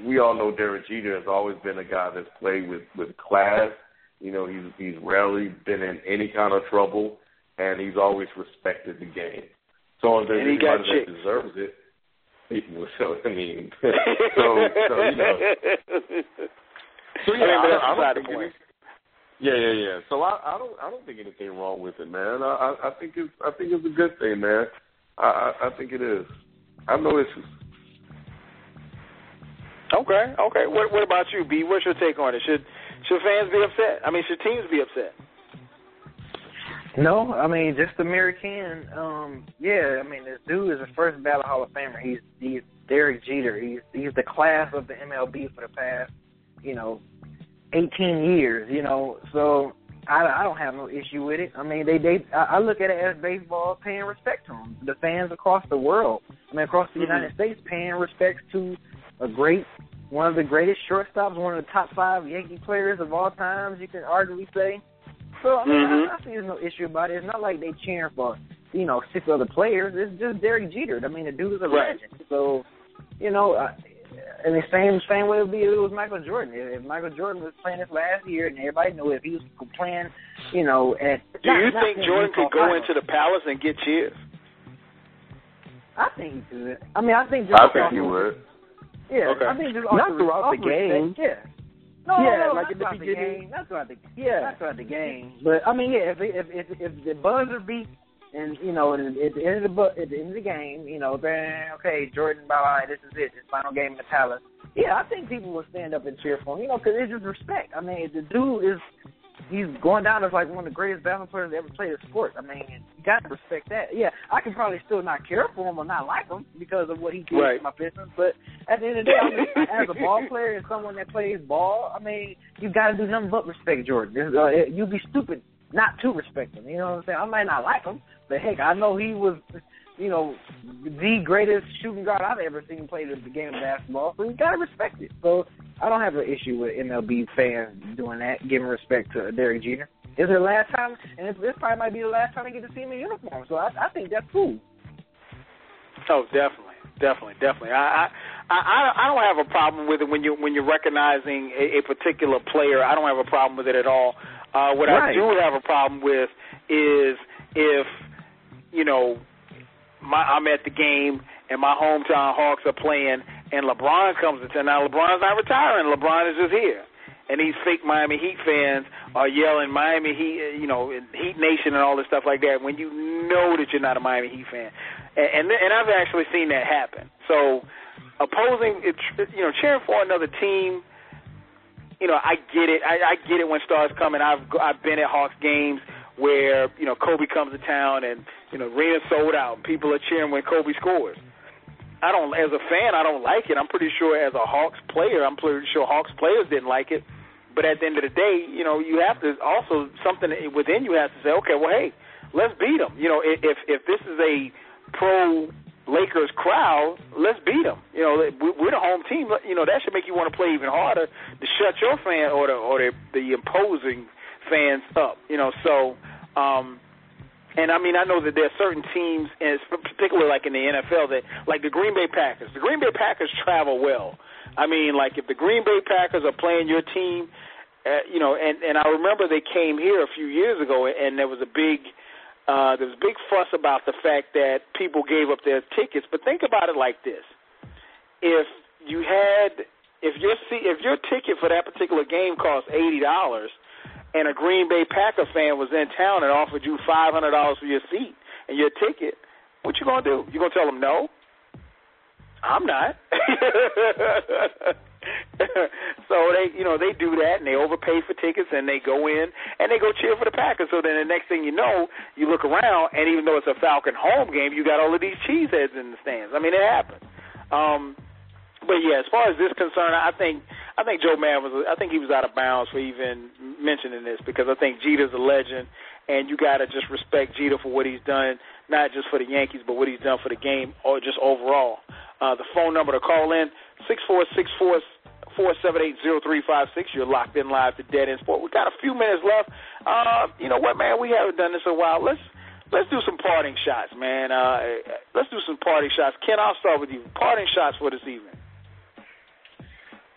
we all know Derek Jeter has always been a guy that's played with with class. You know, he's he's rarely been in any kind of trouble, and he's always respected the game. So if there's And he got that chicks. deserves it, so I mean, so so you know. So yeah, I mean, but I, that's I don't think point. any, yeah, yeah, yeah. So I, I don't, I don't think anything wrong with it, man. I, I, I think it's, I think it's a good thing, man. I, I, I think it is. I have no issues. Okay, okay. What what about you, B? What's your take on it? Should should fans be upset? I mean, should teams be upset? No, I mean just the American. Um, yeah, I mean this dude is the first ballot Hall of Famer. He's he's Derek Jeter. He's he's the class of the MLB for the past, you know, eighteen years. You know, so I I don't have no issue with it. I mean they they I I look at it as baseball paying respect to him. The fans across the world, I mean across the United States, paying respect to a great one of the greatest shortstops, one of the top five Yankee players of all times. You can arguably say. So I mean, Mhm. I, I see there's no issue about it. It's not like they cheering for you know six other players. It's just Derek Jeter. I mean, the dude is a Right. legend. So you know, I, and the same same way it would be if it was Michael Jordan. If, if Michael Jordan was playing this last year, and everybody knew if he was playing, you know, at do not, you not think Jordan could go Ohio. into the palace and get cheers? I think he could. I mean, I think just I think he would. Yeah, Okay. I think just Not the, throughout off the game. Respect, yeah. No, Yeah, no, no, like in the the beginning. game. Not throughout the Yeah. not throughout the game. But I mean, yeah, if if if, if the buzzer beat and you know at, the end of the bu- at the end of the game, you know, then okay, Jordan, bye bye, this is it, his final game in the Palace. Yeah, I think people will stand up and cheer for him, you know, because it's just respect. I mean, the dude is he's going down as like one of the greatest basketball players to ever play the sport. I mean, you got to respect that. Yeah, I can probably still not care for him or not like him because of what he did Right. to my business, but at the end of the day, I mean, as a ball player and someone that plays ball, I mean, you got to do nothing but respect Jordan. Uh, you'd be stupid not to respect him. You know what I'm saying? I might not like him, but heck, I know he was, you know, the greatest shooting guard I've ever seen play the game of basketball. So you got to respect it. So I don't have an issue with MLB fans doing that, giving respect to Derek Jeter. It's the last time, and it's, this probably might be the last time I get to see him in uniform. So I, I think that's cool. Oh, definitely, definitely, definitely. I, I, I, I don't have a problem with it when you when you're recognizing a, a particular player. I don't have a problem with it at all. Uh, what I do have a problem with is if you know my I'm at the game and my hometown Hawks are playing and LeBron comes to town. Now LeBron's not retiring. LeBron is just here. And these fake Miami Heat fans are yelling Miami Heat, uh, you know, Heat Nation and all this stuff like that. When you know that you're not a Miami Heat fan, and and, and I've actually seen that happen. So opposing, you know, cheering for another team, you know, I get it. I, I get it when stars come, and I've I've been at Hawks games where you know Kobe comes to town, and you know, arena's sold out, and people are cheering when Kobe scores. I don't, as a fan, I don't like it. I'm pretty sure as a Hawks player, I'm pretty sure Hawks players didn't like it. But at the end of the day, you know, you have to also something within you has to say, okay, well, hey, let's beat them. You know, if if this is a pro Lakers crowd, let's beat them. You know, we- we're the home team. You know, that should make you want to play even harder to shut your fan or the or the, the imposing fans up. You know, so. Um and I mean, I know that there are certain teams, and particularly like in the NFL, that like the Green Bay Packers. The Green Bay Packers travel well. I mean, like if the Green Bay Packers are playing your team, uh, you know, and and I remember they came here a few years ago, and there was a big, uh, there was big fuss about the fact that people gave up their tickets. But think about it like this: if you had, if your seat, if your ticket for that particular game cost eighty dollars and a Green Bay Packer fan was in town and offered you five hundred dollars for your seat and your ticket, what you gonna do? You gonna tell them no? I'm not. so they, you know, they do that and they overpay for tickets and they go in and they go cheer for the Packers. So then the next thing you know, you look around and even though it's a Falcon home game, you got all of these cheeseheads in the stands. I mean, it happens. Um, but yeah, as far as this concerned, I think I think Joe Mann was I think he was out of bounds for even mentioning this because I think Jeter's a legend, and you got to just respect Jeter for what he's done, not just for the Yankees, but what he's done for the game or just overall. Uh, the phone number to call in six four six four four seven eight zero three five six. You're locked in live to Dead End Sport. We got a few minutes left. Uh, you know what, man? We haven't done this in a while. Let's let's do some parting shots, man. Uh, let's do some parting shots. Ken, I'll start with you. Parting shots for this evening.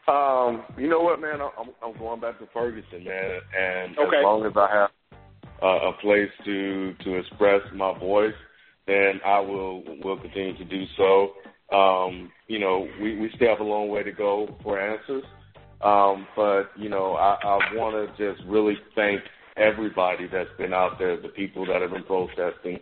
Um, you know what, man? I'm I'm going back to Ferguson, man, and Okay. as long as I have uh, a place to to express my voice, then I will will continue to do so. Um, you know, we we still have a long way to go for answers, um, but you know, I, I want to just really thank everybody that's been out there, the people that have been protesting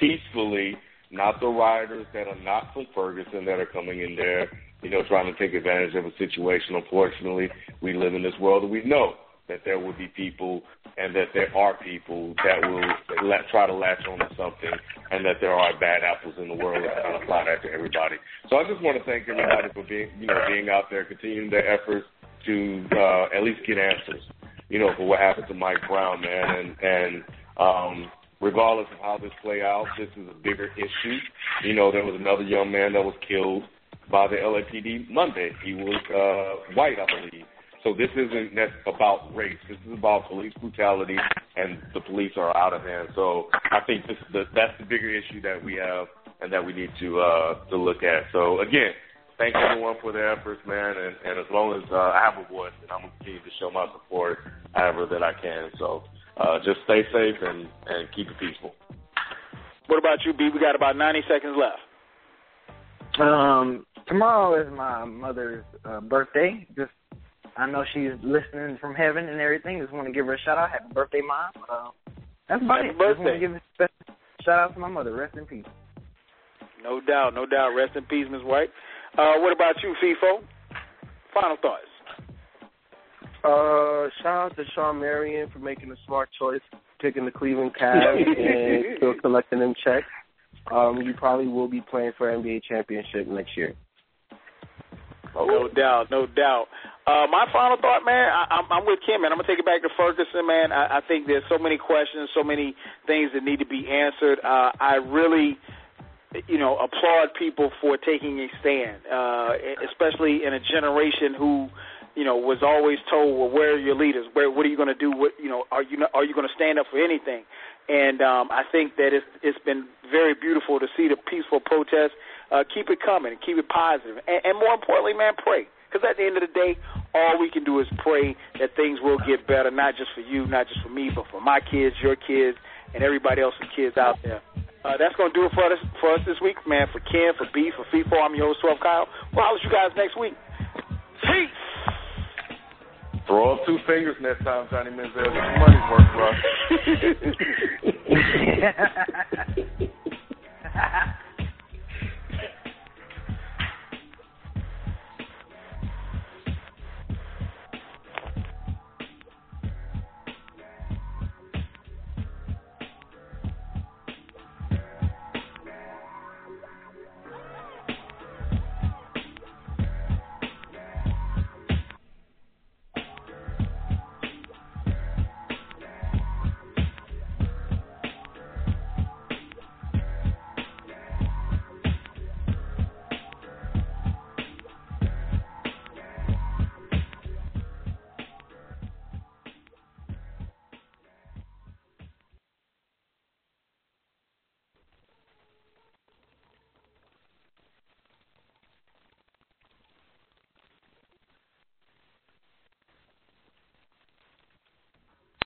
peacefully, not the rioters that are not from Ferguson that are coming in there, you know, trying to take advantage of a situation. Unfortunately, we live in this world and we know that there will be people and that there are people that will let, try to latch on to something and that there are bad apples in the world and kind of apply that to everybody. So I just want to thank everybody for being, you know, being out there, continuing their efforts to uh, at least get answers, you know, for what happened to Mike Brown, man. And, and um, regardless of how this play out, this is a bigger issue. You know, there was another young man that was killed by the LAPD Monday. He was uh, white, I believe. So this isn't about race. This is about police brutality, and the police are out of hand. So I think this the, that's the bigger issue that we have and that we need to uh, to look at. So again, thank everyone for their efforts, man. And, and as long as uh, I have a voice, and I'm gonna continue to show my support however that I can. So uh, just stay safe and and keep it peaceful. What about you, B? We got about 90 seconds left. Um, tomorrow is my mother's uh, birthday. Just I know she's listening from heaven and everything. Just want to give her a shout out. Happy birthday, mom. Uh, that's about Happy it. birthday. Just want to give a special shout out to my mother. Rest in peace. No doubt, no doubt. Rest in peace, Ms. White. Uh, what about you, Feefo? Final thoughts. Uh, shout out to Shawn Marion for making a smart choice, picking the Cleveland Cavs and still collecting them checks. Um, you probably will be playing for NBA championship next year. No doubt, no doubt. Uh, my final thought, man, I, I'm, I'm with Kim, man. I'm gonna take it back to Ferguson, man. I, I think there's so many questions, so many things that need to be answered. Uh, I really, you know, applaud people for taking a stand, uh, especially in a generation who, you know, was always told, well, where are your leaders? Where, what are you going to do? What, you know, are you are you going to stand up for anything? And um, I think that it's it's been very beautiful to see the peaceful protest. Uh, keep it coming and keep it positive, and, and more importantly, man, pray. Because at the end of the day, all we can do is pray that things will get better, not just for you, not just for me, but for my kids, your kids, and everybody else's kids out there. Uh, that's going to do it for us for us this week, man. For Ken, for B, for Feefo, I'm your host, 12 Kyle. We'll holler at you guys next week. Peace. Throw up two fingers next time, Johnny Manziel. Get your money's worth, bro.